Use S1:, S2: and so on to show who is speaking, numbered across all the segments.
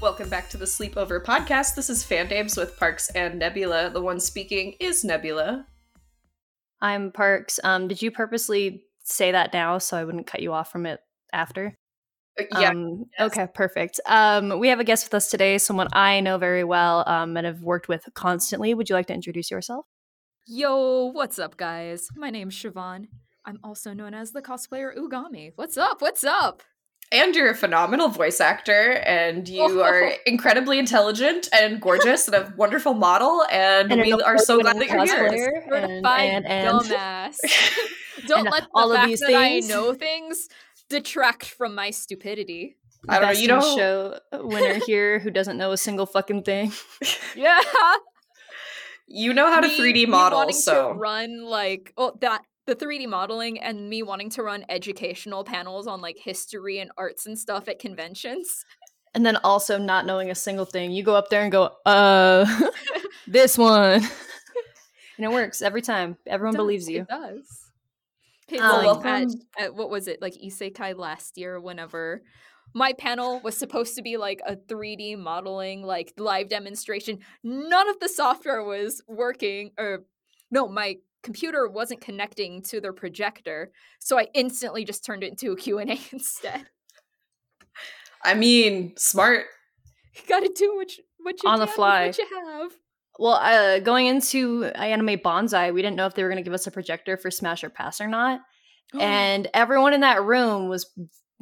S1: Welcome back to the Sleepover Podcast. This is Fandames with Parks and Nebula. The one speaking is Nebula.
S2: I'm Parks. Um, did you purposely say that now so I wouldn't cut you off from it after?
S1: Uh, yeah.
S2: Um, Okay, perfect. Um, we have a guest with us today, someone I know very well um, and have worked with constantly. Would you like to introduce yourself?
S3: Yo, what's up, guys? My name's Siobhan. I'm also known as the cosplayer Ugami. What's up? What's up?
S1: And you're a phenomenal voice actor, and you
S3: Oh.
S1: are incredibly intelligent and gorgeous and a wonderful model, and,
S2: And
S1: we are so glad that you're here.
S2: cosplayer. And-
S3: Certified
S2: and- and-
S3: dumbass. Don't
S2: And
S3: let the
S2: all of
S3: fact
S2: these
S3: that I know things detract from my stupidity.
S1: I don't know, you
S2: in
S1: know-
S2: show winner here who doesn't know a single fucking thing.
S3: Yeah.
S1: You know how to
S3: Me-
S1: 3D model,
S3: wanting
S1: so
S3: to run like oh that the 3D modeling and me wanting to run educational panels on like history and arts and stuff at conventions.
S2: And then also not knowing a single thing. You go up there and go, uh, this one. and it works every time. Everyone
S3: does,
S2: believes you.
S3: It does. Hey,
S2: Um,
S3: like at, at what was it like Isekai last year? Whenever my panel was supposed to be like a 3D modeling like live demonstration, none of the software was working. Or no, my computer wasn't connecting to their projector, so I instantly just turned it into a Q and A instead.
S1: I mean, smart.
S3: You gotta do what you, what you
S2: On the fly.
S3: What you have.
S2: Well, uh, going into Anime Banzai, we didn't know if they were going to give us a projector for Smash or Pass or not. and everyone in that room was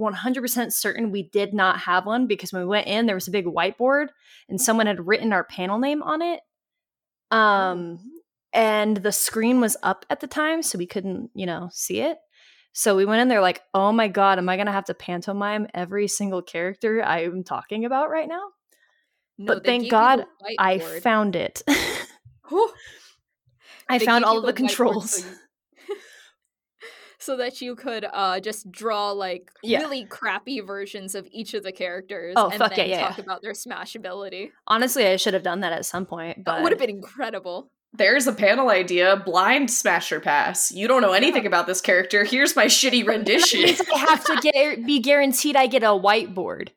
S2: 100% certain we did not have one because when we went in, there was a big whiteboard and someone had written our panel name on it. Um, and the screen was up at the time, so we couldn't, you know, see it. So we went in there like, oh my god, am I gonna have to pantomime every single character I'm talking about right now?
S3: No,
S2: but thank God I found it. I
S3: They
S2: found all of the controls.
S3: So, you- so that you could uh just draw like
S2: Yeah.
S3: really crappy versions of each of the characters
S2: Oh,
S3: and
S2: fuck yeah,
S3: then
S2: yeah,
S3: talk
S2: yeah.
S3: about their smash ability.
S2: Honestly, I should have done that at some point, but
S3: That would have been incredible.
S1: There's a panel idea blind smasher pass. You don't know anything about this character. Here's my shitty rendition.
S2: I have to get be guaranteed I get a whiteboard.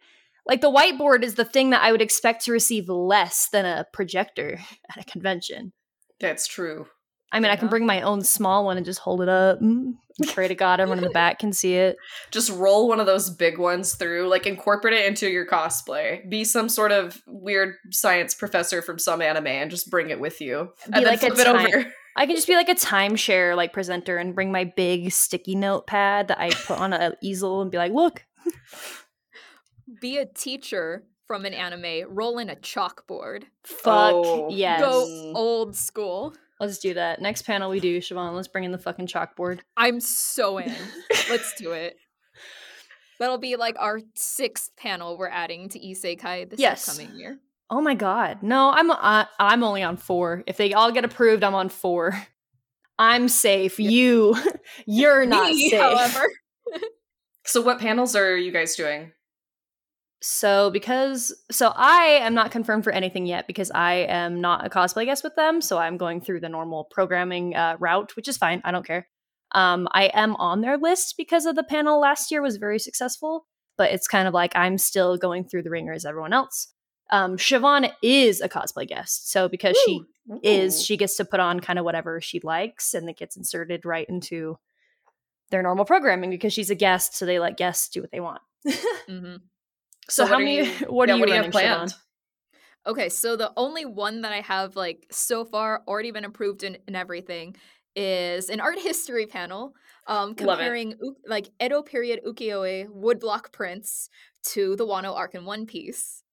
S2: Like the whiteboard is the thing that I would expect to receive less than a projector at a convention.
S1: That's true.
S2: I mean, I can bring my own small one and just hold it up. Mm. Pray to God everyone in the back can see it.
S1: Just roll one of those big ones through, like incorporate it into your cosplay. Be some sort of weird science professor from some anime and just bring it with you.
S2: Be
S1: and then
S2: like a
S1: flip it
S2: time-
S1: over.
S2: I can just be like a timeshare like presenter and bring my big sticky notepad that I put on an easel and be like, look,
S3: Be a teacher from an anime, roll in a chalkboard.
S2: fuck
S1: Oh,
S2: yes.
S3: Go old school.
S2: Let's do that. Next panel we do, Siobhan. Let's bring in the fucking chalkboard.
S3: I'm so in. Let's do it. That'll be like our sixth panel we're adding to Isekai this
S2: Yes.
S3: upcoming year.
S2: Oh my god. No, I'm uh, I'm only on 4. If they all get approved, I'm on 4. I'm safe. You you're not
S3: Me,
S2: safe.
S3: however.
S1: So, what panels are you guys doing?
S2: So because so I am not confirmed for anything yet because I am not a cosplay guest with them, so I'm going through the normal programming uh, route, which is fine. I don't care. Um, I am on their list because of the panel last year was very successful, but it's kind of like I'm still going through the ringer as everyone else. Um, Siobhan is a cosplay guest, so because she is she gets to put on kind of whatever she likes and it gets inserted right into their normal programming because she's a guest so they let guests do what they want
S3: hmm
S2: so,
S1: what
S2: how many
S1: you-
S2: what
S1: yeah,
S2: are you
S1: do you have planned?
S3: Okay, so the only one that I have like so far already been approved in, and everything is an art history panel um comparing like Edo period ukiyo-e woodblock prints to the Wano arc in One Piece.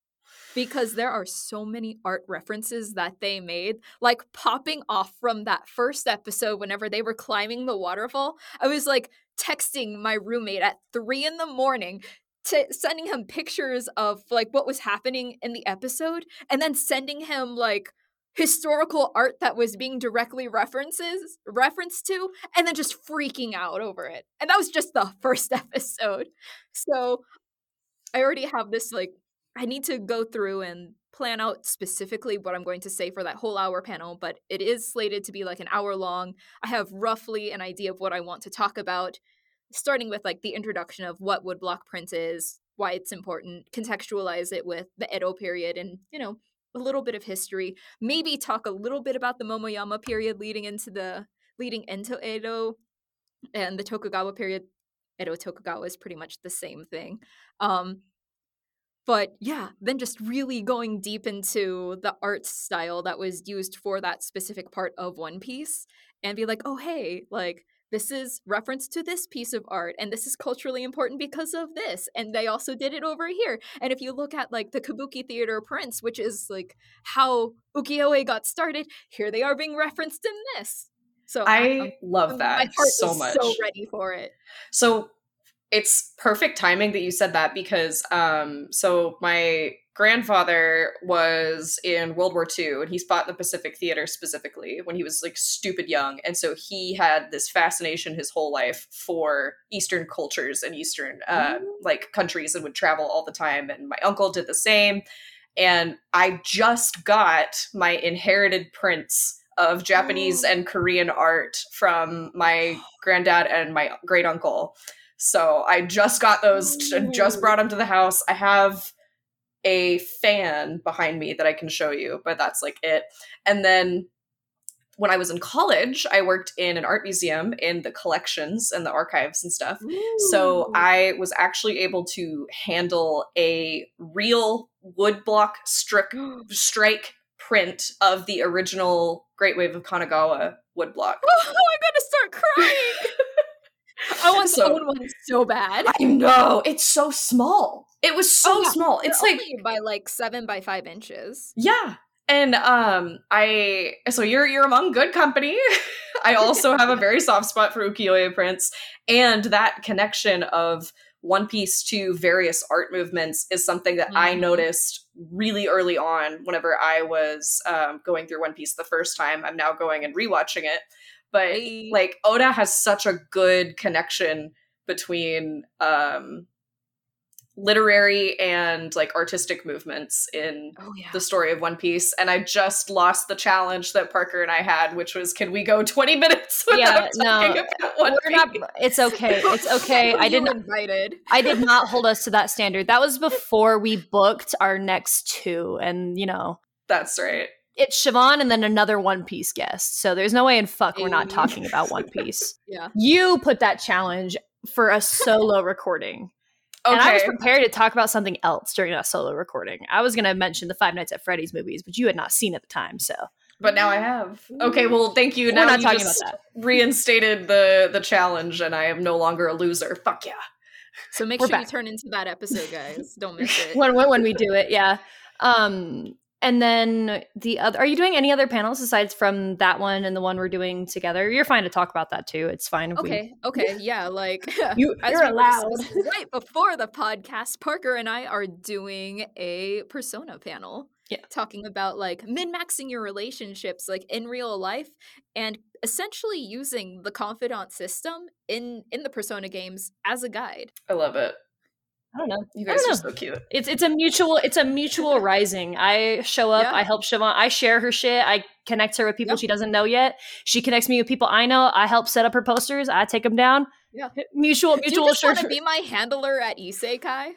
S3: Because there are so many art references that they made, like popping off from that first episode whenever they were climbing the waterfall. I was like texting my roommate at three in the morning to sending him pictures of like what was happening in the episode and then sending him like historical art that was being directly references referenced to and then just freaking out over it. And that was just the first episode. So i already have this like i need to go through and plan out specifically what i'm going to say for that whole hour panel but it is slated to be like an hour long. I have roughly an idea of what i want to talk about starting with like the introduction of what woodblock print is why it's important, contextualize it with the Edo period and, you know, a little bit of history, maybe talk a little bit about the Momoyama period leading into the leading into Edo and the Tokugawa period. Edo Tokugawa is pretty much the same thing. Um, but yeah, then just really going deep into the art style that was used for that specific part of One Piece and be like, oh, hey, like, this is reference to this piece of art and this is culturally important because of this and they also did it over here. And if you look at like the kabuki theater prince which is like how ukiyo-e got started here they are being referenced in this. So
S1: I
S3: I'm- um,
S1: love um,
S3: my
S1: that
S3: heart
S1: so
S3: is
S1: much.
S3: so ready for it.
S1: So it's perfect timing that you said that because um so my grandfather was in World War II and he fought in the Pacific Theater specifically when he was like stupid young and so he had this fascination his whole life for eastern cultures and eastern uh like countries and would travel all the time and my uncle did the same and I just got my inherited prints of Japanese
S3: Oh.
S1: and Korean art from my granddad and my great uncle. So I just got those, just brought them to the house. I have a fan behind me that I can show you, but that's like it. And then when I was in college, I worked in an art museum in the collections and the archives and stuff. So I was actually able to handle a real woodblock strike strike print of the original Great Wave of Kanagawa woodblock.
S3: oh, I'm gonna start crying. I want
S1: So-
S3: own one so bad.
S1: I know it's so small. It was so
S3: Oh, yeah.
S1: small.
S3: They're
S1: It's like
S3: only by like seven by five inches.
S1: yeah. And um I so you're you're among good company. I also have a very soft spot for ukiyo-e prints and that connection of One Piece to various art movements is something that I
S3: Mhm.
S1: noticed really early on whenever I was um, going through One Piece the first time. I'm now going and rewatching it. But
S3: Hey.
S1: like Oda has such a good connection between um literary and like artistic movements in
S3: Oh yeah.
S1: the story of One Piece, and I just lost the challenge that Parker and I had, which was can we go 20 minutes without
S2: Yeah,
S1: talking
S2: no,
S1: about One
S2: We're not. It's okay. It's okay. I didn't.
S3: invited.
S2: I did not hold us to that standard. That was before we booked our next two, and you know,
S1: That's right.
S2: It's Siobhan and then another One Piece guest. So there's no way in fuck we're not talking about One Piece.
S3: Yeah.
S2: You put that challenge for a solo recording. And I was prepared to talk about something else during that solo recording. I was going to mention the Five Nights at Freddy's movies, but you had not seen at the time, so
S1: But now I have. Okay, well, thank you.
S2: we're
S1: now
S2: not
S1: you
S2: talking
S1: just
S2: about that.
S1: reinstated the the challenge, and I am no longer a loser. Fuck yeah.
S3: So make
S2: We're
S3: sure
S2: back.
S3: you turn into that episode, guys. Don't miss it.
S2: When, when when we do it, yeah. Um, and then the other, are you doing any other panels aside from that one and the one we're doing together? You're fine to talk about that too. It's fine. If
S3: Okay, okay, yeah, like
S2: You-
S3: as
S2: you're
S3: we
S2: allowed.
S3: right before the podcast, Parker and I are doing a persona panel.
S2: Yeah.
S3: Talking about like min-maxing your relationships like in real life and essentially using the confidant system in in the persona games as a guide.
S1: I love it.
S2: I don't know.
S1: You guys are so cute.
S2: It's it's a mutual it's a mutual rising. I show up,
S3: Yeah.
S2: I help Siobhan, I share her shit, I connect her with people
S3: Yep.
S2: she doesn't know yet. She connects me with people I know. I help set up her posters. I take them down.
S3: Yeah.
S2: Mutual mutual
S3: Do you just want to be my handler at Isekai?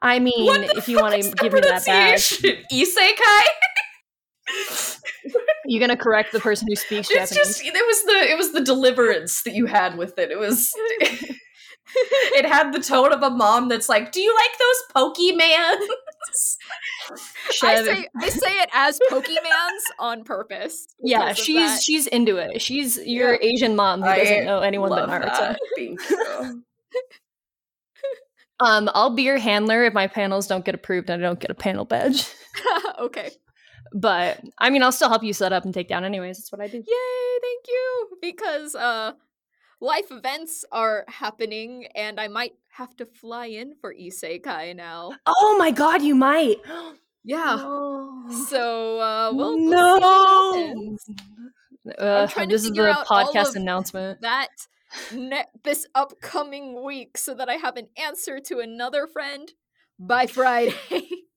S2: I mean, if you want to give me that
S1: pronunciation? Isekai?
S2: You're gonna correct the person who speaks
S1: It's
S2: Japanese.
S1: just it was the it was the deliverance that you had with it. It was it had the tone of a mom that's like, "Do you like those Pokemans?"
S3: I say I say it as Pokemans on purpose.
S2: yeah, she's
S3: that.
S2: she's into it. She's your Asian mom who
S1: I
S2: doesn't know anyone but Naruto.
S1: that.
S2: Um, I'll be your handler if my panels don't get approved and I don't get a panel badge.
S3: okay.
S2: But I mean, I'll still help you set up and take down anyways. That's what I do.
S3: Yay, thank you. Because uh life events are happening and I might have to fly in for Isekai now.
S2: Oh my god, you might.
S3: Yeah.
S2: No.
S3: So uh we'll, we'll
S2: no.
S3: happens.
S2: Uh,
S3: to
S2: this is the podcast announcement.
S3: that ne- this upcoming week so that I have an answer to another friend by Friday.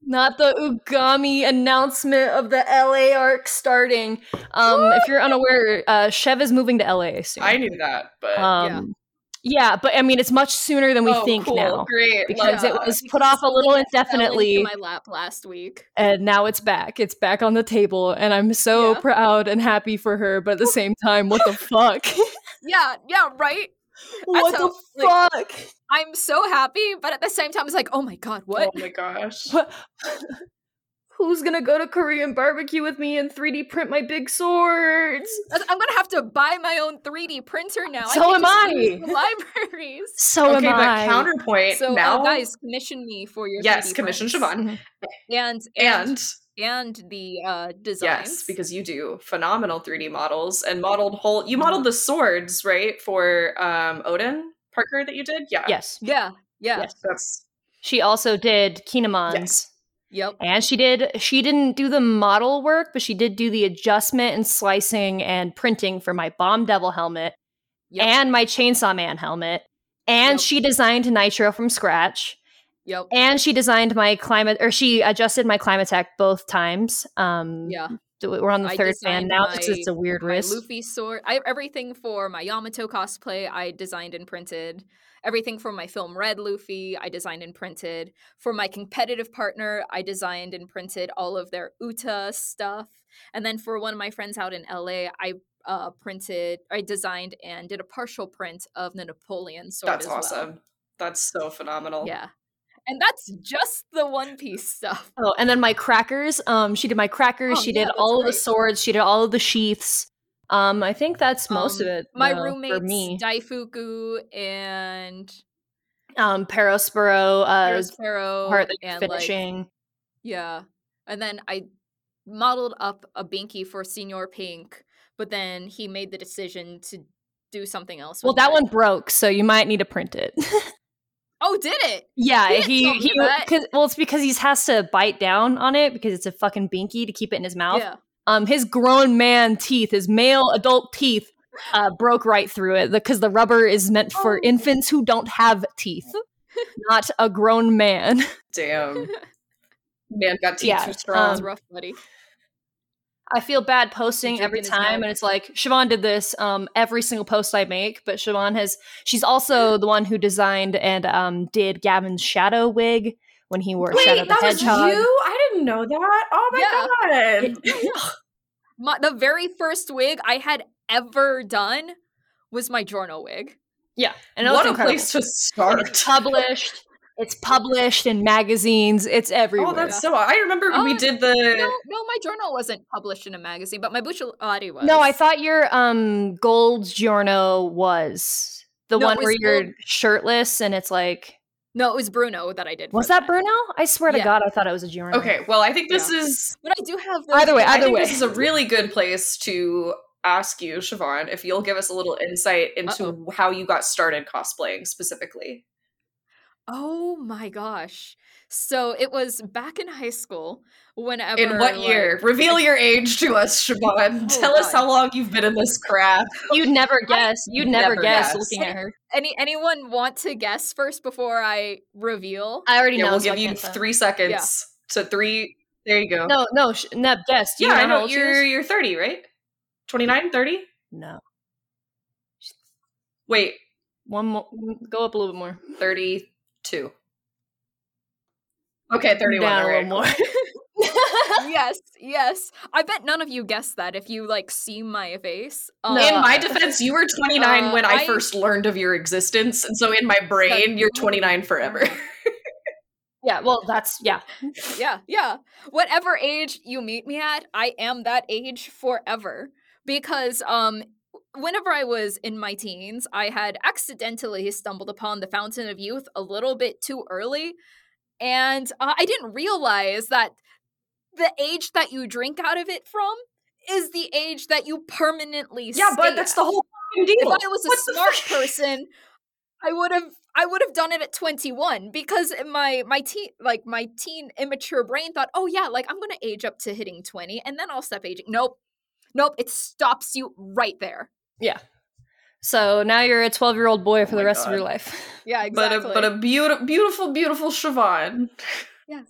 S2: Not the Ugami announcement of the LA arc starting. Um, if you're unaware, uh, Chev is moving to LA soon.
S1: I knew that, but
S2: Um, Yeah, but I mean, it's much sooner than we
S1: oh,
S2: think
S1: cool.
S2: now
S1: Great.
S2: because
S1: Love
S2: it was put off a little
S3: Something that fell into
S2: indefinitely,
S3: my lap last week.
S2: and now it's back. It's back on the table, and I'm so
S3: Yeah.
S2: proud and happy for her. But at the same time, what the fuck?
S3: Yeah, yeah, right.
S2: what
S3: how-
S2: the fuck?
S3: I'm so happy, but at the same time, it's like, oh my god, what?
S1: Oh my gosh.
S2: What? Who's gonna go to Korean barbecue with me and 3D print my big swords?
S3: I'm gonna have to buy my own 3D printer now.
S2: So
S3: can't
S2: am I.
S3: use the Libraries.
S2: So
S1: okay,
S2: am
S1: but
S2: I.
S1: counterpoint
S3: So,
S1: now.
S3: uh, guys, commission me for your
S1: yes,
S3: 3D
S1: commission
S3: prints.
S1: Siobhan.
S3: and and
S1: And
S3: and the uh, designs.
S1: yes, because you do phenomenal 3D models and modeled whole. You modeled the swords, right, for um Oden Parker that you did. Yeah.
S2: Yes,
S3: yeah, yeah,
S1: Yes, that's
S2: she also did Kinemons.
S1: Yes.
S3: yep.
S2: And she did she didn't do the model work, but she did do the adjustment and slicing and printing for my Bomb Devil helmet
S3: Yep.
S2: and my Chainsaw Man helmet. And
S3: Yep.
S2: she designed Nitro from scratch.
S3: Yep.
S2: And she designed my climate or she adjusted my Clima-Tact both times. Um
S3: Yeah.
S2: Th- we're on the
S3: I
S2: third fan now. It's, it's a weird
S3: My
S2: wrist.
S3: Luffy sword. I everything for my Yamato cosplay. I designed and printed. Everything for my film Red Luffy, I designed and printed. For my competitive partner, I designed and printed all of their Uta stuff. And then for one of my friends out in LA, I uh, printed, I designed and did a partial print of the Napoleon sword.
S1: that's
S3: as well.
S1: awesome. That's so phenomenal.
S3: Yeah. And that's just the One Piece stuff.
S2: Oh, and then my crackers. Um, she did my crackers.
S3: Oh,
S2: she
S3: yeah,
S2: did all of the swords. She did all of the sheaths. Um, I think that's most of
S3: Um,
S2: it.
S3: My
S2: though,
S3: roommates,
S2: me.
S3: Daifuku and
S2: um, Perospero, uh,
S3: Perospero
S2: part like
S3: and like
S2: finishing.
S3: Yeah. And then I modeled up a binky for Señor Pink, but then he made the decision to do something else.
S2: well, that
S3: it.
S2: one broke, so you might need to print it.
S3: Oh, did it?
S2: yeah,
S3: He
S2: he, he cause, well, it's because he has to bite down on it because it's a fucking binky to keep it in his mouth.
S3: Yeah.
S2: Um, his grown man teeth, his male adult teeth, uh, broke right through it because the rubber is meant for
S3: Oh.
S2: infants who don't have teeth, not a grown man.
S1: Damn. Man got teeth
S2: Yeah,
S1: too strong.
S2: Um,
S3: rough, buddy.
S2: I feel bad posting every time, and it's like Siobhan did this um, every single post I make, but Siobhan has she's also the one who designed and um, did Gavin's shadow wig when he wore Shadow
S1: Wait,
S2: the
S1: that was you? I didn't know that. Oh my god.
S3: My, the very first wig I had ever done was my Giorno wig.
S2: Yeah, and it
S1: what
S2: was
S1: a
S2: incredible.
S1: place to start.
S2: Published. It's published in magazines. It's everywhere.
S1: Oh, that's so. I remember when we
S3: Oh,
S1: did the.
S3: No, no, my Giorno wasn't published in a magazine, but my Bucciarati was.
S2: no, I thought your um gold giorno was the
S3: No,
S2: one
S3: it
S2: where you're
S3: gold-
S2: shirtless and it's like
S3: No, it was Bruno that I did.
S2: was that Bruno? I swear to
S3: Yeah.
S2: God, I thought it was a giorno.
S1: Okay, well, I think this
S3: Yeah.
S1: is.
S3: But I do have those
S2: Either way,
S1: I
S2: either
S1: think
S2: way.
S1: this is a really good place to ask you, Siobhan, if you'll give us a little insight into
S3: Uh-oh.
S1: how you got started cosplaying specifically.
S3: Oh my gosh. So it was back in high school whenever
S1: In what
S3: like-
S1: year? Reveal your age to us, Siobhan.
S3: Oh,
S1: Tell us how long you've been in this craft.
S2: You'd never guess. You'd never,
S1: Never
S2: guess
S1: guess.
S2: looking at her.
S3: Any anyone want to guess first before I reveal?
S2: I already
S1: Yeah,
S2: know.
S1: we'll give you
S2: can't
S1: three seconds So three. There you go.
S2: No, no, sh- Neb, guess. Do you
S1: yeah,
S2: know
S1: I know. You're, you're 30, right? 29, 30?
S2: No.
S1: Wait,
S2: One more. Go up a little bit more.
S1: 32. Okay, 31.
S2: Down
S1: all
S2: a little more.
S3: yes, yes. I bet none of you guessed that if you like see my face. Um,
S1: In my defense, you were 29
S3: Uh,
S1: when I,
S3: I-
S1: first learned of your existence, and so in my brain, you're 29 forever.
S2: yeah. Well, that's yeah.
S3: yeah, yeah. Whatever age you meet me at, I am that age forever. Because um whenever I was in my teens, I had accidentally stumbled upon the Fountain of Youth a little bit too early. And uh, I didn't realize that the age that you drink out of it from is the age that you permanently
S1: yeah, but that's
S3: at.
S1: the whole deal.
S3: if I was a
S1: What the
S3: smart person, I would have I would have done it at 21 because my my teen like my teen immature brain thought, "Oh yeah, like I'm going to age up to hitting 20 and then I'll stop aging." Nope. Nope, it stops you right there.
S2: Yeah. So now you're a 12 year old boy for
S1: Oh
S2: the
S1: my
S2: rest of your life.
S3: Yeah,
S1: But a, but a beautiful, beautiful, beautiful Siobhan.
S3: yes.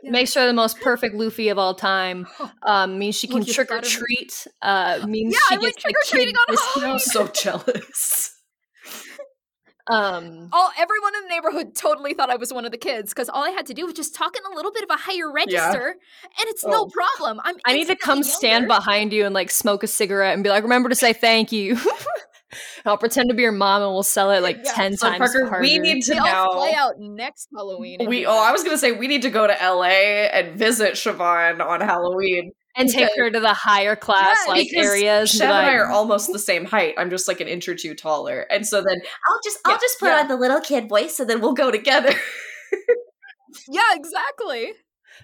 S3: Yeah.
S2: Makes her the most perfect Luffy of all time. Um, means she
S3: Oh,
S2: can
S3: you
S2: trick or
S3: thought of it.
S2: treat. Uh, means
S3: Yeah,
S2: she
S3: I
S2: gets the
S3: trick-or-treating on
S2: discount.
S1: I'm so jealous.
S2: Um,
S3: all everyone in the neighborhood totally thought I was one of the kids because all I had to do was just talk in a little bit of a higher register, and it's no
S1: Oh.
S3: problem. I'm.
S2: I need to come
S3: instantly
S2: stand behind you and like smoke a cigarette and be like, remember to say thank you. I'll pretend to be your mom and we'll sell it like
S3: Yeah.
S2: 10
S1: So
S2: times
S1: Parker,
S2: harder.
S1: we need to
S3: We all fly out next Halloween.
S1: We oh, I was gonna say we need to go to LA and visit Siobhan on Halloween.
S2: And take her to the higher class
S3: Yeah,
S2: like areas.
S1: Chev
S2: and
S1: and I are almost the same height. I'm just like an inch or two taller, and so then
S4: I'll just I'll
S1: Yeah,
S4: just put
S3: yeah.
S4: on the little kid voice and then we'll go together.
S3: Yeah, exactly.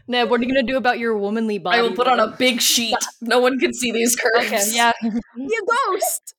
S2: Ned, what are you gonna do about your womanly body?
S1: I will put on a big sheet. No one can see these curves.
S2: Okay, yeah,
S3: You ghost.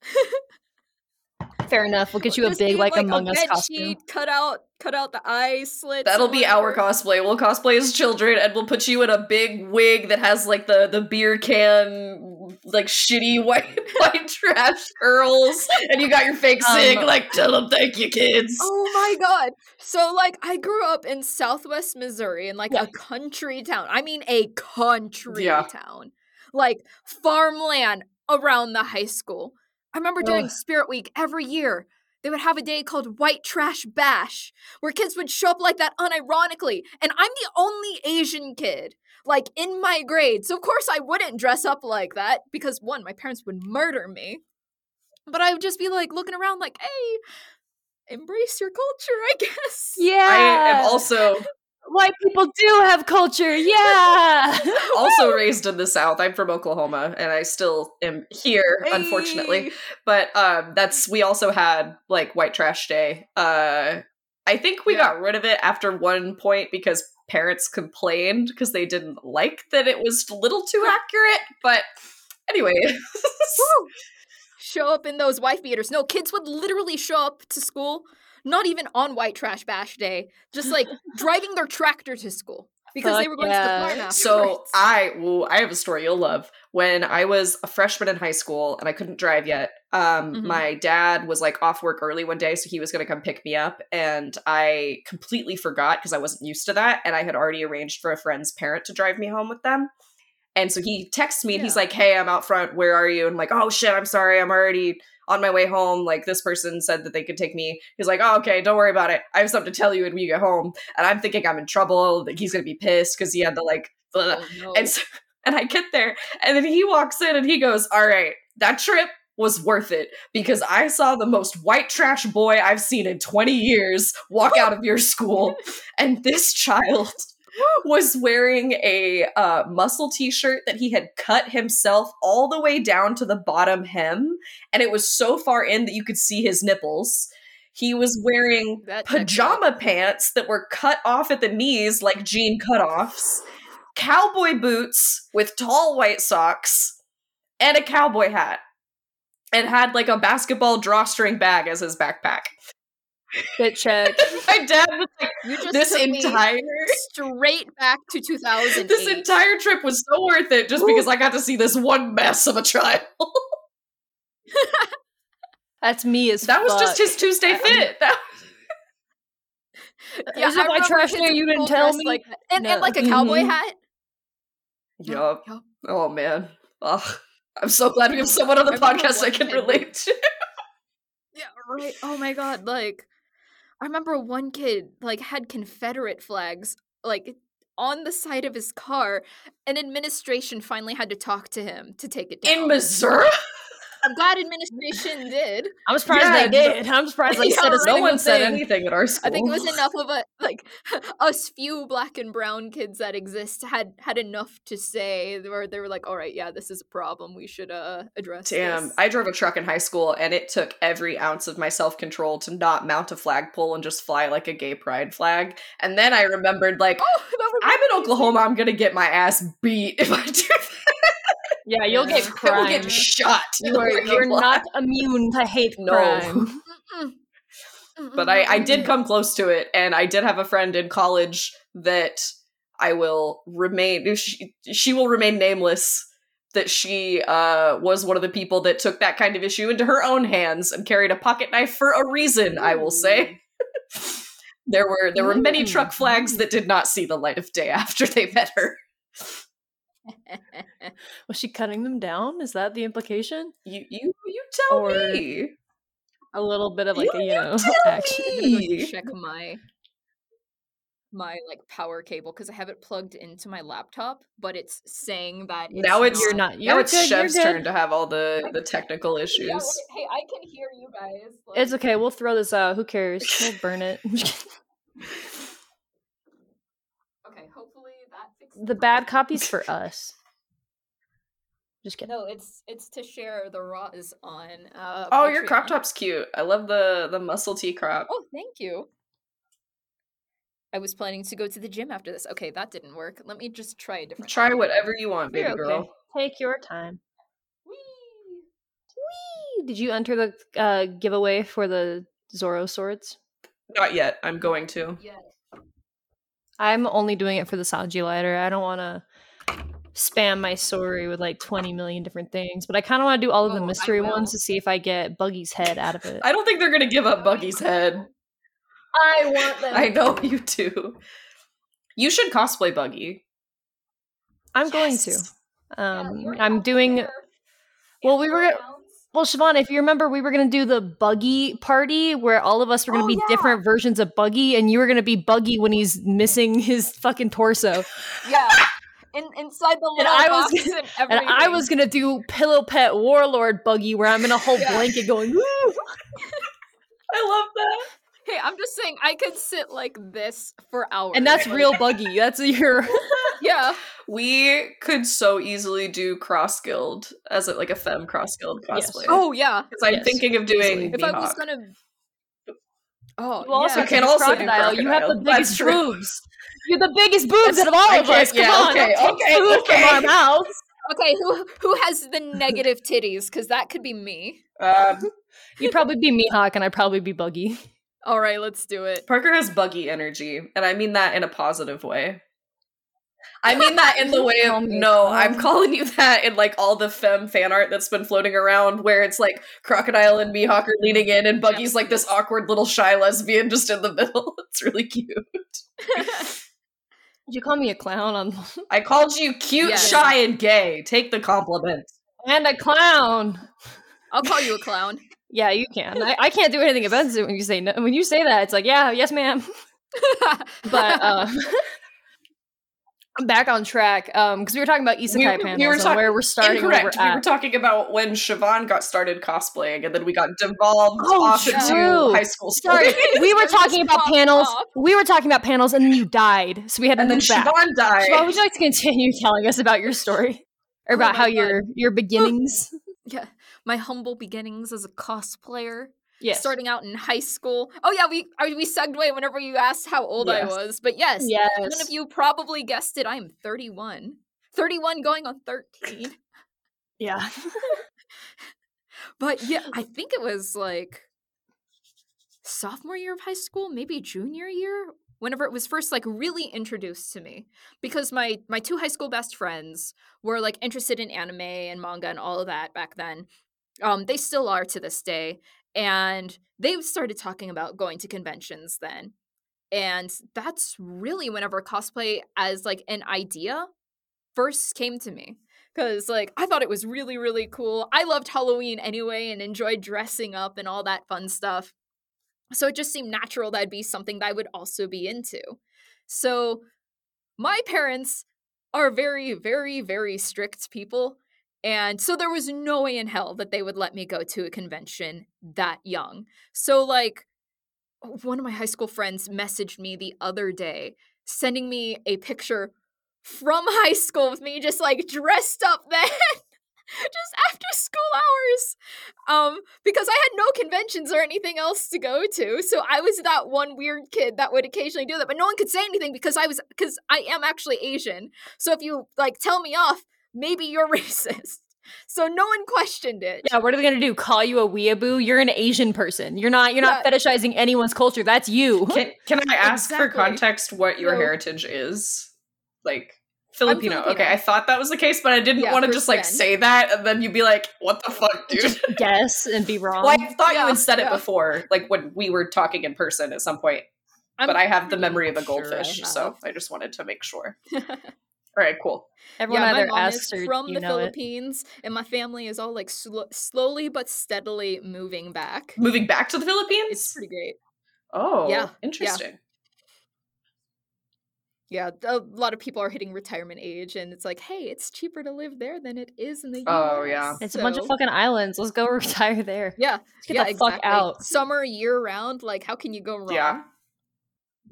S2: Fair enough. We'll get you a big
S3: need,
S2: like,
S3: a
S2: Among Us costume.
S3: sheet, cut out, cut out the eye slits.
S1: That'll be our cosplay. We'll cosplay as children, and we'll put you in a big wig that has like the the beer can, like shitty white white trash curls, and you got your fake
S2: Um,
S1: sig. Like, tell them thank you, kids.
S3: Oh my god. So like I grew up in southwest Missouri in like
S2: Yeah.
S3: a country town. I mean a country
S1: Yeah.
S3: town. Like farmland around the high school. I remember during
S1: Ugh.
S3: Spirit Week every year they would have a day called White Trash Bash where kids would show up like that unironically. And I'm the only Asian kid like in my grade. So of course I wouldn't dress up like that because one, my parents would murder me. But I would just be like looking around like, hey, embrace your culture, I guess.
S2: Yeah,
S1: I am also
S2: white people do have culture. Yeah,
S1: also raised in the South. I'm from Oklahoma, and I still am here, unfortunately. But um, that's we also had like White Trash Day. Uh, I think we
S3: Yeah.
S1: got rid of it after one point because parents complained because they didn't like that it was a little too accurate. But anyway,
S3: Show up in those wife beaters. No, kids would literally show up to school, not even on White Trash Bash Day, just like driving their tractor to school because they were going
S2: yeah.
S3: to the farm
S1: so. I well, I have a story you'll love. When I was a freshman in high school and I couldn't drive yet, um,
S3: Mhm.
S1: my dad was like off work early one day, so he was going to come pick me up, and I completely forgot because I wasn't used to that, and I had already arranged for a friend's parent to drive me home with them. And so he texts me and he's like, "Hey, I'm out front. Where are you?" And I'm like, "Oh shit, I'm sorry. I'm already on my way home. Like this person said that they could take me." He's like, "Oh, okay. Don't worry about it. I have something to tell you when we get home." And I'm thinking I'm in trouble. That he's gonna be pissed because he had to like.
S3: Oh, no.
S1: And so, and I get there, and then he walks in and he goes, "All right, that trip." Was worth it because I saw the most white trash boy I've seen in 20 years walk out of your school. And this child was wearing a uh, muscle t-shirt that he had cut himself all the way down to the bottom hem and it was so far in that you could see his nipples. He was wearing
S3: That
S1: pajama pants that were cut off at the knees like jean cutoffs cowboy boots with tall white socks and a cowboy hat and had like a basketball drawstring bag as his backpack
S2: Fit check.
S1: my dad was like
S3: you just
S1: this entire
S3: straight back to 2008.
S1: this entire trip was so worth it just because I got to see this one mess of a child.
S2: That's me as
S1: that was just his Tuesday
S2: I-
S1: fit. That-
S3: yeah,
S2: Is it
S3: I
S2: white trash
S3: kids
S2: day you didn't tell
S3: dressed
S2: me?
S3: like and,
S2: No.
S3: and like a cowboy
S1: Mhm.
S3: hat.
S1: yup.
S3: Yup.
S1: Oh man. Ugh. I'm so glad we have someone on the
S3: I
S1: podcast I can
S3: kid-
S1: relate to.
S3: Yeah, right. Oh my god, like I remember one kid like had Confederate flags like on the side of his car, and administration finally had to talk to him to take it down.
S1: In Missouri?
S3: I'm glad administration did.
S2: I'm surprised
S1: Yeah,
S2: they did. I'm surprised they said a.
S1: No one said
S2: thing.
S1: anything at our school.
S3: I think it was enough of a like us few black and brown kids that exist had had enough to say where they were like, all right, yeah, this is a problem. We should uh address
S1: Damn,
S3: this.
S1: I drove a truck in high school and it took every ounce of my self control to not mount a flagpole and just fly like a gay pride flag. And then I remembered, like,
S3: oh, that would be
S1: I'm in. Oklahoma, I'm gonna get my ass beat if I do that.
S2: Yeah, you'll get
S1: I will get shot.
S2: You are you're not immune to hate
S1: No.
S2: crime.
S1: But I, I did come close to it and i did have a friend in college that i will remain she, she will remain nameless that she uh, was one of the people that took that kind of issue into her own hands and carried a pocket knife for a reason i will say there were there were many truck flags that did not see the light of day after they met her
S2: Was she cutting them down? Is that the implication?
S1: you you you tell
S2: Or-
S1: me
S2: a little bit of like
S1: You
S2: a, you know
S1: tell
S2: action.
S3: Go check my my like power cable because I have it plugged into my laptop, but it's saying that it's
S1: Now it's
S2: You're not.
S1: now
S2: You're
S1: it's
S2: good. You're Chev's
S1: turn to have all the the technical issues.
S3: Yeah, like, hey, I can hear you guys. Like,
S2: It's okay. We'll throw this out. Who cares? We'll burn it.
S3: Okay, hopefully that fixes
S2: the bad copies for us. Just kidding.
S3: No, it's it's to share the raws on. Uh,
S1: Oh, your crop top's cute. I love the the muscle tee crop.
S3: Oh, thank you. I was planning to go to the gym after this. Okay, that didn't work. Let me just try a different.
S1: Try
S3: outfit.
S1: whatever you want, baby
S2: You're
S1: girl.
S2: Take your time.
S3: Whee!
S2: Did you enter the uh, giveaway for the Zoro swords?
S1: Not yet. I'm going to.
S3: Yeah.
S2: I'm only doing it for the Sanji lighter. I don't want to spam my story with like 20 million different things, but I kind of want to do all of
S3: Oh,
S2: the
S3: I
S2: mystery ones to see if I get Buggy's head out of it.
S1: I don't think they're gonna give up Buggy's head.
S2: I want them.
S1: I know you do. You should cosplay Buggy.
S2: I'm going to.
S1: Yes.
S2: Um, I'm doing. Well, we were. Well, Siobhan, if you remember, we were going to do the Buggy party where all of us were going to
S3: Oh,
S2: be
S3: yeah.
S2: different versions of Buggy, and you were going to be Buggy when he's missing his fucking torso.
S3: Yeah. In, inside the
S2: And
S3: little
S2: I was gonna-
S3: and,
S2: And I was going to do Pillow Pet Warlord Buggy where I'm in a whole
S3: Yeah.
S2: blanket going, woo!
S1: I love that.
S3: Hey, I'm just saying I could sit like this for hours.
S2: And that's real Buggy. That's your.
S3: Yeah.
S1: We could so easily do cross guild as a, like a fem cross guild
S2: Yes.
S1: cosplay.
S3: Oh yeah.
S1: because I'm
S2: yes,
S1: thinking of doing.
S3: If I was gonna. Oh,
S2: You also
S3: yeah.
S1: Can
S2: do
S1: also do
S2: crocodile. You have the biggest boobs. You're the biggest boobs out of all of us. Come
S1: yeah,
S2: on,
S1: okay,
S2: take
S1: okay,
S2: food
S1: okay.
S2: from our mouths.
S3: Okay, who who has the negative titties? Because that could be me.
S1: Um,
S2: You'd probably be Mihawk, and I'd probably be Buggy.
S3: All right, let's do it.
S1: Parker has buggy energy, and I mean that in a positive way. I mean that in the way of no, I'm calling you that in like all the femme fan art that's been floating around, where it's like Crocodile and Mihawk are leaning in, and Buggy's like this awkward little shy lesbian just in the middle. It's really cute.
S2: Did you call me a clown on
S1: I called you cute,
S3: Yes.
S1: shy, and gay. Take the compliment.
S2: and a clown?
S3: I'll call you a clown.
S2: Yeah, you can. I, I can't do anything about it when you say no. When you say that, it's like, yeah, yes, ma'am. But I'm back on track um, because we were talking about isekai
S1: We- we
S2: panels
S1: were
S2: and
S1: talk-
S2: where we're starting. and where
S1: Incorrect.
S2: we're
S1: We were talking about when Siobhan got started cosplaying, and then we got devolved
S2: Oh,
S1: off
S3: true.
S1: into high school.
S2: Sorry, we were talking about panels.
S3: off.
S2: We were talking about panels, and then you died, so we had to
S1: and then
S2: move back.
S1: Siobhan died.
S2: Siobhan, would you like to continue telling us about your story or
S3: Oh
S2: about
S3: my
S2: how
S3: God.
S2: your your beginnings?
S3: yeah, my humble beginnings as a cosplayer.
S2: Yes.
S3: Starting out in high school. Oh yeah, we we segued whenever you asked how old I was. But yes,
S2: Yes.
S3: one of you probably guessed it. I am 31. 31 going on 13.
S2: Yeah.
S3: But yeah, I think it was like sophomore year of high school, maybe junior year, whenever it was first like really introduced to me. Because my my two high school best friends were like interested in anime and manga and all of that back then. Um, they still are to this day. And they started talking about going to conventions then. And that's really whenever cosplay as like an idea first came to me because like i thought it was really really cool i loved halloween anyway and enjoyed dressing up and all that fun stuff so it just seemed natural that'd be something that i would also be into so my parents are very very very strict people and so there was no way in hell that they would let me go to a convention that young. So like one of my high school friends messaged me the other day sending me a picture from high school with me just like dressed up then just after school hours um because i had no conventions or anything else to go to. So i was that one weird kid that would occasionally do that but no one could say anything because i was because i am actually asian. So if you like tell me off maybe you're racist so no one questioned it
S2: Yeah, what are they gonna do? Call you a weeaboo? You're an Asian person. You're not. You're not fetishizing anyone's culture. That's you.
S1: Can, can I ask for context what your
S3: No.
S1: heritage is? Like Filipino.
S3: Filipino.
S1: Okay, I thought that was the case, but I didn't
S3: Yeah,
S1: want to just like
S3: Sven.
S1: say that and then you'd be like, "What the fuck, dude?"
S2: Just guess and be wrong.
S1: well, I thought you had said it before, like when we were talking in person at some point.
S3: I'm
S1: but I have the memory of a
S3: sure I
S1: goldfish, so. I just wanted to make sure. All right, cool.
S2: Everyone
S3: yeah, my mom
S2: asks
S3: is
S2: or
S3: from
S2: you
S3: the
S2: know it.
S3: Philippines, and my family is all like sl- slowly but steadily moving back.
S1: Moving back to the Philippines.
S3: It's pretty great.
S1: oh,
S3: Yeah, yeah.
S1: interesting.
S3: Yeah, a lot of people are hitting retirement age, and it's like, hey, it's cheaper to live there than it is in the U.S.
S1: Oh, yeah.
S2: It's a bunch of fucking islands. Let's go retire there.
S3: Yeah,
S2: Let's get
S3: yeah,
S2: the fuck out.
S3: Summer year round, like how can you go wrong?
S1: Yeah.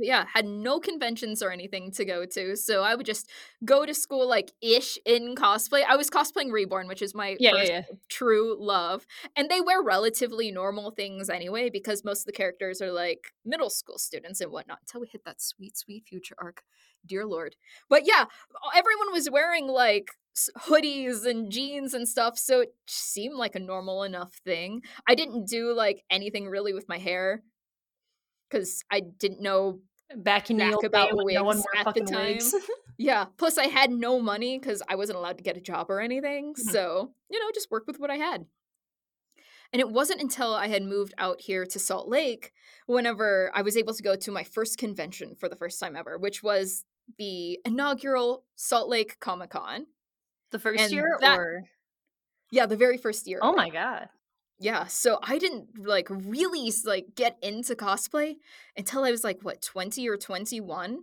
S3: Yeah, had no conventions or anything to go to, so I would just go to school like ish in cosplay. I was cosplaying Reborn, which is my
S2: Yeah, yeah,
S3: first
S2: yeah.
S3: true love, and they wear relatively normal things anyway because most of the characters are like middle school students and whatnot. Until we hit that sweet, sweet future arc, dear lord. But yeah, everyone was wearing like hoodies and jeans and stuff, so it seemed like a normal enough thing. I didn't do like anything really with my hair because I didn't know
S2: Back in old
S3: about
S2: when no one
S3: wigs at the
S2: fucking wigs.
S3: yeah. Plus, I had no money because I wasn't allowed to get a job or anything.
S2: Mhm.
S3: So, you know, just work with what I had. And it wasn't until I had moved out here to Salt Lake whenever I was able to go to my first convention for the first time ever, which was the inaugural Salt Lake Comic Con.
S2: the first
S3: And
S2: year
S3: that-
S2: or
S3: Yeah, the very first year.
S2: oh my god.
S3: Yeah, so I didn't like really like get into cosplay until I was like what 20 or 21.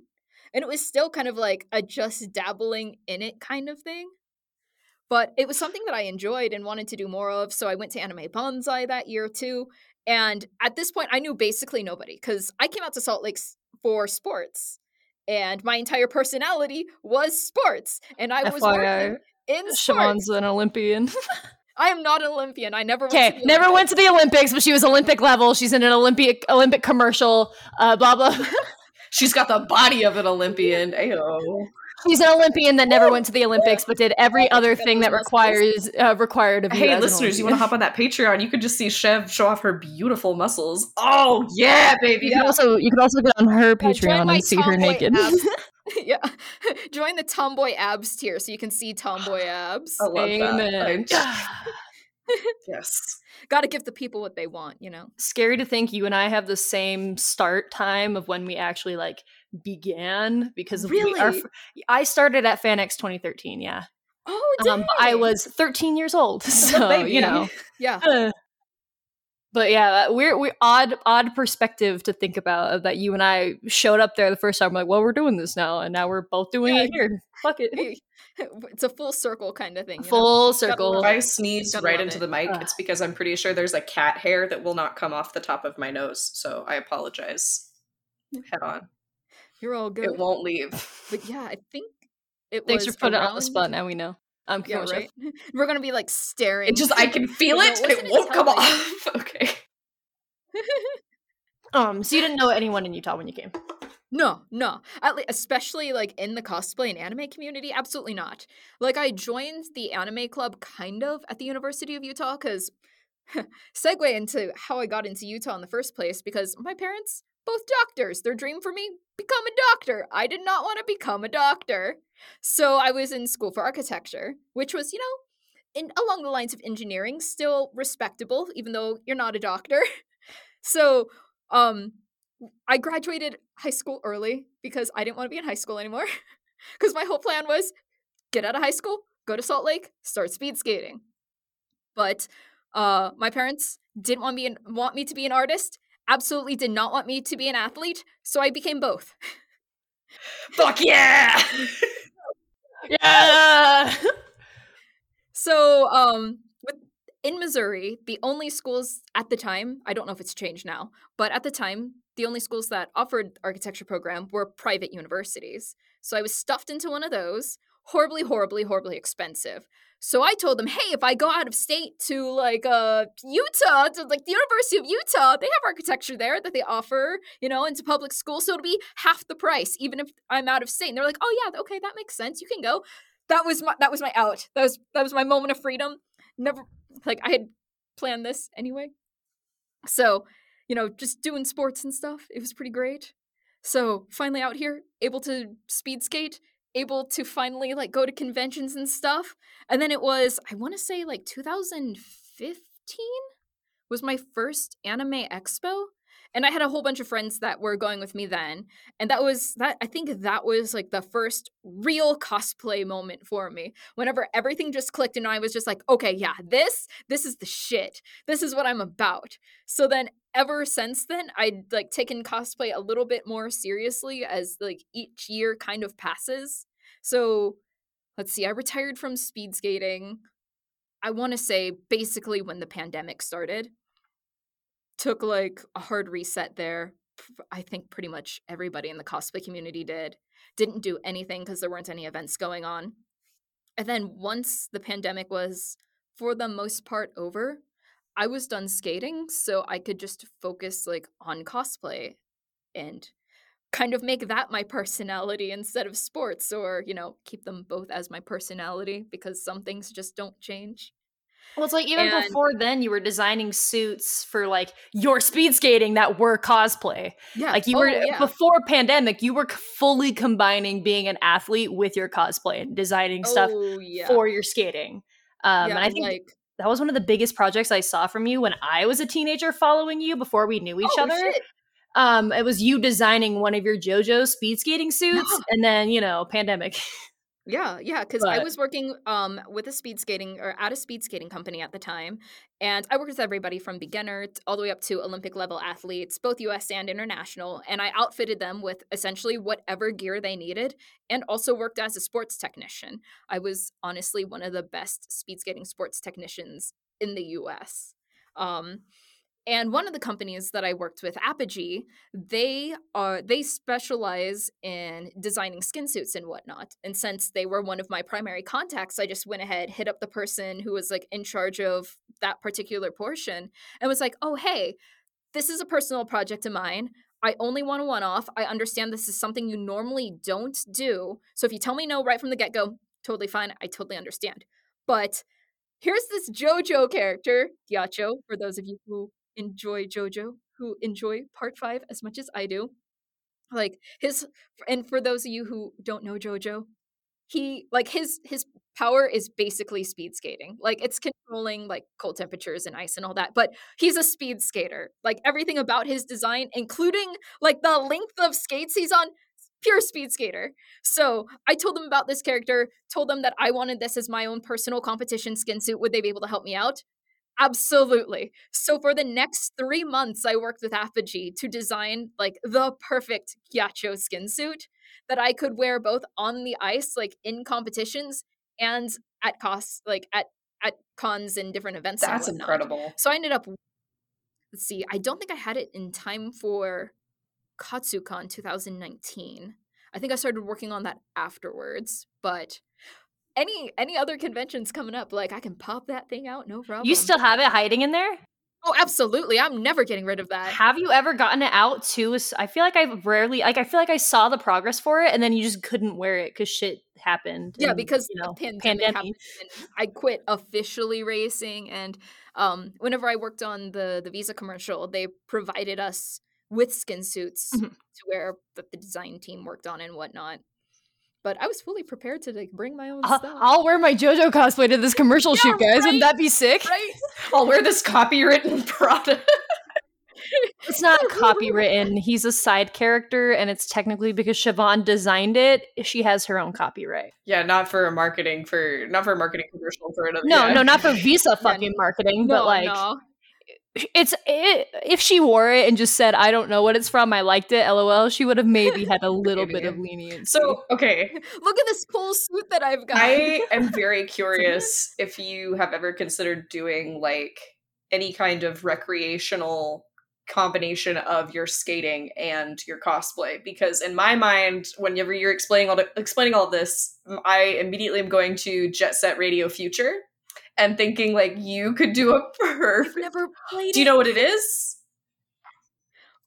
S3: And it was still kind of like a just dabbling in it kind of thing. But it was something that I enjoyed and wanted to do more of, so I went to Anime Banzai that year too. And at this point I knew basically nobody cuz I came out to Salt Lake for sports. And my entire personality was sports, and I was working in sports.
S2: Siobhan's an Olympian.
S3: I am not an Olympian. I never went to
S2: Okay,
S3: the
S2: never
S3: Olympics.
S2: went to the Olympics, but she was Olympic level. She's in an Olympic Olympic commercial. Uh, blah blah.
S1: She's got the body of an Olympian. Ayo.
S2: She's an Olympian that never went to the Olympics, but did every other thing that requires uh, required of you.
S1: Hey,
S2: as
S1: listeners, you want to hop on that Patreon? You could just see Chev show off her beautiful muscles. Oh yeah, baby.
S2: You can also you can also get on her Patreon and see her
S3: tomboy
S2: naked.
S3: abs. yeah, join the tomboy abs tier so you can see tomboy abs.
S1: I love
S2: Amen.
S1: that. yes.
S3: Got to give the people what they want, you know.
S2: Scary to think you and I have the same start time of when we actually like began because we are.
S3: Really?
S2: I started at FanX 2013. Yeah,
S3: Oh, dang.
S2: um, I was 13 years old, so
S1: baby.
S2: you know.
S3: yeah.
S2: Uh, but yeah, we're we odd odd perspective to think about that you and I showed up there the first time. We're Like, well, we're doing this now, and now we're both doing
S3: Yeah.
S2: it here. Fuck it,
S3: It's a full circle kind of thing. you know?
S2: full circle.
S1: If I sneeze right into
S3: it.
S1: the mic,
S2: Ugh.
S1: it's because I'm pretty sure there's a cat hair that will not come off the top of my nose. So I apologize. Head on.
S3: You're all good.
S1: It won't leave.
S3: But yeah, I think it
S2: Thanks
S3: was
S2: for putting it on the spot. Now we know. Um,
S3: Yeah, right. We're gonna be like staring.
S1: It just I can feel it and it won't come
S3: like-
S1: off. Okay.
S2: Um, so you didn't know anyone in Utah when you came.
S3: No, no. At le- especially like in the cosplay and anime community, absolutely not. Like I joined the anime club kind of at the University of Utah because segue into how I got into Utah in the first place because my parents both doctors. Their dream for me become a doctor. I did not want to become a doctor. So I was in school for architecture, which was, you know, in along the lines of engineering, still respectable even though you're not a doctor. so, um I graduated high school early because I didn't want to be in high school anymore. Because my whole plan was get out of high school, go to Salt Lake, start speed skating. But uh, my parents didn't want me an- want me to be an artist. Absolutely did not want me to be an athlete. So I became both.
S1: Fuck yeah!
S2: Yeah.
S3: So um, with in Missouri, the only schools at the time, I don't know if it's changed now, but at the time, the only schools that offered architecture program were private universities. So I was stuffed into one of those, horribly, horribly, horribly expensive. So I told them, hey, if I go out of state to like uh Utah, to like the University of Utah, they have architecture there that they offer, you know, into public school. So it'll be half the price, even if I'm out of state. And they're like, oh yeah, okay, that makes sense. You can go. That was my that was my out. That was that was my moment of freedom. Never like I had planned this anyway. So, you know, just doing sports and stuff. It was pretty great. So finally out here, able to speed skate, able to finally like go to conventions and stuff. And then it was, I want to say like 2015 was my first anime expo. and I had a whole bunch of friends that were going with me then. And that was that I think that was like the first real cosplay moment for me. Whenever everything just clicked and I was just like, okay, yeah, this this is the shit. This is what I'm about. So then ever since then I'd like taken cosplay a little bit more seriously as like each year kind of passes. So let's see, I retired from speed skating. I want to say basically when the pandemic started took like a hard reset there. I think pretty much everybody in the cosplay community did. Didn't do anything because there weren't any events going on. And then once the pandemic was, for the most part, over, I was done skating, so I could just focus like on cosplay and kind of make that my personality instead of sports or, you know, keep them both as my personality because some things just don't change.
S2: Well, it's like even
S3: And-
S2: before then, you were designing suits for like your speed skating that were cosplay.
S3: Yeah.
S2: Like you
S3: oh,
S2: were
S3: yeah.
S2: before pandemic, you were fully combining being an athlete with your cosplay and designing stuff
S3: Oh, yeah.
S2: for your skating. Um,
S3: yeah,
S2: and I think
S3: like
S2: that was one of the biggest projects I saw from you when I was a teenager following you before we knew each
S3: oh,
S2: other.
S3: shit.
S2: Um, it was you designing one of your JoJo speed skating suits, and then you know, pandemic.
S3: Yeah, yeah, because I was working um with a speed skating or at a speed skating company at the time, and I worked with everybody from beginner all the way up to Olympic level athletes, both U.S. and international, and I outfitted them with essentially whatever gear they needed, and also worked as a sports technician. I was honestly one of the best speed skating sports technicians in the U.S. Um, and one of the companies that I worked with, Apogee, they are they specialize in designing skin suits and whatnot. And since they were one of my primary contacts, I just went ahead, hit up the person who was like in charge of that particular portion, and was like, "Oh, hey, this is a personal project of mine. I only want a one off. I understand this is something you normally don't do. So if you tell me no right from the get go, totally fine. I totally understand. But here's this JoJo character, Ghiaccio, for those of you who enjoy JoJo, who enjoy part five as much as I do. Like his, and for those of you who don't know JoJo, he like his his power is basically speed skating. Like it's controlling like cold temperatures and ice and all that, but he's a speed skater. Like everything about his design, including like the length of skates he's on, pure speed skater. So I told them about this character, told them that I wanted this as my own personal competition skin suit. Would they be able to help me out? Absolutely. So for the next three months, I worked with Apogee to design like the perfect Ghiaccio skin suit that I could wear both on the ice, like in competitions, and at costs, like at at cons and different events.
S1: That's incredible.
S3: So I ended up. Let's see. I don't think I had it in time for KatsuCon 2019. I think I started working on that afterwards, but any any other conventions coming up, like I can pop that thing out, no problem.
S2: You still have it hiding in there?
S3: Oh, absolutely. I'm never getting rid of that.
S2: Have you ever gotten it out too? I feel like I've rarely like I feel like I saw the progress for it and then you just couldn't wear it because shit happened.
S3: yeah,
S2: and,
S3: because
S2: you know
S3: pandemic,
S2: pandemic.
S3: happened and I quit officially racing and um whenever I worked on the the Visa commercial, they provided us with skin suits
S2: Mhm.
S3: to wear that the design team worked on and whatnot. But I was fully prepared to like bring my own
S2: I'll,
S3: stuff.
S2: I'll wear my JoJo cosplay to this commercial
S3: Yeah,
S2: shoot, guys.
S3: right?
S2: Wouldn't that be sick?
S3: right?
S1: I'll wear this copywritten product.
S2: It's not copywritten. He's a side character, and it's technically because Siobhan designed it. She has her own copyright.
S1: yeah, not for a marketing for not for a marketing commercial for another.
S2: No,
S1: yeah.
S2: no, not for Visa fucking marketing,
S3: No,
S2: but like
S3: no.
S2: It's it, if she wore it and just said, "I don't know what it's from. I liked it." LOL. She would have maybe had a little bit of leniency.
S1: So okay,
S3: Look at this cool suit that I've got.
S1: I am very curious if you have ever considered doing like any kind of recreational combination of your skating and your cosplay because in my mind whenever you're explaining all the, explaining all this I immediately am going to Jet Set Radio Future and thinking like you could do a
S3: I've
S1: perfect
S3: never played
S1: Do you know what it is?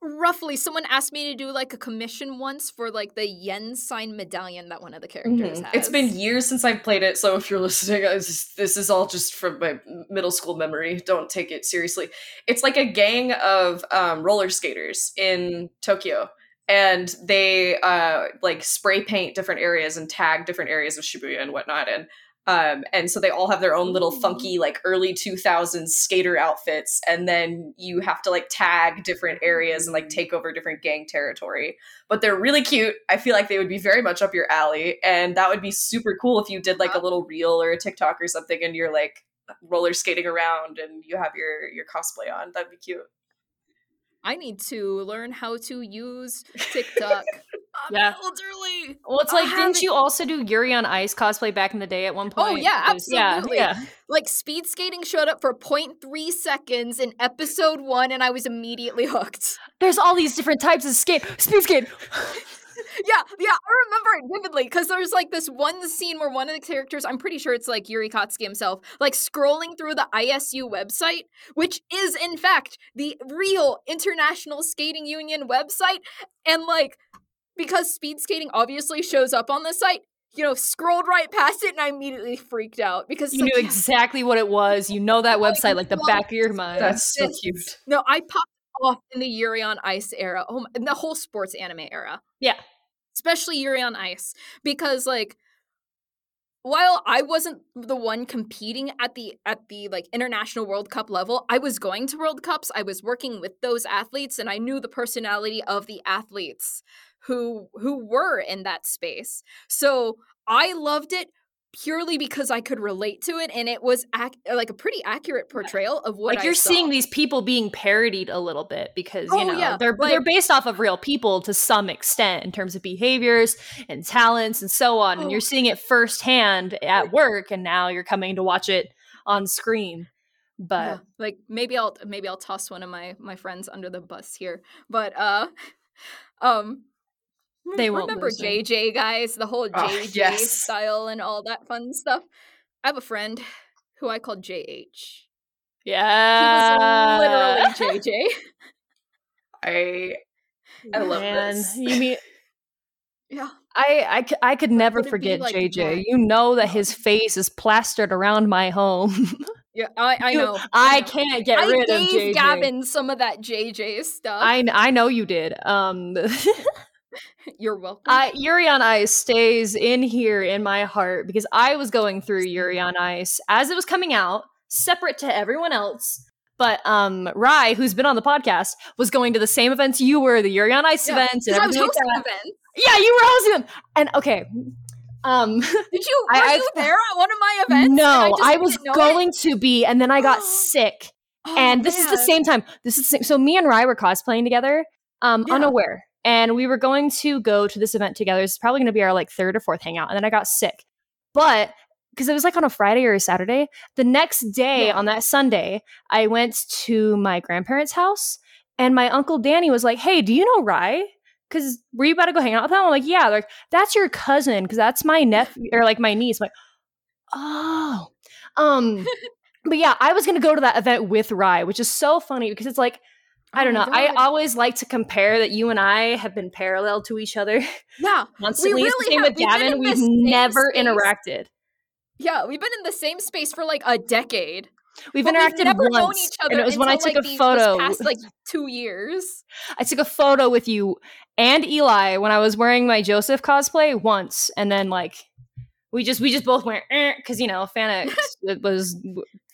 S3: Roughly, someone asked me to do like a commission once for like the yen sign medallion that one of the characters
S1: Mhm.
S3: has.
S1: It's been years since I've played it, so if you're listening, just- this is all just from my middle school memory. Don't take it seriously. It's like a gang of um, roller skaters in Tokyo, and they uh, like spray paint different areas and tag different areas of Shibuya and whatnot. And Um, and so they all have their own little funky, like early 2000s skater outfits. And then you have to like tag different areas and like take over different gang territory. But they're really cute. I feel like they would be very much up your alley. And that would be super cool if you did like a little reel or a TikTok or something and you're like roller skating around and you have your your cosplay on. That'd be cute.
S3: I need to learn how to use TikTok. I'm uh,
S2: Yeah.
S3: elderly.
S2: Well, it's
S3: I
S2: like, didn't
S3: haven't-
S2: you also do Yuri on Ice cosplay back in the day at one oh, point?
S3: Oh, yeah, absolutely.
S2: Yeah, yeah.
S3: Like speed skating showed up for 0.3 seconds in episode one, and I was immediately hooked.
S2: There's all these different types of skate. Speed skate.
S3: Yeah, yeah, I remember it vividly because there's like this one scene where one of the characters, I'm pretty sure it's like Yuri Katsuki himself, like scrolling through the ISU website, which is in fact the real International Skating Union website. And like, because speed skating obviously shows up on the site, you know, scrolled right past it and I immediately freaked out because
S2: You
S3: like,
S2: knew exactly what it was. You know that website like the back of your mind.
S1: That's so cute.
S3: No, I popped off in the Yuri on Ice era. Oh, my, in the whole sports anime era.
S2: Yeah.
S3: Especially Yuri on Ice because like while I wasn't the one competing at the at the like international World Cup level, I was going to World Cups. I was working with those athletes and I knew the personality of the athletes who who were in that space. So, I loved it purely because I could relate to it and it was ac- like a pretty accurate portrayal of what
S2: like
S3: I
S2: you're
S3: saw.
S2: seeing these people being parodied a little bit because
S3: Oh,
S2: you know
S3: yeah,
S2: they're
S3: like-
S2: they're based off of real people to some extent in terms of behaviors and talents and so on and
S3: Oh.
S2: you're seeing it firsthand at work and now you're coming to watch it on screen but
S3: Yeah, like maybe I'll maybe I'll toss one of my my friends under the bus here. But uh um
S2: They won't
S3: remember
S2: listen.
S3: JJ guys, the whole
S1: Oh,
S3: JJ
S1: yes.
S3: style and all that fun stuff. I have a friend who I called JH. He
S2: yeah
S3: was literally JJ.
S1: I I love
S2: Man,
S1: this.
S2: you mean
S3: Yeah.
S2: I could never
S3: would
S2: forget
S3: like
S2: JJ.
S3: that?
S2: You know that his face is plastered around my home.
S3: Yeah, I, I
S2: You-
S3: know.
S2: I
S3: know.
S2: can't get
S3: I
S2: rid of
S3: gave
S2: JJ.
S3: Gavin some of that JJ stuff.
S2: I, I know you did. Um,
S3: You're welcome.
S2: I, Yuri on Ice stays in here in my heart because I was going through Yuri on Ice as it was coming out, separate to everyone else. But um, Rai, who's been on the podcast, was going to the same events you were, the Yuri on Ice
S3: Yeah,
S2: events and
S3: I was
S2: everything like
S3: hosting events.
S2: Yeah, you were hosting them. And okay, um,
S3: Did you? Were
S2: I- I-
S3: you there at one of my events?
S2: no,
S3: just
S2: I, was
S3: didn't it?
S2: going to be, and then I got sick.
S3: Oh,
S2: and this is the same time. This is the same, so me and Rai were cosplaying together, um,
S3: Yeah.
S2: unaware, and we were going to go to this event together. It's probably going to be our like third or fourth hangout, and then I got sick, but because it was like on a Friday or a Saturday, the next day
S3: Yeah.
S2: on that Sunday, I went to my grandparents' house, and my uncle Danny was like, "Hey, do you know Rye?" Because were you about to go hang out with him? I'm like, yeah. They're like, that's your cousin, because that's my nephew or like my niece. I'm like, oh, um, but yeah, I was gonna go to that event with Rye, which is so funny because it's like I
S3: Oh
S2: don't
S3: my
S2: know. I always like to compare that you and I have been parallel to each other
S3: Yeah,
S2: constantly. The
S3: really
S2: same
S3: have.
S2: with
S3: We've
S2: Gavin. We've never
S3: space.
S2: interacted.
S3: yeah. We've been in the same space for like a decade.
S2: We've
S3: but
S2: interacted
S3: we've never
S2: once,
S3: known each other
S2: and it was when I took
S3: like,
S2: a photo.
S3: Past like two years.
S2: I took a photo with you and Eli when I was wearing my Joseph cosplay once, and then like we just we just both went eh, because you know Fanax it was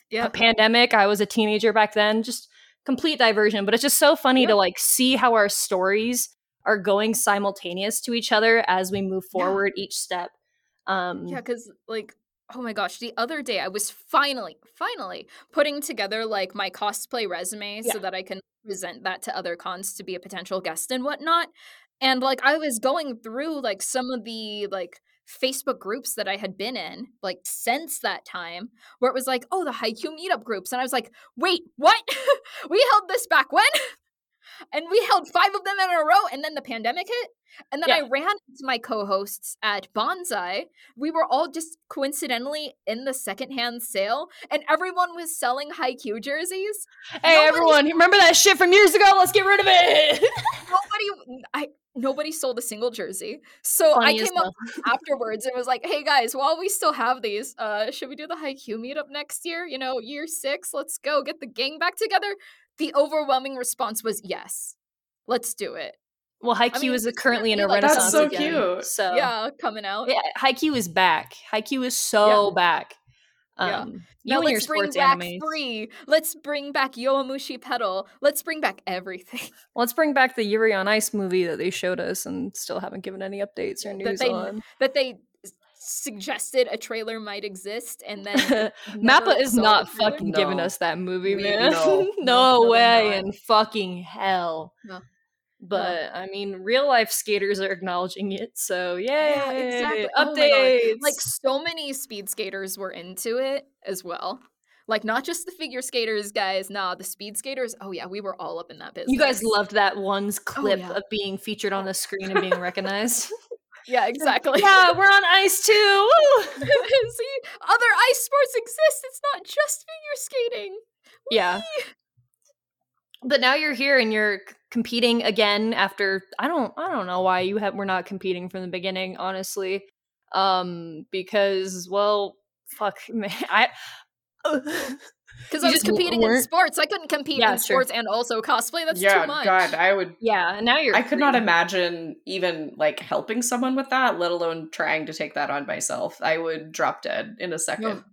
S3: Yeah,
S2: a pandemic. I was a teenager back then. Just complete diversion, but it's just so funny
S3: Yeah.
S2: to like see how our stories are going simultaneous to each other as we move
S3: Yeah.
S2: forward each step. Um,
S3: yeah. Because like, oh my gosh, the other day I was finally, finally putting together like my cosplay resume so that I can present that to other cons to be a potential guest and whatnot. And like, I was going through like some of the like Facebook groups that I had been in, like since that time, where it was like, oh, the Haikyuu meetup groups. And I was like, wait, what? we held this back when? and we held five of them in a row, and then the pandemic hit. And then
S2: Yeah.
S3: I ran into my co hosts at Banzai. We were all just coincidentally in the secondhand sale, and everyone was selling Haikyuu jerseys.
S2: hey
S3: nobody-
S2: everyone, remember that shit from years ago? Let's get rid of it.
S3: Nobody, I nobody sold a single jersey. So
S2: Funny
S3: I
S2: as
S3: came up afterwards and was like, "Hey guys, while we still have these, uh, should we do the Haikyuu meetup next year? You know, year six. Let's go get the gang back together." The overwhelming response was yes. Let's do it.
S2: Well, Haikyuu
S3: mean,
S2: is
S3: it's
S2: currently in a
S3: currently, like,
S2: renaissance
S1: so
S2: again.
S1: cute.
S2: So
S3: yeah, coming out.
S2: yeah, Haikyuu is back. Haikyuu is so back.
S3: Yeah.
S2: Um,
S3: Now
S2: you and
S3: let's bring back
S2: animes.
S3: free. Let's bring back Yowamushi Pedal. Let's bring back everything.
S2: Let's bring back the Yuri on Ice movie that they showed us and still haven't given any updates or
S3: That
S2: news
S3: they-
S2: on.
S3: that they suggested a trailer might exist, and then
S2: Mappa is not
S3: the trailer.
S2: fucking giving us that movie,
S1: We-
S2: man.
S1: no.
S2: no,
S3: No,
S2: way in fucking hell. But I mean, real life skaters are acknowledging it, so yay!
S3: Yeah, exactly. Oh.
S2: Updates.
S3: Like so many speed skaters were into it as well. Like not just the figure skaters, guys. Nah, the speed skaters. Oh yeah, we were all up in that business.
S2: you guys loved that one's oh clip
S3: yeah.
S2: of being featured on the screen and being recognized.
S3: Yeah, exactly.
S2: yeah, we're on ice too.
S3: See, other ice sports exist. It's not just figure skating.
S2: yeah. But now you're here and you're competing again after I don't I don't know why you have we're not competing from the beginning honestly. Um because well fuck man I
S3: Because I was competing in
S2: weren't-
S3: sports. I couldn't compete
S2: Yeah,
S3: in sports and also cosplay. That's
S1: yeah,
S3: too much.
S1: God, I would.
S2: yeah, now you're
S1: I could not imagine even like helping someone with that, let alone trying to take that on myself. I would drop dead in a second.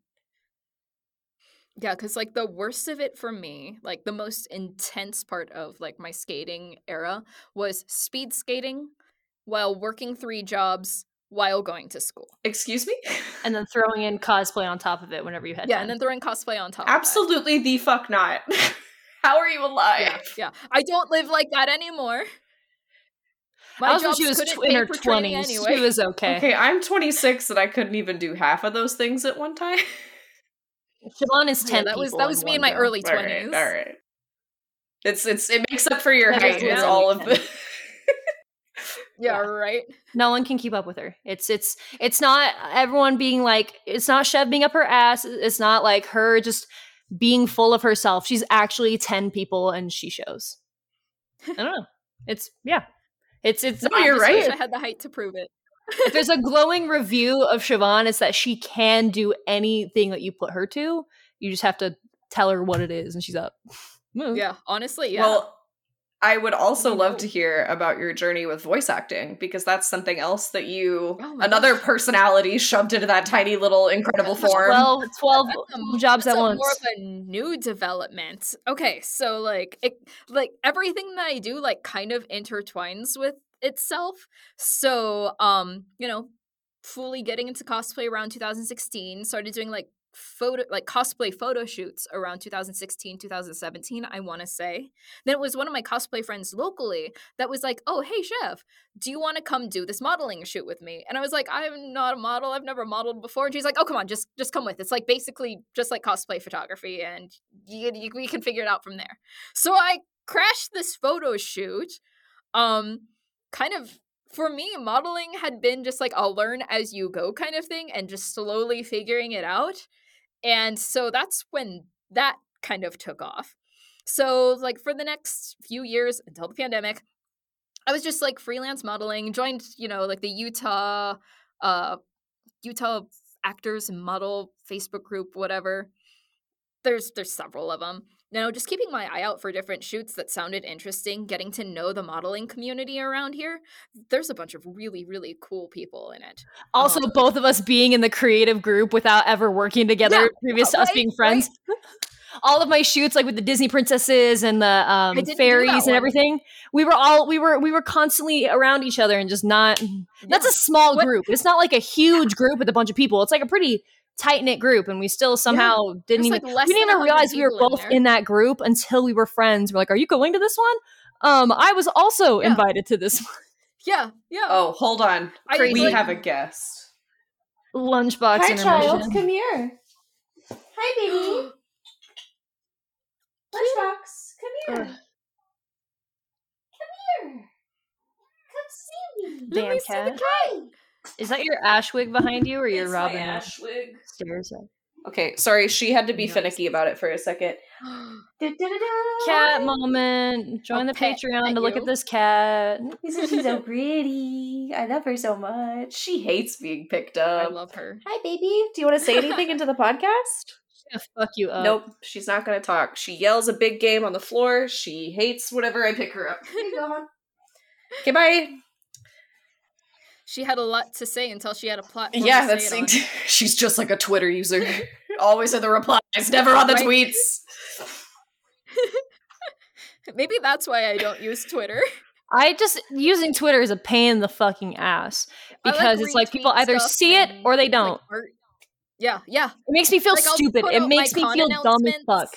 S3: Yeah, because like the worst of it for me, like the most intense part of like my skating era was speed skating while working three jobs while going to school.
S1: Excuse me?
S2: and then throwing in cosplay on top of it whenever you had
S3: Yeah,
S2: time.
S3: and then throwing cosplay on top.
S1: Absolutely the fuck not. How are you alive?
S3: Yeah, yeah. I don't live like that anymore. My
S2: I was when she was tw- in her twenties.
S3: anyway.
S2: She was okay.
S1: Okay, I'm 26 and I couldn't even do half of those things at one time.
S2: Siobhan is
S3: Yeah,
S2: ten.
S3: that was that was me in my
S2: go.
S3: early twenties.
S1: all right. It's it's it makes up for your
S2: That
S1: height. It's all of the
S3: Yeah,
S2: Yeah.
S3: right.
S2: No one can keep up with her. It's it's it's not everyone being like it's not Chev being up her ass. It's not like her just being full of herself. She's actually ten people and she shows. I don't know. It's yeah. It's it's
S1: No, you're
S3: I just wish
S1: right.
S3: I had the height to prove it.
S2: If there's a glowing review of Siobhan, it's that she can do anything that you put her to. You just have to tell her what it is, and she's up. Move.
S3: Yeah, honestly, yeah.
S1: Well, I would also
S3: You
S1: love to hear about your journey with voice acting because that's something else that you
S3: Oh
S1: another
S3: gosh.
S1: personality shoved into that tiny little incredible form.
S2: 12, 12
S3: That's a-
S2: jobs
S3: that's
S2: at
S3: a
S2: once.
S3: More of a new development. Okay, so like it, like everything that I do like kind of intertwines with itself. So um, you know, fully getting into cosplay around 2016, started doing like photo like cosplay photo shoots around 2016 2017 i want to say. Then it was one of my cosplay friends locally that was like oh hey Chev do you want to come do this modeling shoot with me? And i was like i'm not a model. I've never modeled before. And she's like oh come on just just come with. It's like basically just like cosplay photography and you, you, we can figure it out from there. So i crashed this photo shoot um kind of for me modeling had been just like a learn as you go kind of thing and just slowly figuring it out and so that's when that kind of took off so like for the next few years until the pandemic I was just like freelance modeling, joined, you know, like the Utah uh Utah actors model Facebook group, whatever. There's there's several of them. Know, just keeping my eye out for different shoots that sounded interesting, getting to know the modeling community around here. There's a bunch of really, really cool people in it.
S2: Also,
S3: Um,
S2: both of us being in the creative group without ever working together
S3: Yeah,
S2: previous to us being friends. all of my shoots, like with the Disney princesses and the um,
S3: didn't do that
S2: fairies and everything, we were all we were we were constantly around each other and just not. That's a small
S3: What-
S2: group. It's not like a huge group with a bunch of people. It's like a pretty tight knit group, and we still somehow didn't
S3: There's,
S2: even.
S3: like,
S2: we didn't even realize we were
S3: people in
S2: both in, that group until we were friends. We're like, "Are you going to this one?" Um, I was also
S3: Yeah.
S2: invited to this one.
S3: Yeah, yeah.
S1: oh, hold on.
S3: I
S1: we
S3: like-
S1: have a guest.
S2: lunchbox
S4: Hi,
S2: intermission.
S4: child. Come here. Hi, baby. Lunchbox, come here.
S2: Ugh.
S4: Come here. Come see me.
S3: Let
S2: Damn
S3: me see the
S2: cat.
S4: Hi.
S2: Is that your ash wig behind you, or your
S1: It's my
S2: Robin
S1: ash wig.
S2: stairs?
S1: Okay, sorry, she had to be finicky about it for a second.
S2: Cat moment. Join
S3: I'll
S2: the Patreon
S3: pet
S2: to look at this cat.
S4: He says she's so pretty. I love her so much.
S1: She hates being picked up.
S3: I love her.
S4: Hi, baby. Do you want to say anything into the podcast?
S2: Yeah, fuck you up.
S1: nope, she's not gonna talk. She yells a big game on the floor. She hates whatever I pick her up.
S4: Here you go, hon.
S1: Okay, bye.
S3: She had a lot to say until she had a plot.
S1: Yeah,
S3: to
S1: that's
S3: say it on.
S1: she's just like a Twitter user. Always in the replies, never on the
S3: Right.
S1: tweets.
S3: Maybe that's why I don't use Twitter.
S2: I just using Twitter is a pain in the fucking ass
S3: I like
S2: because it's like people either see it or they don't.
S3: art. Yeah, yeah,
S2: It makes me feel
S3: Like,
S2: stupid. It makes me feel dumb as fuck.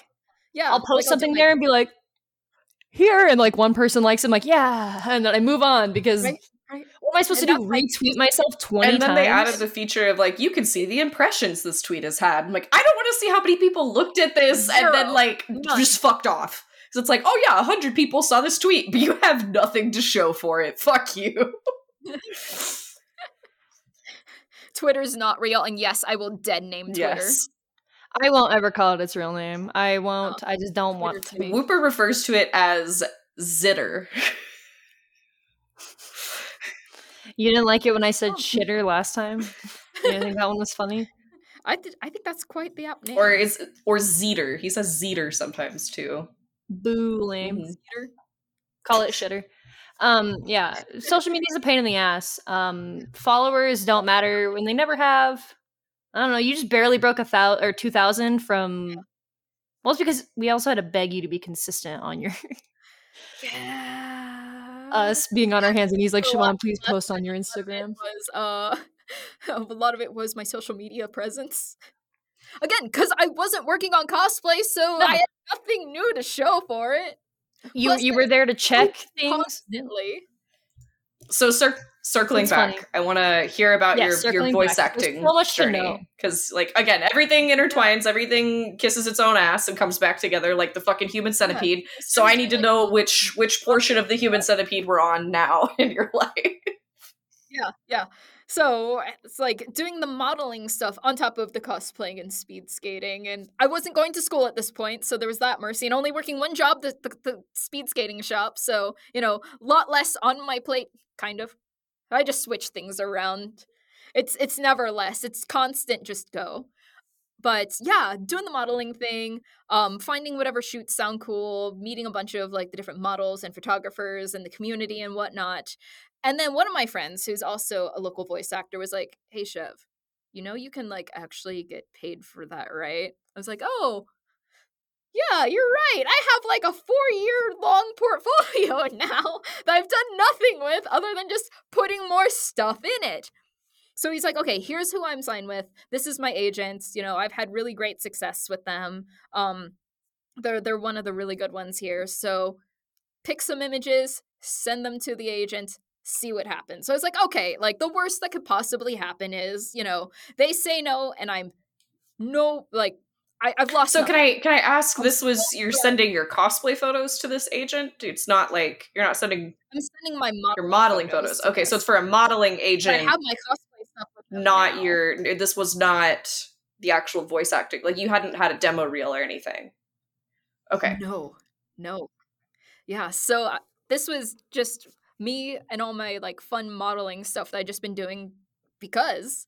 S3: yeah.
S2: I'll post
S3: like, I'll do
S2: something
S3: my-
S2: there and be like, here, and like one person likes it, I'm like, yeah, and then I move on because
S3: Right, right.
S2: What am I supposed
S3: And
S2: to do? Retweet myself twenty times?
S1: And then
S2: times?
S1: they added the feature of like you can see the impressions this tweet has had. I'm like, I don't want to see how many people looked at this and then like
S3: None.
S1: just fucked off. Because it's like, oh yeah, hundred people saw this tweet, but you have nothing to show for it. Fuck you.
S3: Twitter's not real, and yes, I will dead name Twitter.
S1: Yes.
S2: I won't ever call it its real name. I won't. Oh, I just don't want to
S3: Twitter
S2: be.
S1: Whooper refers to it as zitter.
S2: You didn't like it when I said
S3: Oh.
S2: shitter last time. You didn't think that one was funny?
S3: I th- I think that's quite the app name.
S1: or is or zeter. He says zeter sometimes too.
S2: Boo, lame.
S1: Mhm.
S3: Twitter.
S2: Call it shitter. Um, yeah, social media is a pain in the ass. Um, followers don't matter when they never have. I don't know. You just barely broke a thousand or two thousand from. Well, it's because we also had to beg you to be consistent on your
S3: Yeah.
S2: Us being on our hands and knees. Like,
S3: So, uh,
S2: Siobhan, please post on your Instagram.
S3: was uh a lot of it was my social media presence. Again, because I wasn't working on cosplay, so
S2: No.
S3: I had nothing new to show for it.
S2: You
S3: Plus,
S2: you were there to check things.
S3: Constantly.
S1: So cir- circling
S2: It's
S1: back,
S2: funny.
S1: I want to hear about
S2: Yeah,
S1: your your voice
S2: back.
S1: Acting
S2: so much
S1: journey because like again, everything intertwines, everything kisses its own ass and comes back together like the fucking human centipede. So I need to know which which portion of the human centipede we're on now in your life.
S3: Yeah, yeah. So it's like doing the modeling stuff on top of the cosplaying and speed skating. And I wasn't going to school at this point, so there was that mercy. And only working one job, the, the, the speed skating shop. So, you know, a lot less on my plate, kind of. I just switch things around. It's it's never less. It's constant just go. But yeah, doing the modeling thing, um, finding whatever shoots sound cool, meeting a bunch of like the different models and photographers and the community and whatnot. And then one of my friends, who's also a local voice actor, was like, "Hey, Chev, you know you can like actually get paid for that, right?" I was like, "Oh, yeah, you're right. I have like a four-year long portfolio now that I've done nothing with other than just putting more stuff in it." So he's like, "Okay, here's who I'm signed with. This is my agent. You know, I've had really great success with them. Um, they're they're one of the really good ones here. So pick some images, send them to the agent." see what happens. So I was like, okay, like the worst that could possibly happen is, you know, they say no and I'm no like I, I've lost.
S1: So can. I can I ask this was you're sending your cosplay photos to this agent? It's not like you're not sending
S3: I'm sending my modeling
S1: your modeling photos.
S3: to
S1: Okay, so it's for a modeling
S3: But I
S1: agent,
S3: have my cosplay stuff
S1: not
S3: now.
S1: your this was not the actual voice acting. Like you hadn't had a demo reel or anything. Okay.
S3: No, no. Yeah, so uh, this was just me and all my like fun modeling stuff that I just been doing because.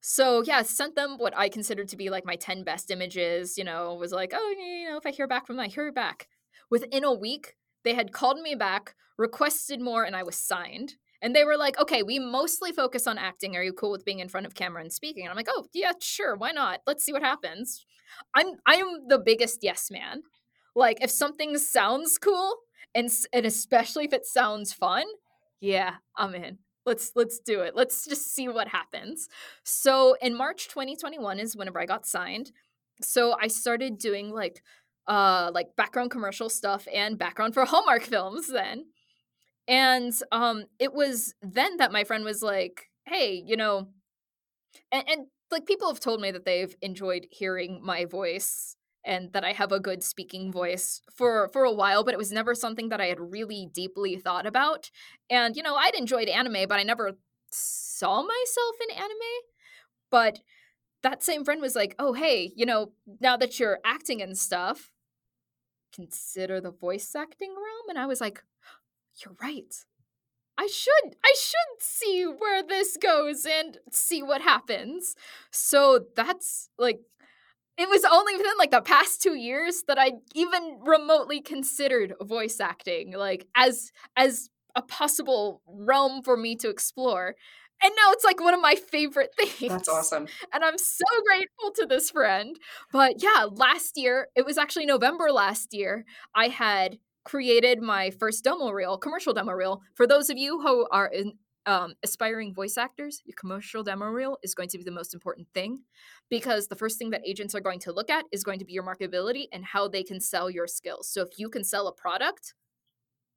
S3: So yeah, sent them what I considered to be like my 10 best images, you know, was like, oh, you know, if I hear back from them, I hear back. Within a week, they had called me back, requested more, and I was signed. And they were like, okay, we mostly focus on acting. Are you cool with being in front of camera and speaking? And I'm like, oh, yeah, sure, why not? Let's see what happens. I'm I'm the biggest yes man. Like if something sounds cool and and especially if it sounds fun, yeah, I'm in. Let's let's do it. Let's just see what happens. So in March 2021 is whenever I got signed. So I started doing like uh like background commercial stuff and background for Hallmark films then. And um it was then that my friend was like, "Hey, you know, and, and like people have told me that they've enjoyed hearing my voice and that I have a good speaking voice for for a while, but it was never something that I had really deeply thought about. And you know, I'd enjoyed anime, but I never saw myself in anime. But that same friend was like, "Oh, hey, you know, now that you're acting and stuff, consider the voice acting realm." And I was like, "You're right. I should I should see where this goes and see what happens." So that's like it was only within like the past 2 years that I even remotely considered voice acting like as as a possible realm for me to explore. And now it's like one of my favorite things.
S1: That's awesome.
S3: And I'm so grateful to this friend. But yeah, last year, it was actually November last year, I had created my first demo reel, commercial demo reel. For those of you who are in, um, aspiring voice actors, your commercial demo reel is going to be the most important thing because the first thing that agents are going to look at is going to be your marketability and how they can sell your skills. So if you can sell a product,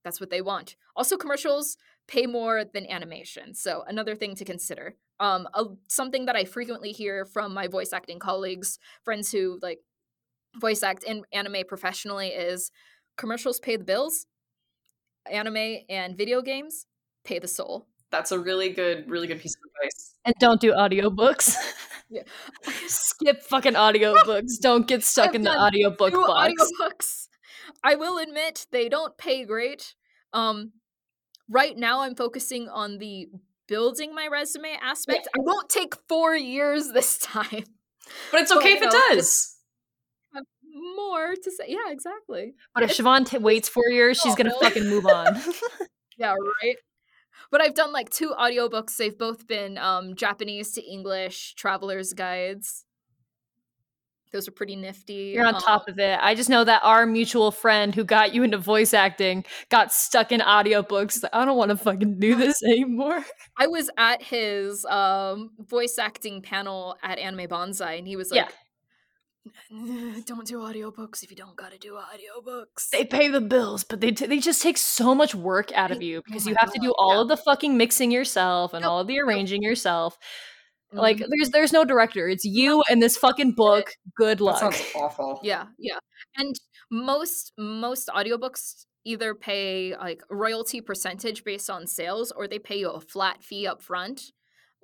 S3: that's what they want. Also, commercials pay more than animation. So another thing to consider. Um, a, something that I frequently hear from my voice acting colleagues, friends who like voice act in anime professionally, is commercials pay the bills, anime and video games pay the soul.
S1: That's a really good, really good piece of advice.
S2: And don't do audiobooks.
S3: Yeah.
S2: Skip fucking audiobooks. Don't get stuck
S3: I've
S2: in the audiobook box.
S3: audiobooks. I will admit they don't pay great. Um, right now I'm focusing on the building my resume aspect. I won't take four years this time.
S1: But it's okay if it
S3: know,
S1: does.
S3: More to say. Yeah, exactly.
S2: But if
S3: It's-
S2: Siobhan t- waits four years, she's gonna
S3: really?
S2: fucking move on.
S3: Yeah, right. But I've done like two audiobooks. They've both been um, Japanese to English travelers guides. Those are pretty nifty.
S2: You're on
S3: Um,
S2: top of it. I just know that our mutual friend who got you into voice acting got stuck in audiobooks. Like, I don't want to fucking do this anymore.
S3: I was at his um, voice acting panel at Anime Banzai, and he was like, "N- "Don't do audiobooks if you don't gotta do audiobooks."
S2: They pay the bills, but they t- they just take so much work out of you
S3: oh
S2: because
S3: my
S2: you have to do all
S3: yeah.
S2: of the fucking mixing yourself and
S3: Yep,
S2: all of the
S3: yep.
S2: arranging yourself. Like
S3: Mhm.
S2: there's there's no director. It's you and this fucking book. Good luck.
S1: That
S2: luck.
S1: sounds awful.
S3: yeah, yeah, and most most audiobooks either pay like royalty percentage based on sales, or they pay you a flat fee up front.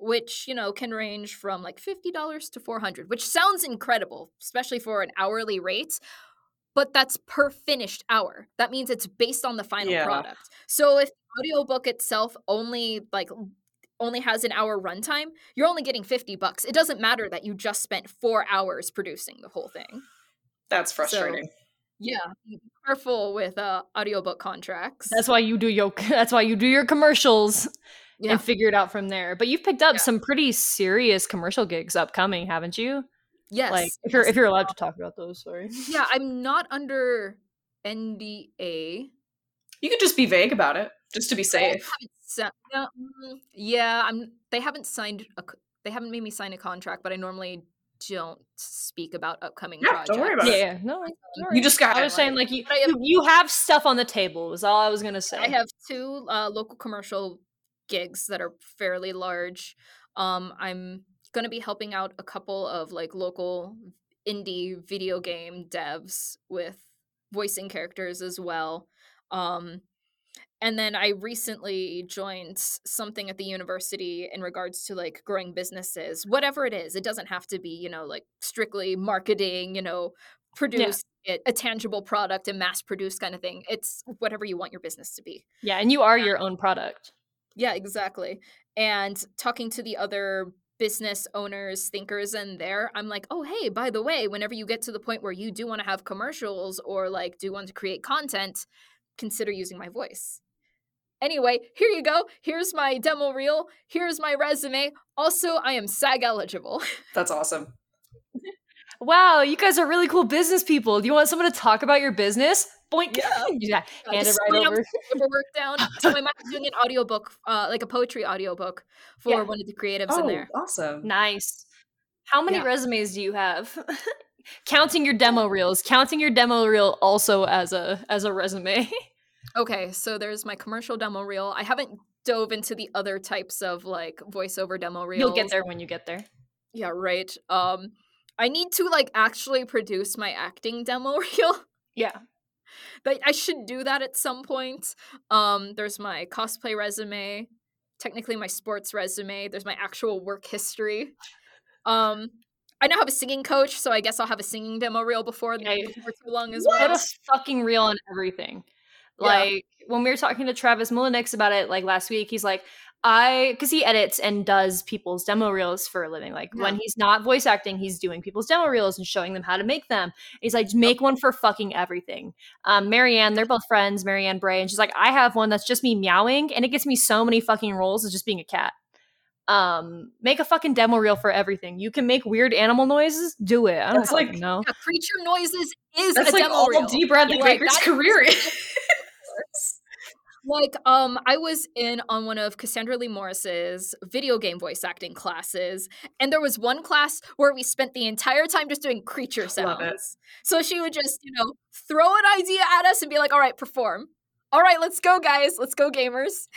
S3: Which you know can range from like fifty dollars to four hundred, which sounds incredible, especially for an hourly rate. but that's per finished hour. That means it's based on the final
S1: Yeah.
S3: product. So if the audiobook itself only like only has an hour runtime, you're only getting 50 bucks. It doesn't matter that you just spent 4 hours producing the whole thing.
S1: That's frustrating.
S3: Yeah, be careful with uh audiobook contracts.
S2: That's why you do your that's why you do your commercials
S3: yeah.
S2: and figure it out from there. But you've picked up
S3: Yeah.
S2: some pretty serious commercial gigs upcoming, haven't you?
S3: yes.
S2: Like if you're if you're allowed to talk about those, sorry.
S3: Yeah, I'm not under NDA.
S1: You could just be vague about it, just to be safe.
S3: haven't si- no, mm, yeah, I'm. They haven't signed. a. they haven't made me sign a contract, but I normally don't speak about upcoming
S1: Yeah,
S3: projects.
S1: don't worry about
S2: Yeah,
S1: it.
S2: yeah. No,
S1: You just got
S2: I
S1: it.
S2: was saying like you,
S3: have-
S2: you you have stuff on the table is all I was gonna say.
S3: I have two uh, local commercial gigs that are fairly large. Um, I'm going to be helping out a couple of like local indie video game devs with voicing characters as well. Um, and then I recently joined something at the university in regards to like growing businesses, whatever it is. It doesn't have to be, you know, like strictly marketing, you know, produce it, a tangible product and mass produce kind of thing. It's whatever you want your business to be.
S2: yeah, and you are your own product.
S3: Yeah, exactly. And talking to the other business owners, thinkers in there, I'm like, oh, hey, by the way, whenever you get to the point where you do want to have commercials or like do want to create content, consider using my voice. Anyway, here you go. Here's my demo reel. Here's my resume. Also, I am SAG eligible.
S1: That's awesome.
S2: Wow, you guys are really cool business people. Do you want someone to talk about your business? Boink.
S3: Yeah.
S2: yeah.
S3: Uh,
S2: Hand it right over.
S3: paperwork down. So I'm doing an audiobook, uh, like a poetry audiobook for
S2: Yeah.
S3: one of the creatives in
S1: Oh,
S3: there.
S1: awesome.
S2: Nice. How many
S3: Yeah.
S2: resumes do you have? counting your demo reels, counting your demo reel also as a as a resume.
S3: Okay, so there's my commercial demo reel. I haven't dove into the other types of like voiceover demo reels.
S2: You'll get there when you get there.
S3: Yeah, right. Um I need to like actually produce my acting demo reel.
S2: Yeah.
S3: But I should do that at some point. Um there's my cosplay resume, technically my sports resume, there's my actual work history. Um I now have a singing coach, so I guess I'll have a singing demo reel before,
S2: Yeah, you-
S3: before too long as
S2: Put
S3: well.
S2: a fucking reel on everything.
S3: Yeah.
S2: Like when we were talking to Travis Mullenix about it like last week, he's like, I because he edits and does people's demo reels for a living. Like when he's not voice acting, he's doing people's demo reels and showing them how to make them. He's like, make one for fucking everything. Um, Marianne, they're both friends, Marianne Bray, and she's like, I have one that's just me meowing, and it gets me so many fucking rolls as just being a cat. Um, make a fucking demo reel for everything. You can make weird animal noises, do it. I don't
S1: like-
S2: know.
S3: Yeah, creature noises is
S1: That's
S3: a
S1: like
S3: demo
S1: all
S3: reel.
S1: Dee Bradley Baker's
S3: that-
S1: career is.
S3: Like, um, I was in on one of Cassandra Lee Morris's video game voice acting classes, and there was one class where we spent the entire time just doing creature
S1: Love it.
S3: sounds. So she would just, you know, throw an idea at us and be like, "All right, perform. All right, let's go, guys. Let's go, gamers."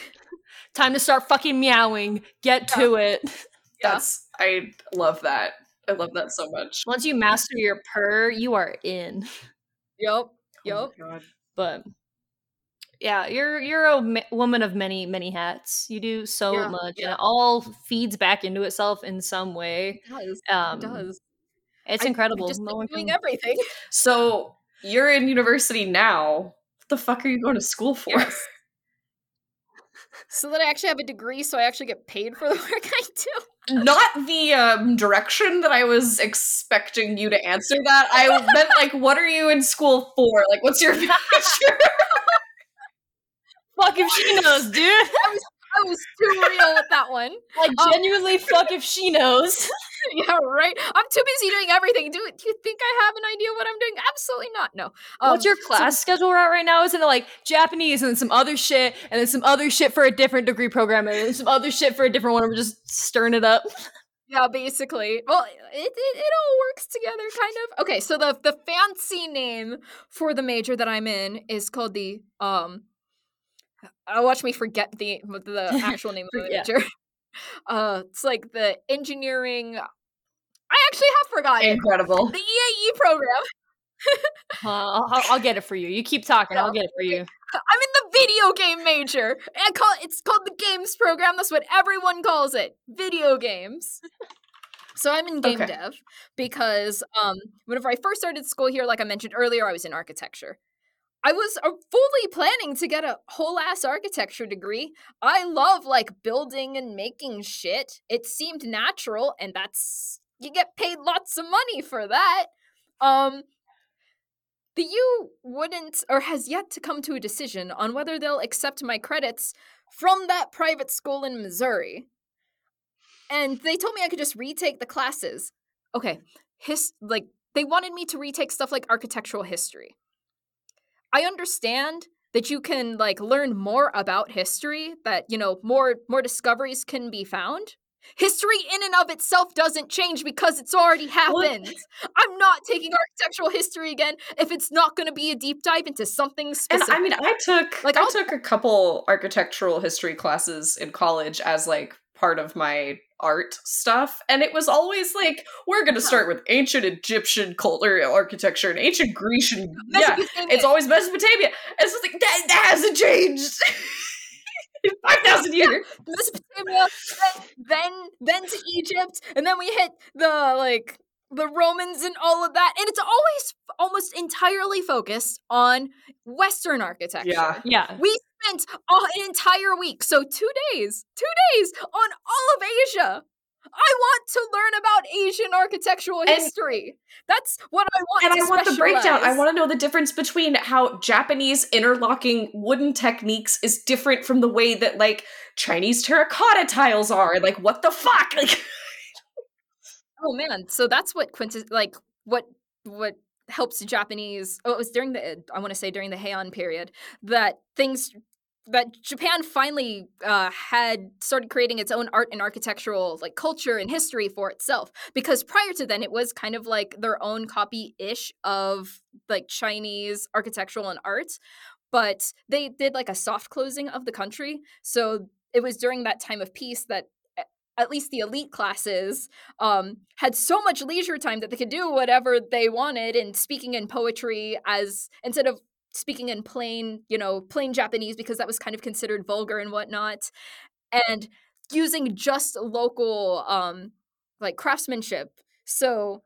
S2: Time to start fucking meowing. Get to it.
S3: Yeah.
S1: That's I love that. I love that so much.
S2: Once you master your purr, you are in.
S3: Yep.
S1: Oh
S3: Yep.
S1: my God.
S2: But yeah, you're you're a ma- woman of many many hats. You do so
S3: Yeah,
S2: much,
S3: yeah.
S2: and it all feeds back into itself in some way.
S3: It does.
S2: Um,
S3: it does.
S2: It's
S3: I- I
S2: incredible.
S3: just
S2: No
S3: doing
S2: can-
S3: everything.
S1: So you're in university now. What the fuck are you going to school for?
S3: Yes. so that I actually have a degree, so I actually get paid for the work I do.
S1: Not the um, direction that I was expecting you to answer that. I meant like, what are you in school for? Like, what's your major?
S2: Fuck if she knows, dude.
S3: I was too real with that one.
S2: Like
S3: Um,
S2: genuinely, fuck if she knows.
S3: yeah, right. I'm too busy doing everything. Do, do you think I have an idea what I'm doing? Absolutely not. No. Um,
S2: What's your
S3: so-
S2: class schedule at right now? Isn't it like Japanese and then some other shit, and then some other shit for a different degree program, and then some other shit for a different one? We're just stirring it up.
S3: yeah, basically. Well, it, it it all works together, kind of. Okay, so the the fancy name for the major that I'm in is called the um. Uh, watch me forget the the actual name of the
S2: Yeah.
S3: major. Uh, it's like the engineering. I actually have forgotten
S1: Incredible.
S3: the EAE program.
S2: Uh, I'll, I'll- I'll get it for you. You keep talking. I'll get it for you.
S3: I'm in the video game major. I call it's called the games program. That's what everyone calls it. Video games. So I'm in game
S1: Okay.
S3: dev because um whenever I first started school here, like I mentioned earlier, I was in architecture. I was uh, fully planning to get a whole ass architecture degree. I love like building and making shit. It seemed natural, and that's you get paid lots of money for that. Um, the U wouldn't or has yet to come to a decision on whether they'll accept my credits from that private school in Missouri. And they told me I could just retake the classes. Okay, his like they wanted me to retake stuff like architectural history. I understand that you can like learn more about history, that you know, more more discoveries can be found. History in and of itself doesn't change because it's already happened. I'm not taking architectural history again if it's not going to be a deep dive into something specific. And.
S1: I mean, I took
S3: Like,
S1: I
S3: I'll-
S1: took a couple architectural history classes in college as like part of my art stuff, and it was always like we're going to start with ancient Egyptian culture architecture and ancient Grecian. yeah, it's always Mesopotamia. And it's just like that, that hasn't changed in five thousand years.
S3: Mesopotamia, then, then then to Egypt, and then we hit the like the Romans and all of that, and it's always almost entirely focused on Western architecture.
S1: Yeah.
S2: Yeah.
S3: We spent a- an entire week, so two days, two days on all of Asia. I want to learn about Asian architectural
S1: And-
S3: history. That's what I want.
S1: and
S3: to
S1: I want the breakdown. I want to know the difference between how Japanese interlocking wooden techniques is different from the way that like Chinese terracotta tiles are. Like what the fuck? Like
S3: Oh man, so that's what quintus like what what helps Japanese. Oh, it was during the I want to say during the Heian period that things that Japan finally uh, had started creating its own art and architectural like culture and history for itself. Because prior to then, it was kind of like their own copy ish of like Chinese architectural and art, but they did like a soft closing of the country. So it was during that time of peace that at least the elite classes um, had so much leisure time that they could do whatever they wanted and speaking in poetry as instead of speaking in plain you know plain japanese because that was kind of considered vulgar and whatnot and using just local um like craftsmanship. So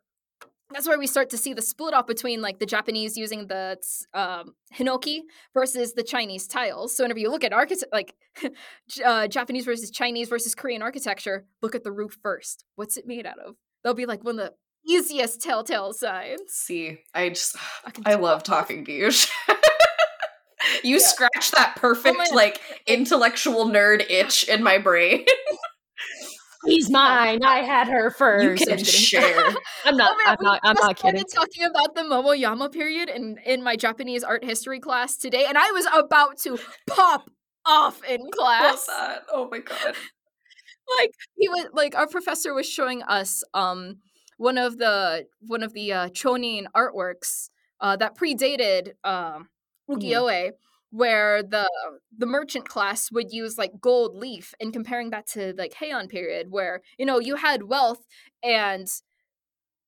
S3: that's where we start to see the split off between like the Japanese using the um, hinoki versus the Chinese tiles. So whenever you look at architect like uh, Japanese versus Chinese versus Korean architecture, look at the roof first. What's it made out of? They'll be like one of the easiest telltale signs.
S1: See, I just
S3: I
S1: I love talking to you. you
S3: Yeah.
S1: scratch that perfect
S3: my-
S1: like intellectual nerd itch in my brain.
S2: He's mine. I had her first.
S1: you
S2: I'm
S1: can share.
S2: I'm not.
S3: Oh, man,
S2: I'm not. I'm not kidding.
S3: started talking about the Momoyama period in in my Japanese art history class today, and I was about to pop off in class.
S1: that. Oh my god.
S3: like he was like our professor was showing us um one of the one of the uh chonin artworks uh that predated um ukiyo-e where the the merchant class would use like gold leaf and comparing that to like heian period where you know you had wealth and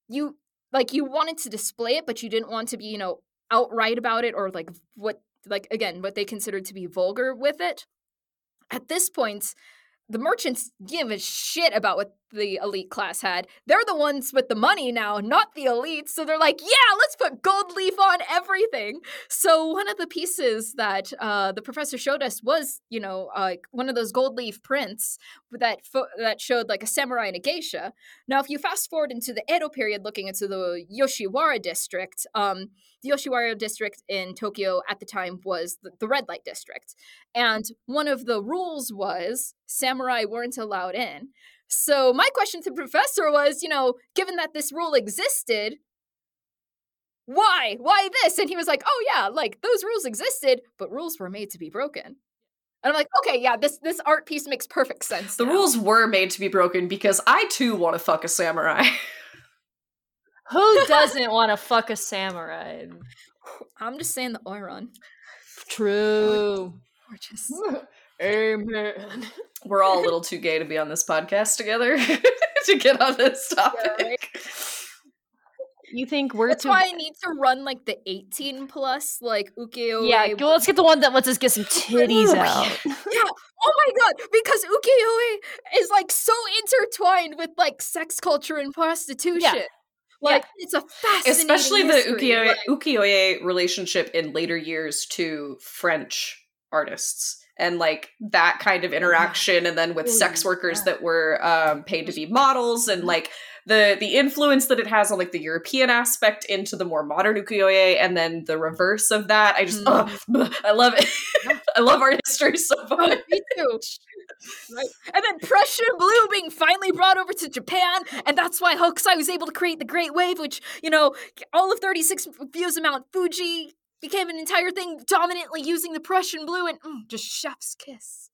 S3: you like you wanted to display it but you didn't want to be you know outright about it or like what like again what they considered to be vulgar with it. At this point the merchants give a shit about what the elite class had. They're the ones with the money now, not the elites. So they're like, yeah, let's put gold leaf on everything. So one of the pieces that uh, the professor showed us was, you know, uh, one of those gold leaf prints that fo- that showed like a samurai and a geisha. Now, if you fast forward into the Edo period, looking into the Yoshiwara district, um, the Yoshiwara district in Tokyo at the time was the, the red light district. And one of the rules was samurai weren't allowed in. So my question to the professor was, you know, given that this rule existed, why? Why this? And he was like, oh yeah, like those rules existed, but rules were made to be broken. And I'm like, okay, yeah, this this art piece makes perfect sense.
S1: The
S3: now."
S1: rules were made to be broken because I too want to fuck a samurai.
S2: Who doesn't want to fuck a samurai?
S3: I'm just saying the Oiran.
S2: True.
S3: Gorgeous.
S2: Amen.
S1: We're all a little too gay to be on this podcast together to get on this topic.
S3: right.
S2: You think we're
S3: That's
S2: too?
S3: why I need to run like the 18 plus, like ukiyo.
S2: yeah, go- let's get the one that lets us get some titties out.
S3: Yeah. Oh my god, because ukiyo-e is like so intertwined with like sex culture and prostitution. Yeah. Like it's a fascinating
S1: Especially the
S3: history,
S1: ukiyo-
S3: like-
S1: ukiyo-e relationship in later years to French artists. And like that kind of interaction, and then with sex workers that were um, paid to be mm-hmm. models, and mm-hmm. like the the influence that it has on like the European aspect into the more modern ukiyo-e, and then the reverse of that. I just, mm-hmm. bleh, I love it. I love art history so
S3: Oh,
S1: much.
S3: me too. Right. And then Prussian blue being finally brought over to Japan, and that's why Hokusai was able to create the Great Wave, which, you know, all of 36 views of Mount Fuji became an entire thing dominantly using the Prussian blue and mm, just chef's kiss.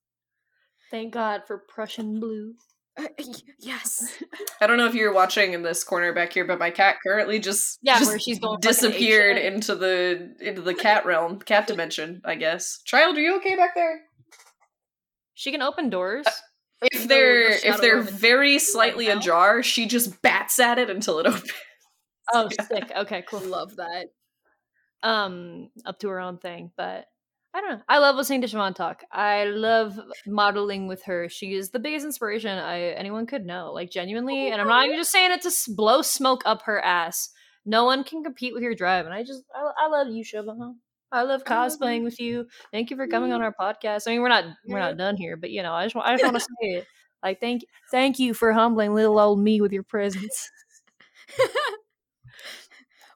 S2: Thank God for Prussian blue.
S3: Uh, y- yes.
S1: I don't know if you're watching in this corner back here, but my cat currently just
S2: Yeah,
S1: just
S2: where she's going
S1: disappeared into the into the cat realm, cat dimension. I guess. Child, are you okay back there?
S2: She can open doors.
S1: If they're if they're very slightly
S3: now.
S1: ajar, she just bats at it until it opens.
S2: oh, sick. Okay, cool.
S3: Love that.
S2: Um up to her own thing but i don't know i love listening to Siobhan talk i love modeling with her she is the biggest inspiration i anyone could know like genuinely and i'm not even just saying it to blow smoke up her ass no one can compete with your drive and i just i, I love you Siobhan. I love cosplaying with you. Thank you for coming on our podcast. I mean, we're not we're not done here, but you know, I just I just want to say it. Like, thank thank you for humbling little old me with your presence.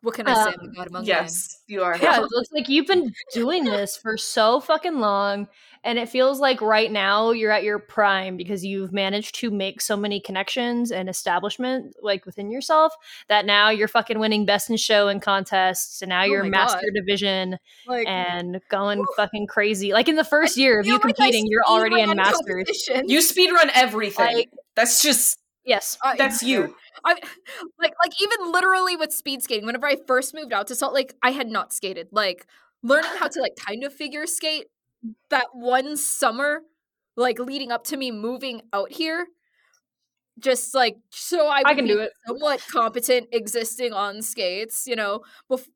S3: What can I say? I'm
S2: Um,
S3: god among
S1: Yes, you are.
S2: Yeah, it looks like you've been doing this for so fucking long, and it feels like right now you're at your prime because you've managed to make so many connections and establishment like within yourself that now you're fucking winning best in show and contests, and now
S3: Oh
S2: you're master
S3: God.
S2: division
S3: Like,
S2: and going
S3: Woo.
S2: fucking crazy. Like in the first year of
S3: feel
S2: you
S3: like
S2: competing, you're already in
S3: speedrun
S2: masters.
S3: competitions.
S1: You speedrun everything.
S2: Like-
S1: that's just
S2: Yes,
S3: I-
S1: that's you.
S3: I like like even literally with speed skating. Whenever I first moved out to Salt Lake, I had not skated. Like learning how to like kind of figure skate that one summer, like leading up to me moving out here, just like so I,
S2: I can do it.
S3: somewhat competent existing on skates. You know, bef-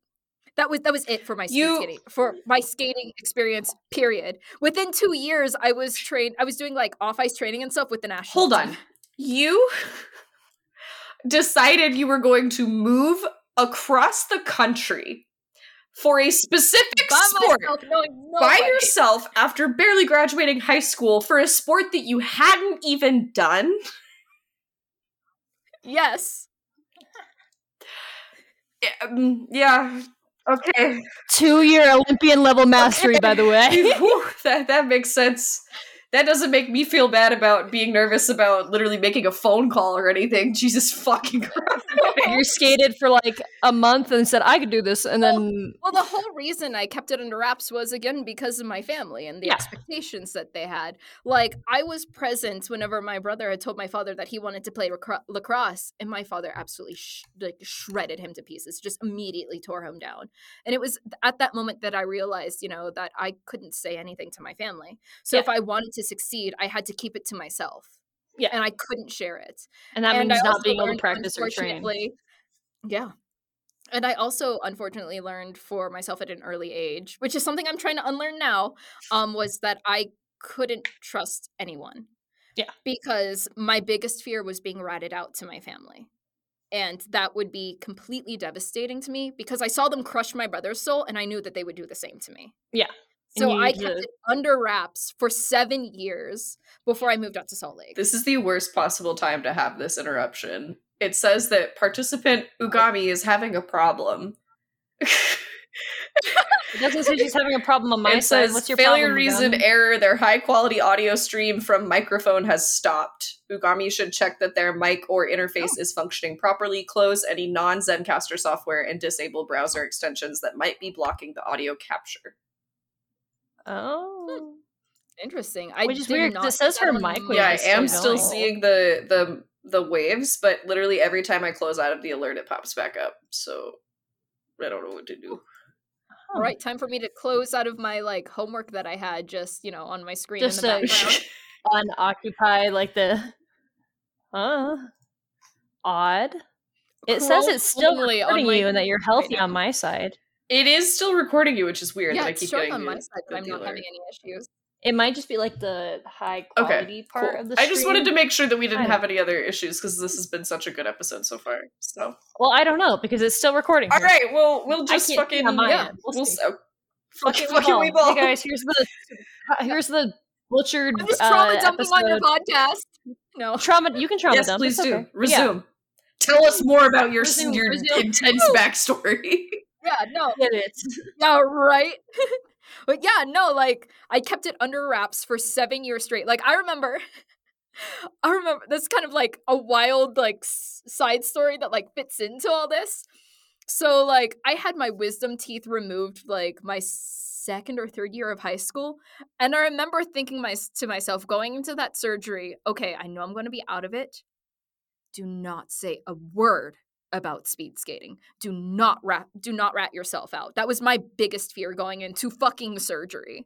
S3: that was that was it for my
S1: You-
S3: skating for my skating experience. Period. Within two years, I was trained. I was doing like off ice training and stuff with the national.
S1: Hold
S3: team.
S1: on. You decided you were going to move across the country for a specific
S3: By
S1: sport
S3: myself, knowing
S1: by
S3: nobody.
S1: yourself after barely graduating high school for a sport that you hadn't even done.
S3: Yes.
S1: Um, yeah. Okay.
S2: Two year Olympian level mastery, by the way.
S1: Whew, that that makes sense. That doesn't make me feel bad about being nervous about literally making a phone call or anything. Jesus fucking Christ.
S2: you skated for like a month and said I could do this, and then
S3: Well, the whole reason I kept it under wraps was again because of my family and the
S2: Yeah.
S3: expectations that they had. Like I was present whenever my brother had told my father that he wanted to play lacro- lacrosse, and my father absolutely sh- like shredded him to pieces, just immediately tore him down. And it was at that moment that I realized, you know, that I couldn't say anything to my family. So
S2: Yeah.
S3: if I wanted to succeed, I had to keep it to myself.
S2: Yeah.
S3: and I couldn't share it
S2: and that
S3: and
S2: means
S3: I
S2: not being able to practice or train.
S3: Yeah. And I also unfortunately learned for myself at an early age, which is something I'm trying to unlearn now, um, was that I couldn't trust anyone.
S2: Yeah.
S3: Because my biggest fear was being ratted out to my family. And that would be completely devastating to me because I saw them crush my brother's soul and I knew that they would do the same to me.
S2: Yeah.
S3: So I kept
S2: to-
S3: it under wraps for seven years before I moved out to Salt Lake.
S1: This is the worst possible time to have this interruption. It says that participant Ugami is having a problem.
S2: It doesn't say she's having a problem on my
S1: it
S2: side.
S1: says
S2: What's your
S1: failure
S2: problem,
S1: reason
S2: Ugami?
S1: error. Their high quality audio stream from microphone has stopped. Ugami should check that their mic or oh. interface
S2: Oh.
S1: is functioning properly. Close any non Zencastr software and disable browser extensions that might be blocking the audio capture.
S2: Oh. Hmm.
S3: Interesting. I
S2: Which is
S3: did
S2: weird 'cause
S3: not
S2: it says
S3: see
S2: her mic was
S1: yeah, I am
S2: still
S1: still
S2: going.
S1: seeing the the the waves, but literally every time I close out of the alert, it pops back up. So I don't know what to do.
S2: Huh.
S3: All right, time for me to close out of my like homework that I had just, you know, on my screen
S2: Just
S3: in the
S2: a-
S3: background.
S2: Unoccupied, like the. Huh. Odd. It says it's still
S3: only on
S2: recording
S3: my
S2: you and that you're healthy
S3: now.
S2: on my side.
S1: It is still recording you, which is weird.
S3: Yeah,
S1: that I
S3: it's
S1: keep
S3: showing on my side that
S1: the
S3: I'm not having any issues.
S2: It might just be like the high
S1: Okay,
S2: quality part
S1: Cool.
S2: of the show.
S1: I just wanted to make sure that we didn't have any other issues because this has been such a good episode so far. So,
S2: Well, I don't know because it's still recording.
S1: all
S2: here.
S1: right, well, we'll just
S2: can't
S1: fucking yeah,
S2: end. We'll
S1: we'll
S2: see.
S1: s- fucking
S2: Fucking
S1: fucking
S2: Weeball.
S1: Weeball.
S2: Hey guys, here's the here's the butchered
S3: I'm just
S2: uh,
S3: trauma dumping on your podcast. No.
S2: Trauma. You can trauma
S1: yes,
S2: dump.
S1: please
S2: it's
S1: do.
S2: okay. Yeah.
S1: Resume. Tell us more about your
S2: Resume,
S1: your
S2: resume.
S1: intense backstory.
S3: Yeah, no.
S2: Get it.
S3: Yeah, right. but yeah, no, like I kept it under wraps for seven years straight. Like I remember, I remember that's kind of like a wild like s- side story that like fits into all this. So like I had my wisdom teeth removed like my second or third year of high school, and I remember thinking my to myself going into that surgery. Okay, I know I'm going to be out of it. Do not say a word about speed skating. Do not rat do not rat yourself out. That was my biggest fear going into fucking surgery.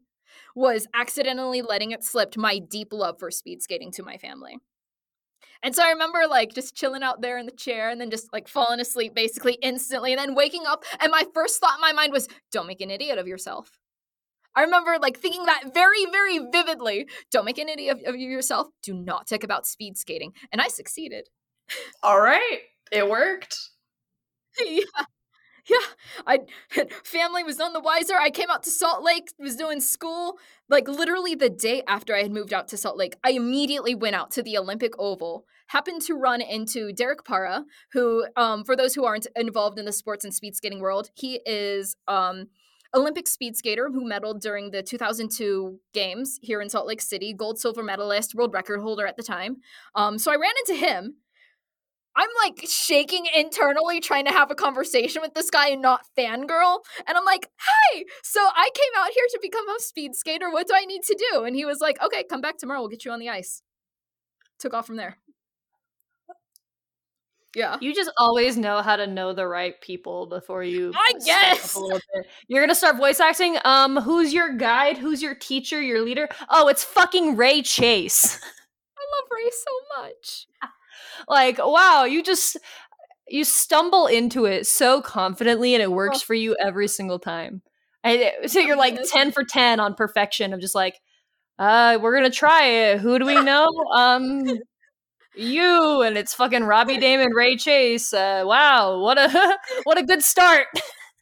S3: Was accidentally letting it slip my deep love for speed skating to my family. And so I remember like just chilling out there in the chair and then just like falling asleep basically instantly and then waking up and my first thought in my mind was don't make an idiot of yourself. I remember like thinking that very very vividly. Don't make an idiot of, of yourself. Do not talk about speed skating. And I succeeded.
S1: All right, it worked.
S3: yeah. Yeah. I family was none the wiser. I came out to Salt Lake, was doing school. Like literally the day after I had moved out to Salt Lake, I immediately went out to the Olympic Oval. Happened to run into Derek Parra, who, um, for those who aren't involved in the sports and speed skating world, he is um, Olympic speed skater who medaled during the 2002 games here in Salt Lake City, gold, silver medalist, world record holder at the time. Um, so I ran into him. I'm like shaking internally trying to have a conversation with this guy and not fangirl. And I'm like, hey, so I came out here to become a speed skater. What do I need to do? And he was like, okay, come back tomorrow. We'll get you on the ice. Took off from there. Yeah.
S2: You just always know how to know the right people before you.
S3: I guess.
S2: a little bit. You're gonna start voice acting. Um, who's your guide? Who's your teacher? Your leader? Oh, it's fucking Ray Chase.
S3: I love Ray so much.
S2: Like, wow, you just you stumble into it so confidently, and it works for you every single time. And so you're like ten for ten on perfection of just like, uh, we're gonna try it. Who do we know? Um, you and it's fucking Robbie Daymond, Ray Chase. Uh, wow, what a what a good start.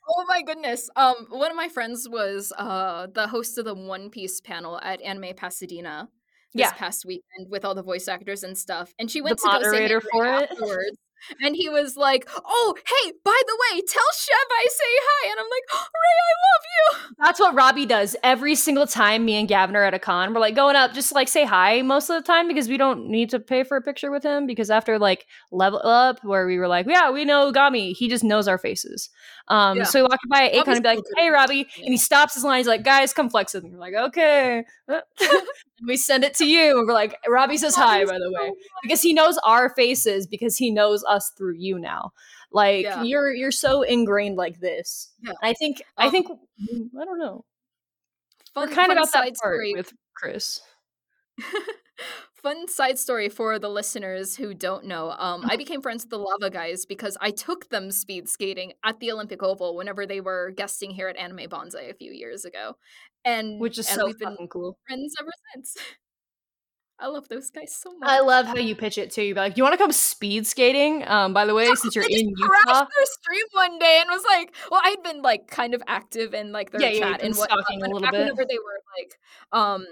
S3: Oh my goodness. Um one of my friends was uh the host of the One Piece panel at Anime Pasadena this
S2: Yeah.
S3: past weekend with all the voice actors and stuff. And she
S2: The
S3: went to go say hey
S2: moderator
S3: to
S2: for it.
S3: afterwards. And he was like, "Oh, hey, by the way, tell Chev I say hi." And I'm like, "Ray, I love you."
S2: That's what Robbie does every single time me and Gavin are at a con. We're like going up, just like say hi most of the time because we don't need to pay for a picture with him. Because after like level up, where we were like, yeah, we know Gami, he just knows our faces. Um,
S3: Yeah.
S2: so we walk by Akon and be like,
S3: Robbie's so good
S2: hey, Robbie, and he stops his line. He's like, guys, come flex with me. We're like, okay. and we send it to you, and we're like, Robbie says hi, by the way, because he knows our faces because he knows us through you now. Like
S3: Yeah.
S2: you're you're so ingrained like this.
S3: Yeah.
S2: I think I
S3: Um,
S2: think I don't know.
S3: Fun,
S2: We're kind of about that
S3: side
S2: part
S3: story
S2: with Chris.
S3: Fun side story for the listeners who don't know. Um. I became friends with the Lava Guys because I took them speed skating at the Olympic Oval whenever they were guesting here at Anime Banzai a few years ago, and
S2: Which is
S3: and
S2: so fucking cool.
S3: friends ever since. I love those guys so much.
S2: I love how you pitch it too. You're like, you want to come speed skating? Um, by the way, since you're
S3: I
S2: in
S3: crashed
S2: Utah,
S3: their stream one day and was like, well, I'd been like kind of active in like their
S2: Yeah, yeah,
S3: chat
S2: been
S3: and what
S2: a little bit.
S3: whenever they were like, um,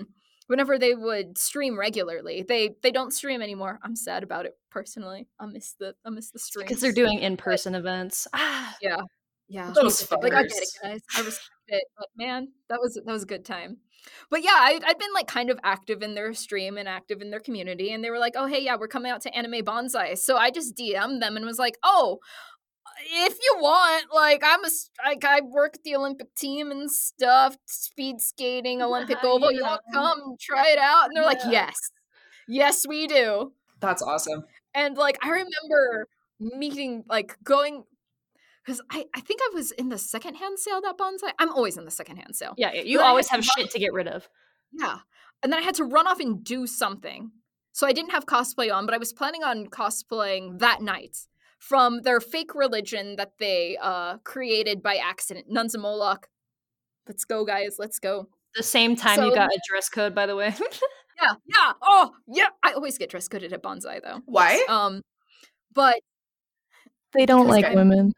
S3: whenever they would stream regularly. They they don't stream anymore. I'm sad about it personally. I miss the I miss the stream
S2: because they're doing in-person events. Ah,
S3: Yeah, yeah.
S1: Those
S3: like I get it, guys. I respect it, but man, that was that was a good time. But yeah, I, I'd been like kind of active in their stream and active in their community, and they were like, "Oh, hey, yeah, we're coming out to Anime Banzai." So I just DM'd them and was like, "Oh, if you want, like, I'm a s- like I work at the Olympic team and stuff, speed skating, Olympic Oval. You want to come try it out?" And they're like, "Yes, yes, we do."
S1: That's awesome.
S3: And like I remember meeting like going because I, I think I was in the secondhand sale that Banzai. I'm always in the secondhand sale.
S2: yeah, yeah, you
S3: But
S2: always have
S3: to
S2: shit to get rid of.
S3: Yeah. And then I had to run off and do something. So I didn't have cosplay on, but I was planning on cosplaying that night from their fake religion that they uh created by accident. Nuns and Moloch. Let's go, guys. Let's go.
S2: The same time you got a dress code, by the way.
S3: Yeah, yeah. Oh, yeah. I always get dress coded at Banzai though.
S1: Why?
S3: Um, but
S2: they don't
S3: like Okay.
S2: women.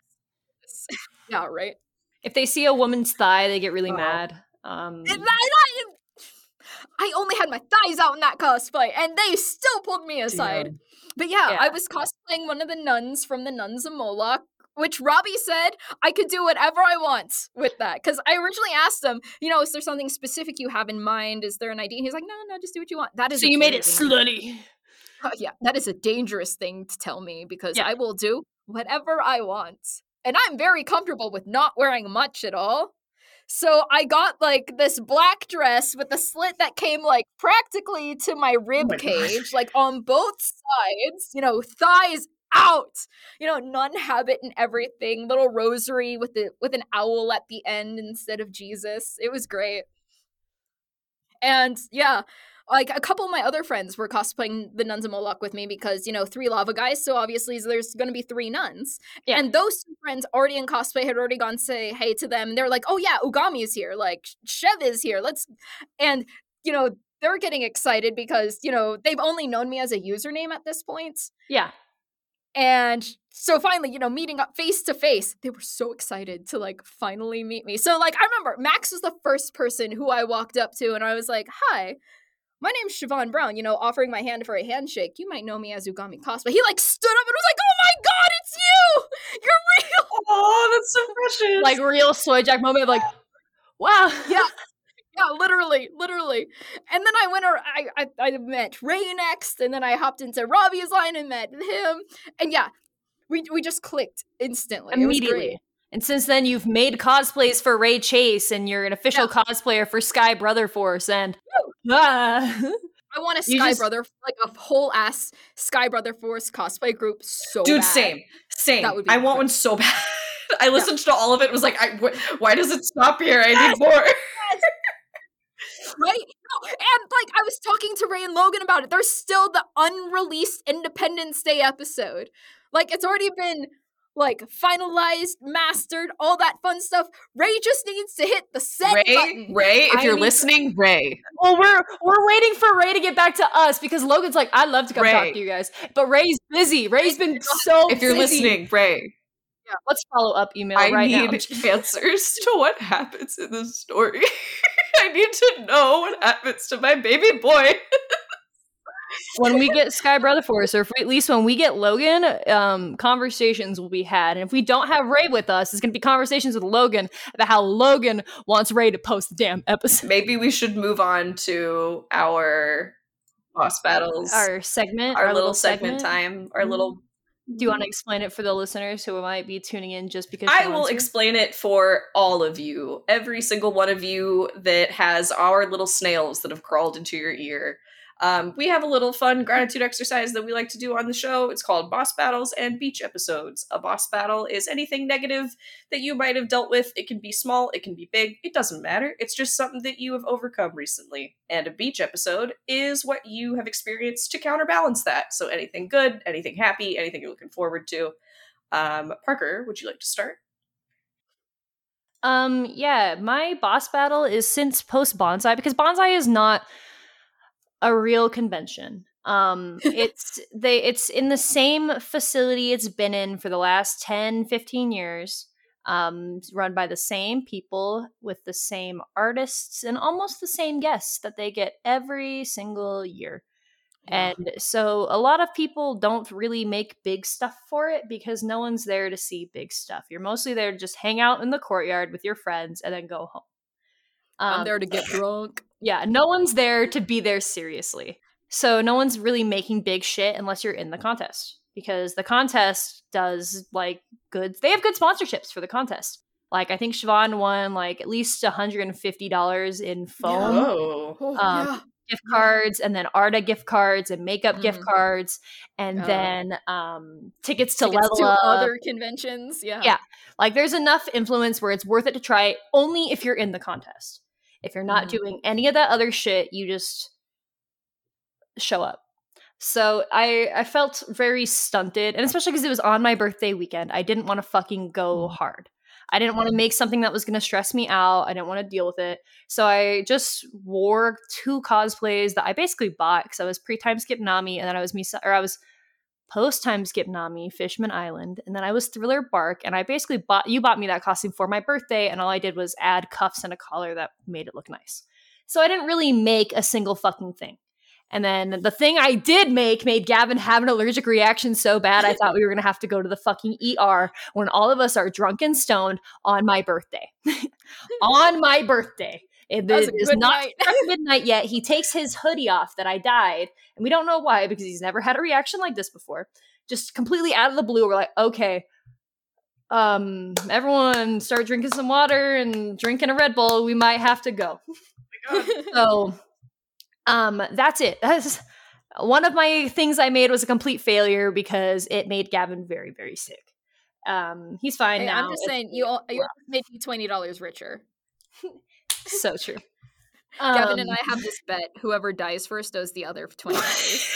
S3: yeah, right.
S2: If they see a woman's thigh, they get really
S1: Oh.
S2: mad. Um,
S3: that- I only had my thighs out in that cosplay, and they still pulled me aside.
S1: Damn.
S3: But yeah, I was cosplaying one of the nuns from the Nuns of Moloch, which Robbie said I could do whatever I want with that. Because I originally asked him, you know, is there something specific you have in mind? Is there an idea? And he's like, no, no, just do what you want. That is
S2: so you made it slutty.
S3: Uh, yeah, that is a dangerous thing to tell me because
S2: Yeah.
S3: I will do whatever I want. And I'm very comfortable with not wearing much at all. So I got like this black dress with a slit that came like practically to my oh rib
S1: my God.
S3: cage, like on both sides, you know, thighs out. You know, nun habit and everything, little rosary with the with an owl at the end instead of Jesus. It was great. And yeah, like a couple of my other friends were cosplaying the nuns of Moloch with me because you know three lava guys, so obviously there's going to be three nuns.
S2: Yeah.
S3: And those two friends already in cosplay had already gone say hey to them. They're like, oh yeah, Ugami is here, like Chev is here. Let's and you know they're getting excited because you know they've only known me as a username at this point.
S2: Yeah.
S3: And so finally, you know, meeting up face to face, they were so excited to like finally meet me. So like I remember Max was the first person who I walked up to and I was like, "Hi, my name's Siobhan Brown, you know, offering my hand for a handshake. You might know me as Ugami Cosplay." He like stood up and was like, "Oh my god, it's you! You're real!"
S1: Oh, that's so precious.
S2: Like real soy jack moment of like, wow.
S3: Yeah. Yeah, literally, literally. And then I went, or I, I, I met Ray next, and then I hopped into Robbie's line and met him, and yeah, we we just clicked instantly. It was great.
S2: Immediately. And since then, you've made cosplays for Ray Chase, and you're an official cosplayer for Sky Brother Force. And ah.
S3: I want a Sky
S2: just-
S3: Brother, like a whole ass Sky Brother Force cosplay group. So
S1: Dude,
S3: bad.
S1: same, same.
S3: That would be
S1: I want one so bad. I listened to all of it. Was like, I, wh- why does it stop here? I need more.
S3: right? No, and like I was talking to Ray and Logan about it. There's still the unreleased Independence Day episode. Like it's already been like finalized, mastered, all that fun stuff. Ray just needs to hit the set
S1: Ray,
S3: button.
S1: Ray, if
S2: I
S1: you're
S2: need-
S1: listening, Ray.
S2: Well, we're we're waiting for Ray to get back to us because Logan's like, I'd love to come
S1: Ray.
S2: talk to you guys, but Ray's busy. Ray's been so. Busy.
S1: If you're
S2: busy.
S1: listening, Ray, Yeah,
S2: let's follow up email
S1: I
S2: right
S1: need
S2: now.
S1: answers to what happens in this story. I need to know what happens to my baby boy.
S2: when we get Sky Brother Force, or if we, at least when we get Logan, um, conversations will be had. And if we don't have Ray with us, it's going to be conversations with Logan about how Logan wants Ray to post the damn episode.
S1: Maybe we should move on to our boss battles,
S2: Our segment,
S1: our, little segment, time, our little
S2: Do you want to explain it for the listeners who might be tuning in just because
S1: I will
S2: to?
S1: explain it for all of you, every single one of you that has our little snails that have crawled into your ear. Um, we have a little fun gratitude exercise that we like to do on the show. It's called Boss Battles and Beach Episodes. A boss battle is anything negative that you might have dealt with. It can be small, it can be big, it doesn't matter. It's just something that you have overcome recently. And a beach episode is what you have experienced to counterbalance that. So anything good, anything happy, anything you're looking forward to. Um, Parker, would you like to start?
S2: Um, yeah, my boss battle is since post Banzai because Banzai is not a real convention. Um, it's they it's in the same facility it's been in for the last 10, 15 years. Um, run by the same people with the same artists and almost the same guests that they get every single year. And so a lot of people don't really make big stuff for it because no one's there to see big stuff. You're mostly there to just hang out in the courtyard with your friends and then go home.
S3: I'm
S2: Um,
S3: there to get drunk.
S2: Yeah, no one's there to be there seriously. So no one's really making big shit unless you're in the contest because the contest does like good. They have good sponsorships for the contest. Like I think Siobhan won like at least $150 in foam
S1: Oh.
S3: Oh,
S2: um,
S3: yeah.
S2: gift cards and then Arda gift cards and makeup gift
S3: Mhm.
S2: cards and
S3: Oh.
S2: then um tickets to
S3: Tickets
S2: level
S3: to
S2: up.
S3: other conventions. Yeah.
S2: Yeah. Like there's enough influence where it's worth it to try only if you're in the contest. If you're not
S3: Mhm.
S2: doing any of that other shit, you just show up. So I I felt very stunted, and especially because it was on my birthday weekend, I didn't want to fucking go hard. I didn't want to make something that was going to stress me out. I didn't want to deal with it. So I just wore two cosplays that I basically bought because I was pre time skip Nami, and then I was Misa, or I was post time skip Nami, Fishman Island, and then I was Thriller Bark, and I basically bought you bought me that costume for my birthday, and all I did was add cuffs and a collar that made it look nice. So I didn't really make a single fucking thing. And then the thing I did make made Gavin have an allergic reaction so bad I thought we were gonna have to go to the fucking ER when all of us are drunk and stoned on my birthday. on my birthday. It
S3: a
S2: is not midnight yet. He takes his hoodie off that I dyed, and we don't know why because he's never had a reaction like this before. Just completely out of the blue, we're like, okay, um, everyone start drinking some water and drinking a Red Bull. We might have to go. So, um, that's it. That's one of my things I made was a complete failure because it made Gavin very, very sick. Um, he's fine
S3: Hey,
S2: now.
S3: I'm just
S2: It's-
S3: saying, you al- you made me twenty dollars richer.
S2: so true.
S3: Gavin and
S2: Um,
S3: I have this bet: whoever dies first owes the other twenty dollars.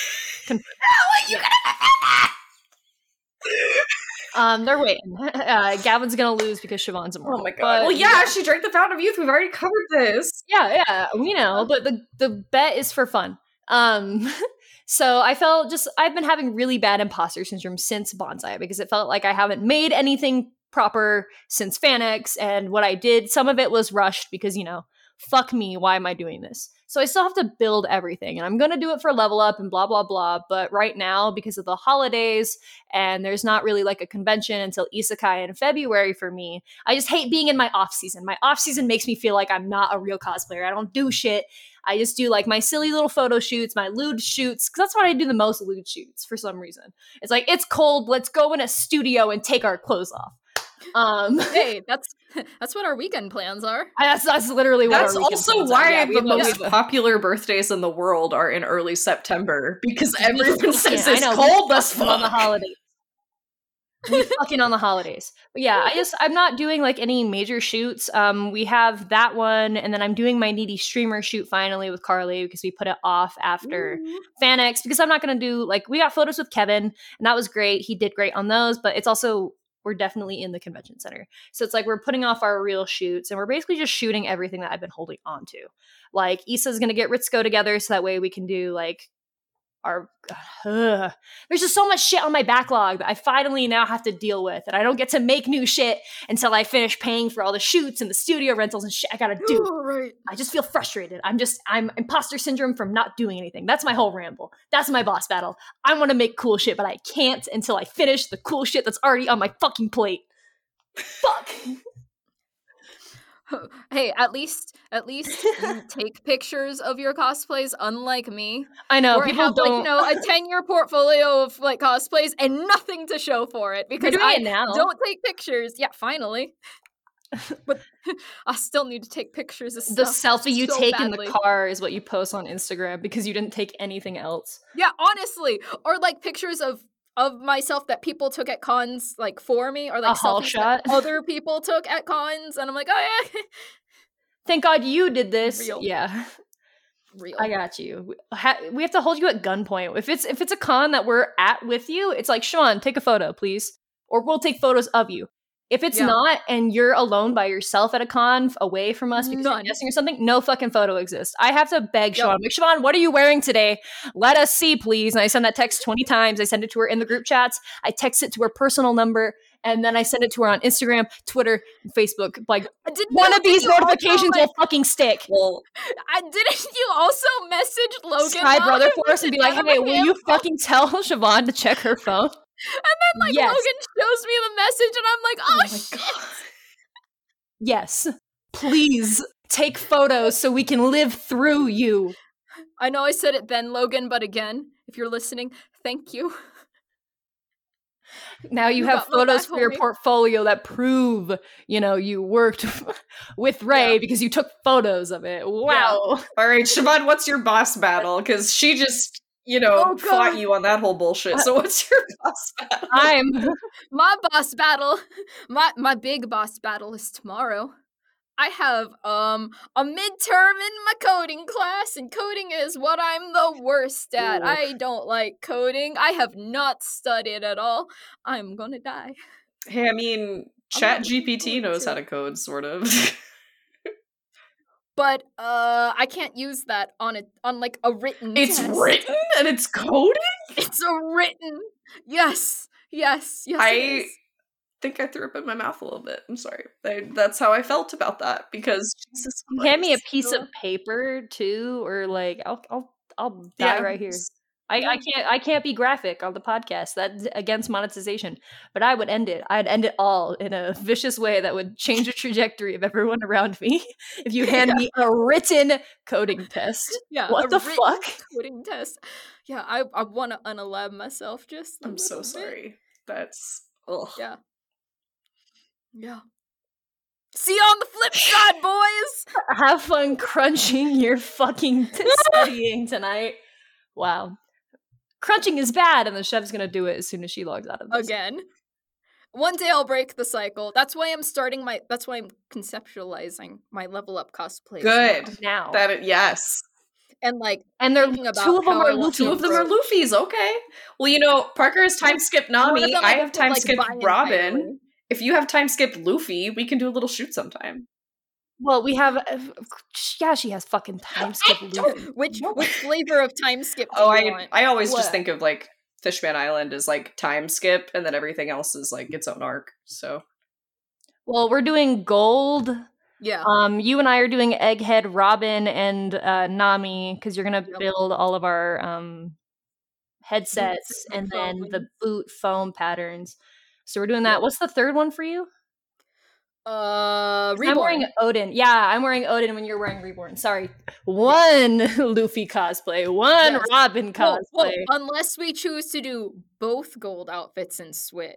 S2: Um, they're waiting. Uh, Gavin's gonna lose because Siobhan's immortal.
S1: Oh my god.
S2: But,
S1: well, yeah, she drank the fountain of youth. We've already covered this.
S2: yeah, yeah, we know. But the the bet is for fun. Um, so I felt just I've been having really bad imposter syndrome since Banzai because it felt like I haven't made anything proper since FanX, and what I did, some of it was rushed because you know, fuck me, why am I doing this? So I still have to build everything, and I'm gonna do it for level up and blah blah blah. But right now, because of the holidays and there's not really like a convention until Isekai in February for me. I just hate being in my off season. My off season makes me feel like I'm not a real cosplayer. I don't do shit. I just do like my silly little photo shoots, my lewd shoots, because that's what I do the most lewd shoots for some reason. It's like it's cold, let's go in a studio and take our clothes off. Um,
S3: hey, that's that's what our weekend plans are.
S2: that's that's literally what.
S1: That's
S2: our weekend
S1: also
S2: plans are.
S1: why
S2: Yeah,
S1: the
S2: have a- we
S1: most
S2: have a-
S1: popular birthdays in the world are in early September because everyone says
S2: fucking-
S1: it's
S2: know,
S1: cold as
S2: fucking on the holidays. we fucking on the holidays. But yeah, I just I'm not doing like any major shoots. Um, we have that one, and then I'm doing my needy streamer shoot finally with Carly because we put it off after FanX because I'm not gonna do like we got photos with Kevin and that was great. He did great on those, but it's also we're definitely in the convention center. So it's like we're putting off our real shoots and we're basically just shooting everything that I've been holding on to. Like Issa's gonna get Ritzko together so that way we can do like ugh. there's just so much shit on my backlog that I finally now have to deal with and I don't get to make new shit until I finish paying for all the shoots and the studio rentals and shit I gotta do.
S3: All right.
S2: I just feel frustrated. I'm just I'm imposter syndrome from not doing anything. That's my whole ramble. That's my boss battle. I want to make cool shit, but I can't until I finish the cool shit that's already on my fucking plate. Fuck.
S3: Hey, at least at least you take pictures of your cosplays, unlike me.
S2: I know people
S3: have
S2: don't.
S3: like you know a ten year portfolio of like cosplays and nothing to show for it because I
S2: it now.
S3: don't take pictures. Yeah, finally. but I still need to take pictures of
S2: the selfie you
S3: so
S2: take
S3: badly.
S2: in the car is what you post on Instagram because you didn't take anything else.
S3: Yeah, honestly, or like pictures of of myself that people took at cons like for me, or like
S2: haul
S3: selfies
S2: shot?
S3: that other people took at cons, and I'm like, oh yeah,
S2: Thank God you did this.
S3: Real.
S2: Yeah.
S3: real.
S2: I got you. We we have to hold you at gunpoint. If it's if it's a con that we're at with you, it's like Sean, take a photo, please, or we'll take photos of you. If it's
S3: Yeah.
S2: not and you're alone by yourself at a con, away from us because
S3: None.
S2: you're guessing or something, no fucking photo exists. I have to beg
S3: Yep.
S2: Sean, like Sean, what are you wearing today? Let us see, please. And I send that text twenty times. I send it to her in the group chats. I text it to her personal number, and then I send it to her on Instagram, Twitter, and Facebook. Like one of these
S3: also,
S2: notifications
S3: like,
S2: will fucking stick.
S1: Well,
S3: I didn't you also message Logan
S2: Sky
S3: while
S2: brother for us and be like, hey, will
S3: him?
S2: you fucking tell Siobhan to check her phone?
S3: And then like
S2: Yes.
S3: Logan shows me the message, and I'm like, oh, oh
S1: my
S3: shit.
S1: God.
S2: Yes. Please take photos so we can live through you.
S3: I know I said it then, Logan, but again, if you're listening, thank you.
S2: Now you,
S3: You
S2: have photos
S3: back,
S2: for your
S3: homie.
S2: portfolio that prove, you know, you worked with Ray
S3: Yeah.
S2: because you took photos of it. Wow.
S1: all right, Siobhan, what's your boss battle? Because she just, you know,
S3: Oh,
S1: fought you on that whole bullshit. So what's your boss battle?
S2: I'm
S3: My boss battle, my my big boss battle is tomorrow. I have um a midterm in my coding class, and coding is what I'm the worst at.
S1: Ooh.
S3: I don't like coding. I have not studied at all. I'm gonna die.
S1: Hey, I mean, Chat GPT knows how to code, sort of.
S3: But uh I can't use that on a on like a written
S1: it's
S3: test.
S1: written and it's coded?
S3: It's a written. Yes. Yes. Yes.
S1: I think I threw up in my mouth a little bit. I'm sorry. I, that's how I felt about that because Jesus
S2: hand me a piece of paper too, or like I'll I'll I'll die
S1: Yeah,
S2: right here.
S1: S-
S2: I, I
S3: Yeah.
S2: can't I can't be graphic on the podcast. That's against monetization. But I would end it. I'd end it all in a vicious way that would change the trajectory of everyone around me. If you hand me a written coding test.
S3: yeah.
S2: What
S3: a
S2: the
S3: written
S2: fuck?
S3: Coding test. Yeah, I I want to unalab myself just. i
S1: I'm so sorry. That's ugh.
S3: Yeah. Yeah. See you on the flip side, boys.
S2: Have fun crunching your fucking t- studying tonight. Wow. Crunching is bad, and the chef's gonna do it as soon as she logs out of this.
S3: Again. One day I'll break the cycle. That's why I'm starting my. That's why I'm conceptualizing my level up cosplay.
S1: Good.
S2: Now.
S1: That it, yes.
S3: And like
S2: and they're
S3: thinking about
S2: two of them are Luffy.
S1: Two of them are
S3: approach-
S1: Luffy's, okay. Well, you know, Parker has time skipped Nami. I have time
S3: like,
S1: skipped
S3: buy
S1: Robin. If you have time skipped Luffy, we can do a little shoot sometime.
S2: Well, we have. Uh, yeah, she has fucking time skip
S3: Which which flavor of time skip do
S1: Oh,
S3: you
S1: I
S3: want?
S1: I always just think of like Fishman Island as like time skip, and then everything else is like its own arc. So
S2: Well, we're doing gold.
S3: yeah.
S2: Um, you and I are doing Egghead, Robin, and uh, Nami because you're gonna build all of our um headsets
S3: and
S2: and then the boot foam patterns. So we're doing that. What's the third one for you?
S3: Uh,
S2: 'Cause I'm wearing. Oden. Yeah, I'm wearing Oden when you're wearing Reborn. Sorry, one Luffy cosplay, one
S3: Yes.
S2: Robin cosplay.
S3: well, unless we choose to do both gold outfits and switch.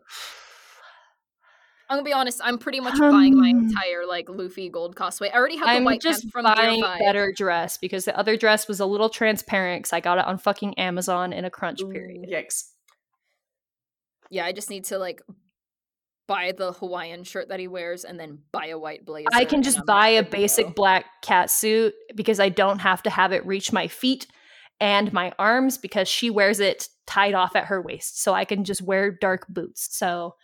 S3: I'm gonna be honest. I'm pretty much buying my
S2: Um,
S3: entire like Luffy gold cosplay. I already have the
S2: I'm
S3: white
S2: just
S3: from
S2: buying a better dress because the other dress was a little transparent because I got it on fucking Amazon in a crunch period.
S1: yikes.
S3: Yeah, I just need to like buy the Hawaiian shirt that he wears and then buy a white blazer.
S2: I can just buy a basic
S3: go.
S2: black cat suit because I don't have to have it reach my feet and my arms because she wears it tied off at her waist. So I can just wear dark boots. So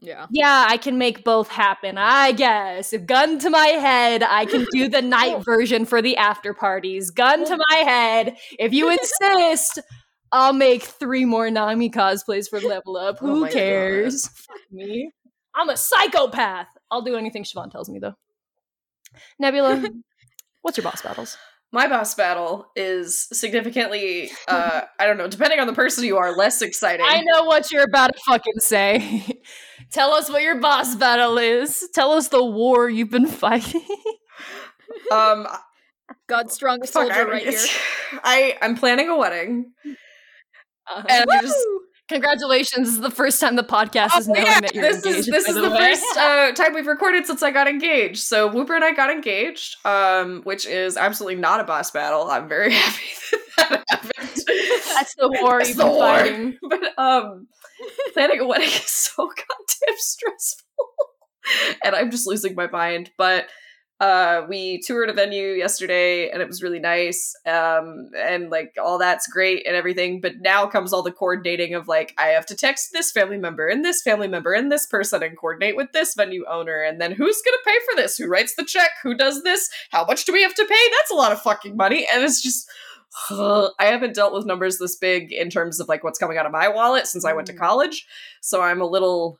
S3: Yeah.
S2: Yeah, I can make both happen. I guess. Gun to my head, I can do the night oh. version for the after parties. Gun to oh. my head. If you insist, I'll make three more Nami cosplays for Level Up.
S1: Oh
S2: Who
S1: God.
S2: cares? Me. I'm a psychopath. I'll do anything Siobhan tells me, though. Nebula, what's your boss battles?
S1: My boss battle is significantly, uh, I don't know, depending on the person you are, less exciting.
S2: I know what you're about to fucking say. Tell us what your boss battle is. Tell us the war you've been fighting.
S1: Um,
S3: God's strongest soldier right here.
S1: I I'm planning a wedding,
S2: Uh-huh.
S1: and I just!
S2: Congratulations! This is the first time the podcast is
S1: Oh,
S2: knowing
S1: yeah,
S2: that you're
S1: this
S2: engaged.
S1: is this is the
S2: way.
S1: first uh, time we've recorded since I got engaged. So Whooper and I got engaged, um, which is absolutely not a boss battle. I'm very happy that that happened.
S2: That's the war
S1: That's
S2: you've
S1: the
S2: been
S1: war.
S2: fighting.
S1: But um, planning a wedding is so goddamn stressful, and I'm just losing my mind. But uh, we toured a venue yesterday, and it was really nice. Um, and like all that's great and everything. But now comes all the coordinating of like I have to text this family member and this family member and this person and coordinate with this venue owner, and then who's gonna pay for this? Who writes the check? Who does this? How much do we have to pay? That's a lot of fucking money, and it's just. I haven't dealt with numbers this big in terms of like what's coming out of my wallet since I went to
S3: Mm.
S1: college. So I'm a little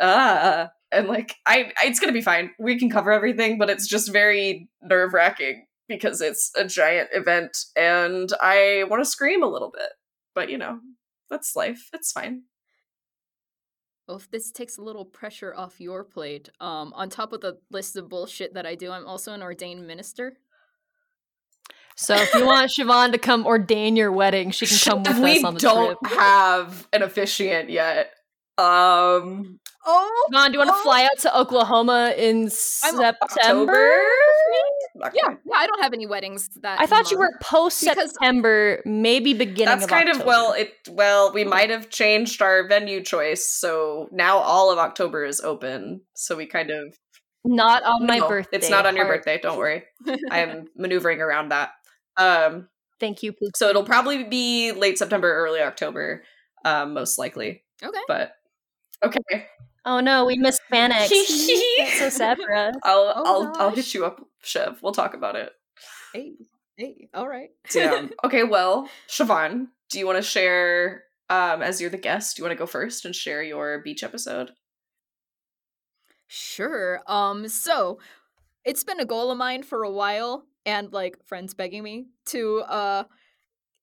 S1: uh and like I it's going to be fine. We can cover everything, but it's just very nerve-wracking because it's a giant event and I want to scream a little bit. But you know, that's life. It's fine.
S3: Well, if this takes a little pressure off your plate, um, on top of the list of bullshit that I do, I'm also an ordained minister.
S2: So if you want Siobhan to come ordain your wedding, she can come with
S1: we
S2: us on the trip.
S1: We don't have an officiant yet. Um
S3: Oh,
S2: Siobhan, do you want to
S3: Oh.
S2: fly out to Oklahoma in
S3: I'm-
S2: September?
S1: October? Not
S3: yeah, yeah. I don't have any weddings that.
S2: I thought you were post
S3: Because-
S2: September, maybe beginning.
S1: That's
S2: of
S1: kind of well it well we might have changed our venue choice so now all of october is open so we kind of
S2: not on my birthday.
S1: it's not on your birthday don't worry i am maneuvering around that um
S2: Thank you, please.
S1: so it'll probably be late september early october um most likely
S3: okay.
S1: but okay
S2: Oh no, we missed Panic. That's so sad for us.
S1: i'll
S3: Oh,
S1: i'll i'll hit you up chev we'll talk about it
S3: Hey, hey. All right.
S1: Damn. okay well siobhan do you want to share um as you're the guest do you want to go first and share your beach episode
S3: Sure. Um, so it's been a goal of mine for a while, and like friends begging me to uh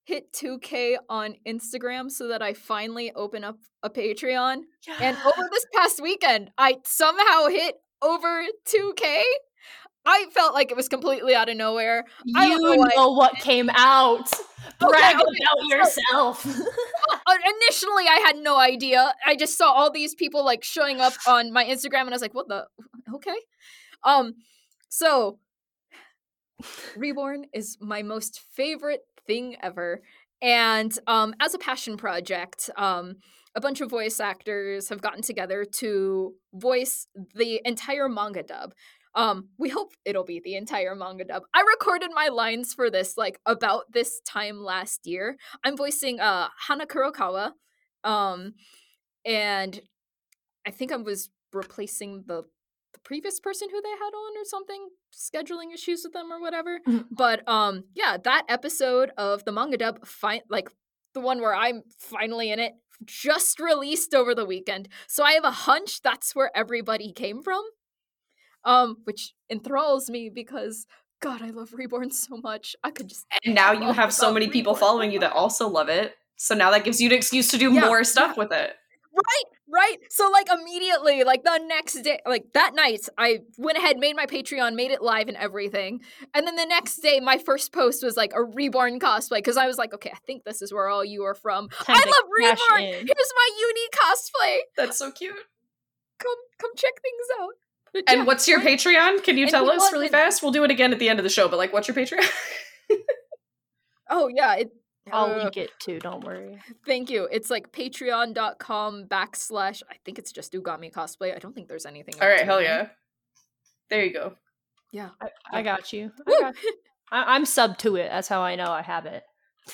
S3: hit 2K on Instagram so that I finally open up a Patreon. And over this past weekend, I somehow hit over 2K. I felt like it was completely out of nowhere.
S2: You
S3: know
S2: know, what came out. Brag
S3: okay,
S2: about yourself.
S3: Uh, initially, I had no idea. I just saw all these people like showing up on my Instagram, and I was like, "What the? Okay." Um, so Reborn is my most favorite thing ever, and um, as a passion project, um, a bunch of voice actors have gotten together to voice the entire manga dub. Um, we hope it'll be the entire manga dub. I recorded my lines for this like about this time last year. I'm voicing uh Hana Kurokawa. Um and I think I was replacing the the previous person who they had on or something, scheduling issues with them or whatever.
S2: Mhm.
S3: But um yeah, that episode of the manga dub fi- like the one where I'm finally in it just released over the weekend. So I have a hunch that's where everybody came from. Um which enthralls me because God, I love Reborn so much. I could just
S1: And now you have so many people following you that also love it. So now that gives you an excuse to do
S3: Yeah,
S1: more stuff with it.
S3: Right, right. So like immediately, like the next day, like that night, I went ahead, made my Patreon, made it live and everything. And then the next day, my first post was like a reborn cosplay because I was like, okay, I think this is where all you are from.
S2: Time
S3: I love
S2: cash
S3: reborn.
S2: in.
S3: Here's my uni cosplay.
S1: That's so cute.
S3: Come, come check things out. But
S1: And
S3: yeah,
S1: what's your
S3: I-
S1: Patreon? Can you
S3: and
S1: tell us really fast? We'll do it again at the end of the show, but like, what's your Patreon?
S3: Oh yeah, it.
S2: I'll
S3: uh,
S2: link it too. Don't worry.
S3: Thank you. It's like patreon.com backslash, I think it's just Ugami cosplay. I don't think there's anything
S1: All
S3: else
S1: right, hell
S3: in
S1: yeah. There you go.
S3: Yeah.
S2: I, I got you. I
S3: Woo!
S2: got you. I, I'm sub to it. That's how I know I have it.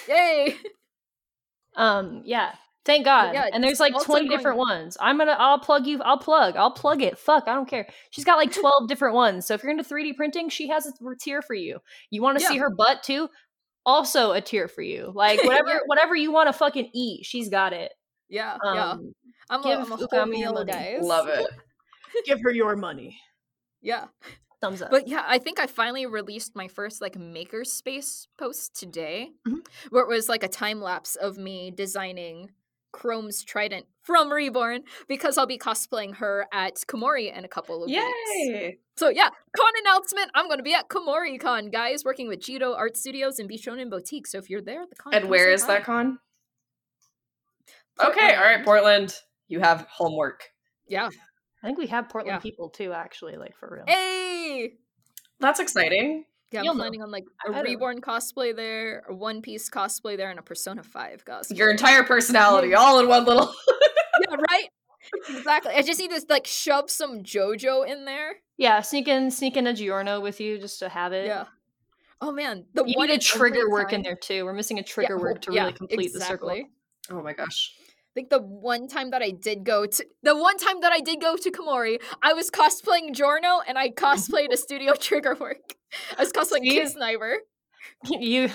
S3: Yay.
S2: Um, yeah. Thank God.
S3: yeah,
S2: and there's like
S3: also
S2: 20
S3: going-
S2: different ones. I'm gonna I'll plug you I'll plug. I'll plug it. Fuck, I don't care. She's got like 12 different ones. So if you're into 3D printing, she has a tier for you. You want to
S3: Yeah.
S2: see her butt too? Also a tier for you. Like whatever
S3: Yeah.
S2: whatever you want to fucking eat, she's got it.
S3: Yeah, yeah.
S2: Um,
S3: I'm a,
S2: give
S3: I'm a whole meal,
S2: money.
S3: guys.
S1: Love it.
S2: give her your money.
S3: Yeah.
S2: Thumbs up.
S3: But yeah, I think I finally released my first like makerspace post today,
S2: Mhm.
S3: where it was like a time lapse of me designing Chrome's trident from Reborn because I'll be cosplaying her at Kumori in a couple of weeks.
S1: Yay!
S3: So yeah, con announcement. I'm going to be at Kumori Con, guys, working with Jito Art Studios and Bishonen Boutique. So if you're there, the con.
S1: And
S3: come
S1: where
S3: say
S1: is that
S3: hi.
S1: con? Okay, all right,
S3: Portland.
S1: Portland. You have homework.
S3: Yeah.
S2: I think we have Portland
S3: Yeah.
S2: people too, actually, like for real.
S3: Hey.
S1: That's exciting.
S3: Yeah, I'm
S2: You'll know.
S3: planning on like a Reborn cosplay there, a One Piece cosplay there, and a Persona Five cosplay.
S1: Your entire personality all in one little.
S3: yeah, right. Exactly. I just need to like shove some JoJo in there.
S2: Yeah, sneak in sneak in a Giorno with you just to have it.
S3: Yeah. Oh man, the
S2: You
S3: one
S2: need a trigger
S3: only
S2: work in there too. We're missing a
S3: Yeah,
S2: trigger work
S3: oh,
S2: to
S3: yeah,
S2: really complete the circle.
S1: Oh my gosh.
S3: I think the one time that I did go to the one time that I did go to Kumori, I was cosplaying Giorno and I cosplayed a studio trigger work. I was cosplaying
S2: See?
S3: Kid Sniper.
S2: you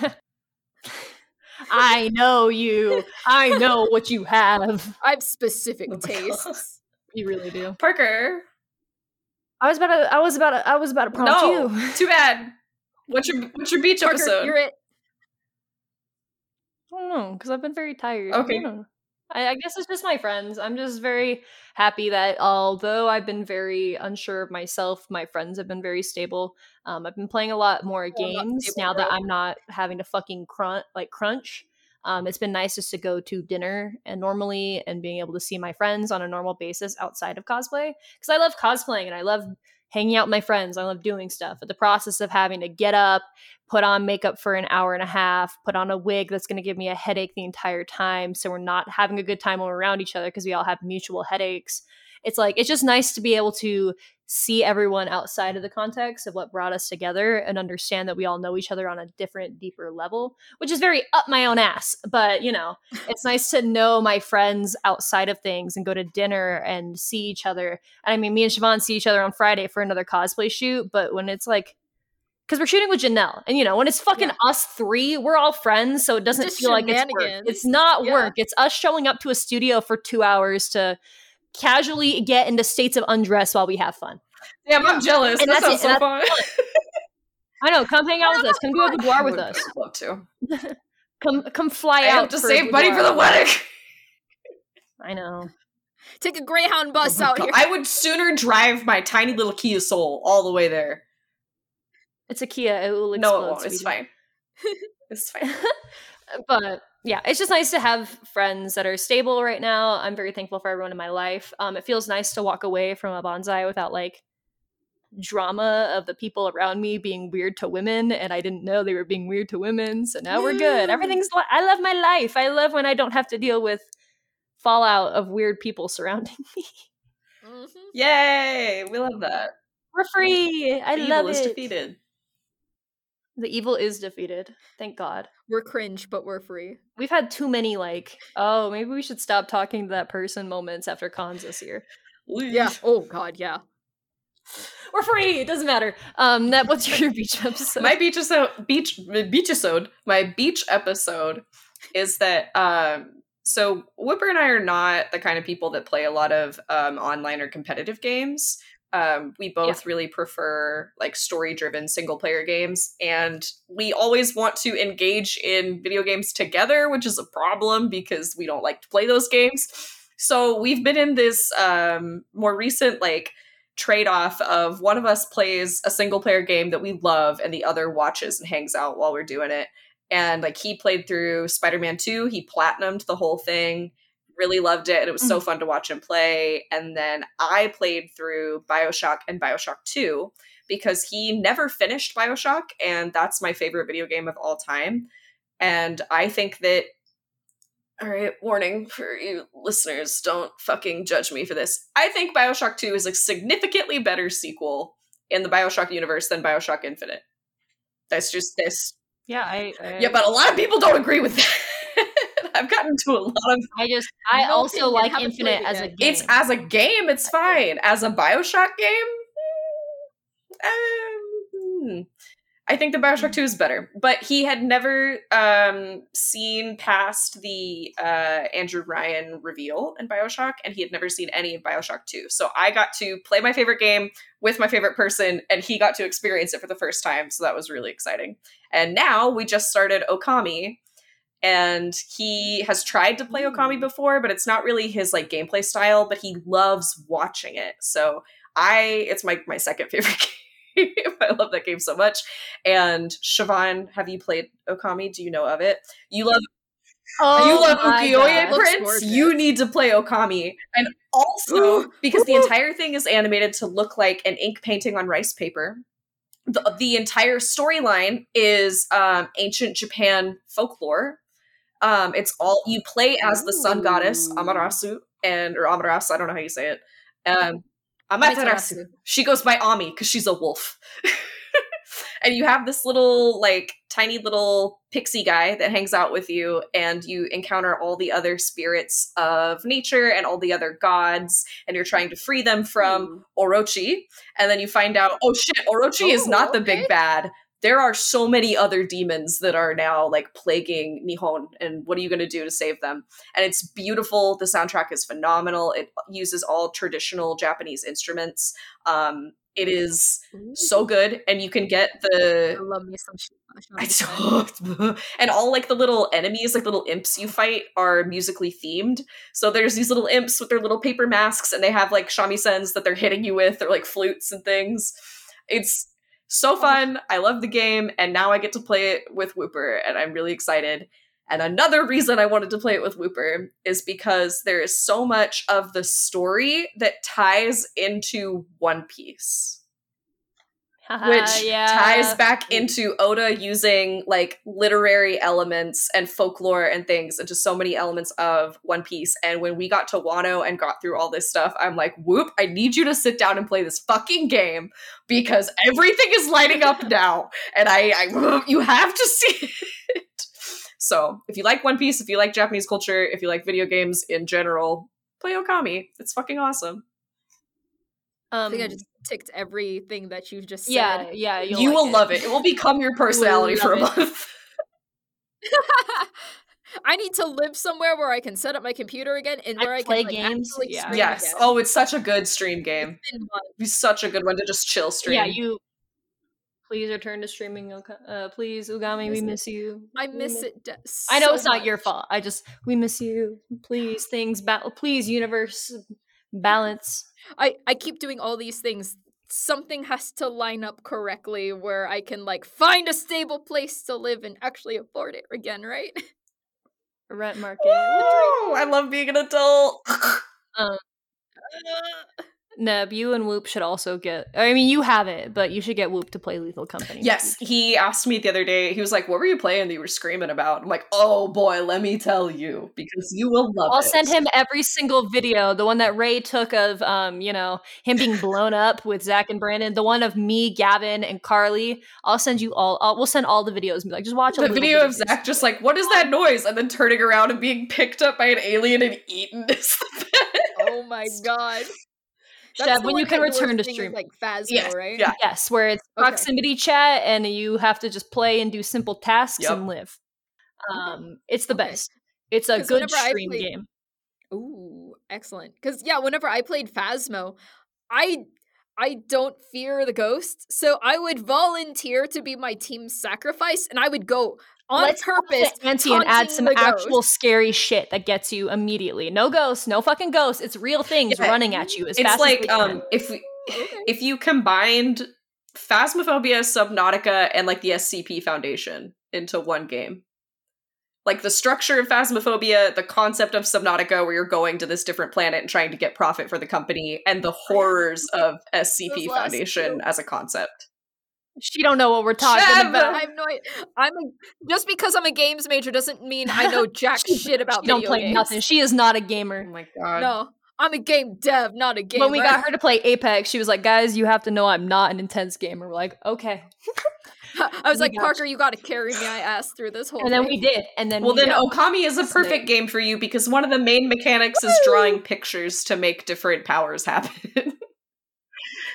S2: I know you. I know what you have.
S3: I have specific
S1: Oh my God.
S3: tastes.
S2: You really do.
S1: Parker.
S2: I was about to I was about to I was about to prompt
S1: No,
S2: you.
S1: too bad. What's your What's your beach
S3: Parker,
S1: episode?
S3: you're it.
S2: I don't know, because I've been very tired.
S1: Okay.
S2: I. I, guess it's just my friends. I'm just very happy that although I've been very unsure of myself, my friends have been very stable. Um, I've been playing a lot more
S3: I'm
S2: games
S3: stable,
S2: now that. I'm not having to fucking crunch like crunch. Um, it's been nice just to go to dinner and normally and being able to see my friends on a normal basis outside of cosplay because I love cosplaying and I love hanging out with my friends. I love doing stuff. But the process of having to get up, put on makeup for an hour and a half, put on a wig that's going to give me a headache the entire time. So we're not having a good time when we're around each other because we all have mutual headaches. It's like, it's just nice to be able to see everyone outside of the context of what brought us together and understand that we all know each other on a different, deeper level, which is very up my own ass. But, you know, it's nice to know my friends outside of things and go to dinner and see each other. And I mean, me and Siobhan see each other on Friday for another cosplay shoot, but when it's like, because we're shooting with Janelle, and you know, when it's fucking
S3: Yeah.
S2: us three, we're all friends, so it doesn't feel like it's work. It's not
S3: Yeah.
S2: work. It's us showing up to a studio for two hours to casually get into states of undress while we have fun.
S1: Damn, I'm jealous.
S2: And
S1: that
S2: that's
S1: sounds
S2: it,
S1: so fun.
S2: I know. Come hang out with us. Come do a boudoir with
S1: I would
S2: us.
S1: love to.
S2: Come come fly
S1: I
S2: out
S1: have to save money for the wedding.
S2: I know.
S3: Take a Greyhound oh bus
S1: Oh
S3: out
S1: God.
S3: here.
S1: I would sooner drive my tiny little Kia Soul all the way there.
S2: It's a Kia. It will explode.
S1: no, it won't. It's fine. It's fine.
S2: but yeah, it's just nice to have friends that are stable right now. I'm very thankful for everyone in my life. Um, it feels nice to walk away from a Banzai without like drama of the people around me being weird to women, and I didn't know they were being weird to women. So now we're good. Everything's. Li- I love my life. I love when I don't have to deal with fallout of weird people surrounding me.
S3: Mhm.
S1: Yay! We love that.
S2: We're free. I
S1: The
S2: love
S1: evil is defeated.
S2: The evil is defeated. Thank God.
S3: We're cringe, but we're free.
S2: We've had too many like, oh, maybe we should stop talking to that person moments after cons this year.
S3: Yeah. Oh God, yeah.
S2: We're free. It doesn't matter. Um, that what's your beach episode?
S1: my beach episode, beach beach episode, my beach episode is that um so Whipper and I are not the kind of people that play a lot of um online or competitive games. Um we both really prefer like story driven single player games and we always want to engage in video games together, which is a problem because we don't like to play those games. So we've been in this um more recent like trade off of one of us plays a single player game that we love and the other watches and hangs out while we're doing it. And like he played through Spider Man 2, he platinumed the whole thing, really loved it, and it was so mm-hmm. fun to watch him play. And then I played through Bioshock and Bioshock 2 because he never finished Bioshock, and that's my favorite video game of all time. And I think that all right, warning for you listeners, don't fucking judge me for this. I think BioShock 2 is a significantly better sequel in the BioShock universe than BioShock Infinite. That's just this.
S2: yeah, I, I
S1: Yeah, but a lot of people don't agree with that. I've gotten to a lot of.
S2: I just I also like Infinite as a game.
S1: It's as a game, it's fine. As a Bioshock game, um, hmm. I think the Bioshock Two is better. But he had never um, seen past the uh, Andrew Ryan reveal in Bioshock, and he had never seen any of Bioshock Two. So I got to play my favorite game with my favorite person, and he got to experience it for the first time. So that was really exciting. And now we just started Okami, and he has tried to play Okami before, but it's not really his like gameplay style. But he loves watching it. So I, it's my my second favorite game. I love that game so much. And Siobhan, have you played Okami? Do you know of it? You love
S2: oh,
S1: you love
S2: my
S1: Ukiyo-e
S2: God.
S3: Looks
S1: Prince. You need to play Okami. And also because the entire thing is animated to look like an ink painting on rice paper. The, the entire storyline is um, ancient Japan folklore. Um, it's all you play as the sun goddess
S3: Ooh.
S1: Amaterasu and or Amaterasu. I don't know how you say it. Um, Amaterasu.
S3: Amaterasu.
S1: She goes by Ammy because she's a wolf. and you have this little like tiny little pixie guy that hangs out with you and you encounter all the other spirits of nature and all the other gods and you're trying to free them from Orochi and then you find out oh shit Orochi is
S3: Oh,
S1: not the
S3: okay.
S1: big bad there are so many other demons that are now like plaguing Nihon and what are you going to do to save them and it's beautiful the soundtrack is phenomenal it uses all traditional Japanese instruments um it is so good and you can get the.
S3: I love me some shit.
S1: I don't- and all like the little enemies, like little imps you fight, are musically themed. So there's these little imps with their little paper masks, and they have like shamisen that they're hitting you with, or like flutes and things. It's so fun. I love the game, and now I get to play it with Whooper, and I'm really excited. And another reason I wanted to play it with Whooper is because there is so much of the story that ties into One Piece which
S2: yeah.
S1: ties back into Oda using like literary elements and folklore and things into so many elements of One Piece. And when we got to Wano and got through all this stuff, I'm like, whoop, I need you to sit down and play this fucking game because everything is lighting up now. And I, I you have to see it. So if you like One Piece, if you like Japanese culture, if you like video games in general, play Okami. It's fucking awesome.
S3: I
S2: Um,
S3: think I just ticked everything that you've just said.
S2: yeah, yeah.
S1: You
S2: you'll
S1: will
S2: like
S1: love it. It will become your personality for a month.
S3: I need to live somewhere where I can set up my computer again and where I
S2: play
S3: can like,
S2: games, yeah.
S1: Yes.
S3: again.
S1: Oh, it's such a good stream game.
S3: It's been months.
S1: Be such a good one to just chill stream.
S2: Yeah, you. Please return to streaming. Uh, please, Ugami, we
S3: Miss it.
S2: you.
S3: I
S2: We
S3: miss it. de-
S2: I know
S3: so
S2: it's not your fault. I just we miss you. Please, things battle. Please, universe balance.
S3: I I keep doing all these things. Something has to line up correctly where I can like find a stable place to live and actually afford it again, right?
S2: Rent market.
S1: Woo! I love being an adult.
S2: Um, Neb, you and Whoop should also get. I mean, you have it, but you should get Whoop to play Lethal Company.
S1: yes, he asked me the other day. He was like, "What were you playing that you were screaming about?" I'm like, "Oh boy, let me tell you, because you will love
S2: I'll
S1: it."
S2: send him every single video. The one that Ray took of, um, you know, him being blown up with Zach and Brandon. The one of me, Gavin, and Carly. I'll send you all. I'll, we'll send all the videos. And be like, just watch
S1: the
S2: little
S1: video
S2: bit
S1: of. Zach just like, "What is that noise?" and then turning around and being picked up by an alien and eaten. is the best.
S3: oh my god.
S2: Shep, when you can return to stream.
S3: like Phasmo,
S1: Yes,
S3: right?
S1: yeah.
S2: Yes, where it's
S3: Okay.
S2: proximity chat and you have to just play and do simple tasks
S1: Yep.
S2: and live. Um, it's the
S3: Okay.
S2: best. It's a good stream
S3: played-
S2: game.
S3: Ooh, excellent. Because yeah, whenever I played Phasmo, I I don't fear the ghost, so I would volunteer to be my team's sacrifice, and I would go on
S2: Let's
S3: purpose.
S2: ante and add some actual scary shit that gets you immediately. No ghosts, no fucking ghosts. It's real things
S1: Yeah,
S2: running at you as
S1: it's
S2: fast
S1: like
S2: as
S1: um, if we,
S3: Okay.
S1: if you combined Phasmophobia, Subnautica, and like the SCP Foundation into one game. Like the structure of Phasmophobia, the concept of Subnautica, where you're going to this different planet and trying to get profit for the company, and the horrors of SCP Foundation as a concept.
S2: She don't know what we're talking
S1: Shep!
S2: about.
S3: I have no idea. I'm a, just because I'm a games major doesn't mean I know jack shit about
S2: she don't play
S3: games.
S2: nothing. She is not a gamer.
S1: Oh
S2: gamer.
S1: my god.
S3: No, I'm a game dev, not a gamer.
S2: When we got her to play Apex, she was like, "Guys, you have to know I'm not an intense gamer." We're like, "Okay."
S3: I was
S2: We
S3: like,
S2: got
S3: Parker, you got to carry me. I asked through this whole.
S2: and then
S3: thing.
S2: we did, and then
S1: Well,
S2: we
S1: then
S2: did.
S1: Okami is a perfect game for you because one of the main mechanics is drawing pictures to make different powers happen.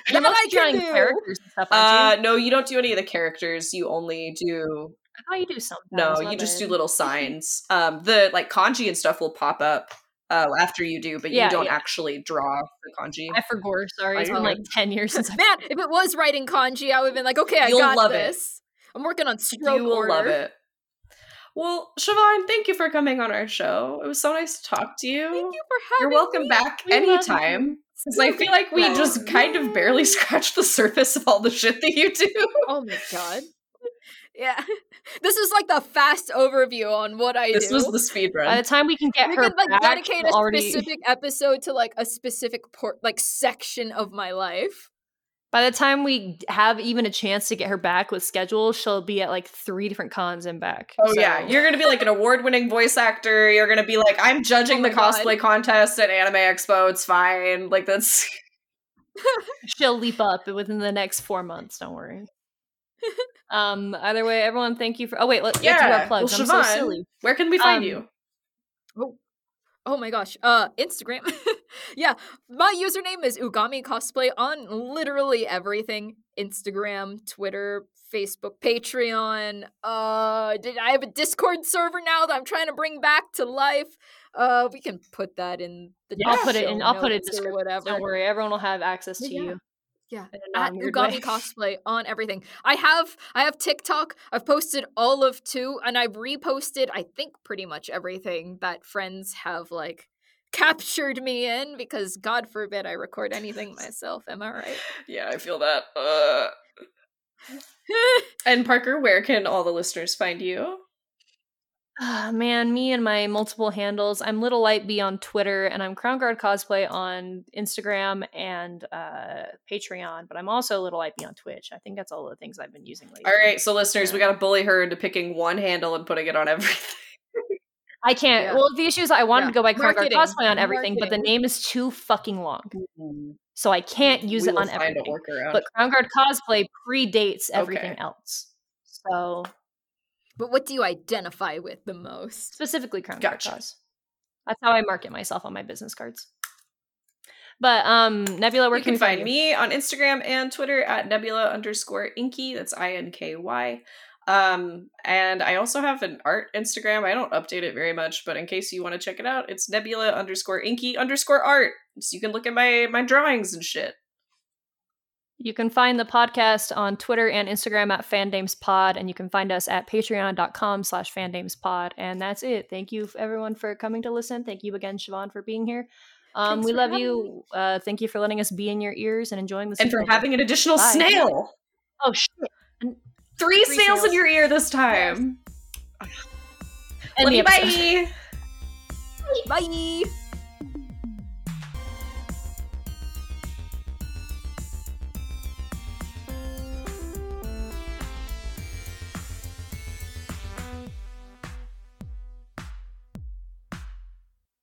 S2: You're
S3: That
S2: mostly
S3: I
S2: drawing
S3: do.
S2: characters and stuff, aren't
S1: uh, no, you don't do any of the characters. You only do?
S2: I thought you do something.
S1: no, you just do little signs. Um, the like kanji and stuff will pop up uh, after you do, but
S2: Yeah,
S1: you don't
S2: yeah.
S1: actually draw the kanji.
S2: I forgot. Sorry, it's
S1: you're
S2: been like ten years since I.
S3: Man, if it was writing kanji, I would have been like, okay, I
S1: You'll
S3: got
S1: love it.
S3: this. I'm working on stroke
S1: you will
S3: order.
S1: love it. Well, Siobhan, thank you for coming on our show. It was so nice to talk to you.
S3: Thank you for having
S1: You're welcome
S3: me.
S1: back
S2: We love
S1: anytime. Because I feel like we
S3: Yeah.
S1: just kind of barely scratched the surface of all the shit that you do.
S3: Oh my god. Yeah. This is like the fast overview on what I
S1: This
S3: do.
S1: This was the speed run.
S2: By the time we can get
S3: we
S2: her
S3: could like
S2: back,
S3: dedicate a
S2: already.
S3: specific episode to like a specific port like section of my life.
S2: By the time we have even a chance to get her back with schedule, she'll be at like three different cons and back.
S1: Oh yeah, you're gonna be like an award-winning voice actor. You're gonna be like, I'm judging
S3: Oh
S1: the
S3: God.
S1: cosplay contest at Anime Expo. It's fine. Like that's
S2: she'll leap up within the next four months. Don't worry. um. Either way, everyone, thank you for. Oh wait, let, yeah.
S1: Yeah,
S2: do our plugs.
S1: well,
S2: I'm so silly.
S1: where can we find
S2: Um,
S1: you?
S3: Oh my gosh. Uh Instagram. yeah. My username is Ugami Cosplay on literally everything. Instagram, Twitter, Facebook, Patreon. Uh did I have a Discord server now that I'm trying to bring back to life? Uh we can put that in the
S2: I'll put it in. I'll put it in
S3: notes or
S2: description.
S3: whatever.
S2: Don't worry, everyone will have access to
S3: Yeah.
S2: you.
S3: Yeah. At Ugami
S2: way.
S3: cosplay on everything. I have I have TikTok. I've posted all of two, and I've reposted. I think pretty much everything that friends have like captured me in because God forbid I record anything myself. Am I right?
S1: Yeah, I feel that. Uh... And Parker, where can all the listeners find you?
S2: Ah, man, me and my multiple handles. I'm Little Light B on Twitter, and I'm Crown Guard Cosplay on Instagram and uh, Patreon. But I'm also Little Light B on Twitch. I think that's all the things I've been using lately.
S1: All right, so listeners, we gotta bully her into picking one handle and putting it on everything.
S2: I can't.
S3: Yeah.
S2: Well, the issue is I wanted
S3: Yeah.
S2: to go by Crown Guard
S3: Marketing.
S2: Cosplay on everything, but the name is too fucking long, so I can't use
S1: we
S2: it on everything. But Crown Guard Cosplay predates everything
S1: Okay.
S2: else. So
S3: But what do you identify with the most?
S2: specifically Crown
S1: Gotcha.
S2: Guard Cos. That's how I market myself on my business cards. But um, Nebula, where
S1: you can
S2: we
S1: find
S2: you?
S1: me on Instagram and Twitter at nebula underscore inky. That's I N K Y. Um, and I also have an art Instagram. I don't update it very much, but in case you want to check it out, it's nebula underscore inky underscore art. So you can look at my my drawings and shit.
S2: You can find the podcast on Twitter and Instagram at FandamesPod, and you can find us at patreon.com slash FandamesPod. And that's it. Thank you, everyone, for coming to listen. Thank you again, Siobhan, for being here. Um,
S3: Thanks
S2: we love
S3: having
S2: you. Uh, thank you for letting us be in your ears and enjoying this.
S1: And for having an additional
S2: Bye.
S1: snail.
S2: Oh, shit.
S1: Three,
S2: Three
S1: snails, in your ear this time.
S2: End
S1: Love you,
S2: episode.
S1: bye.
S3: Bye.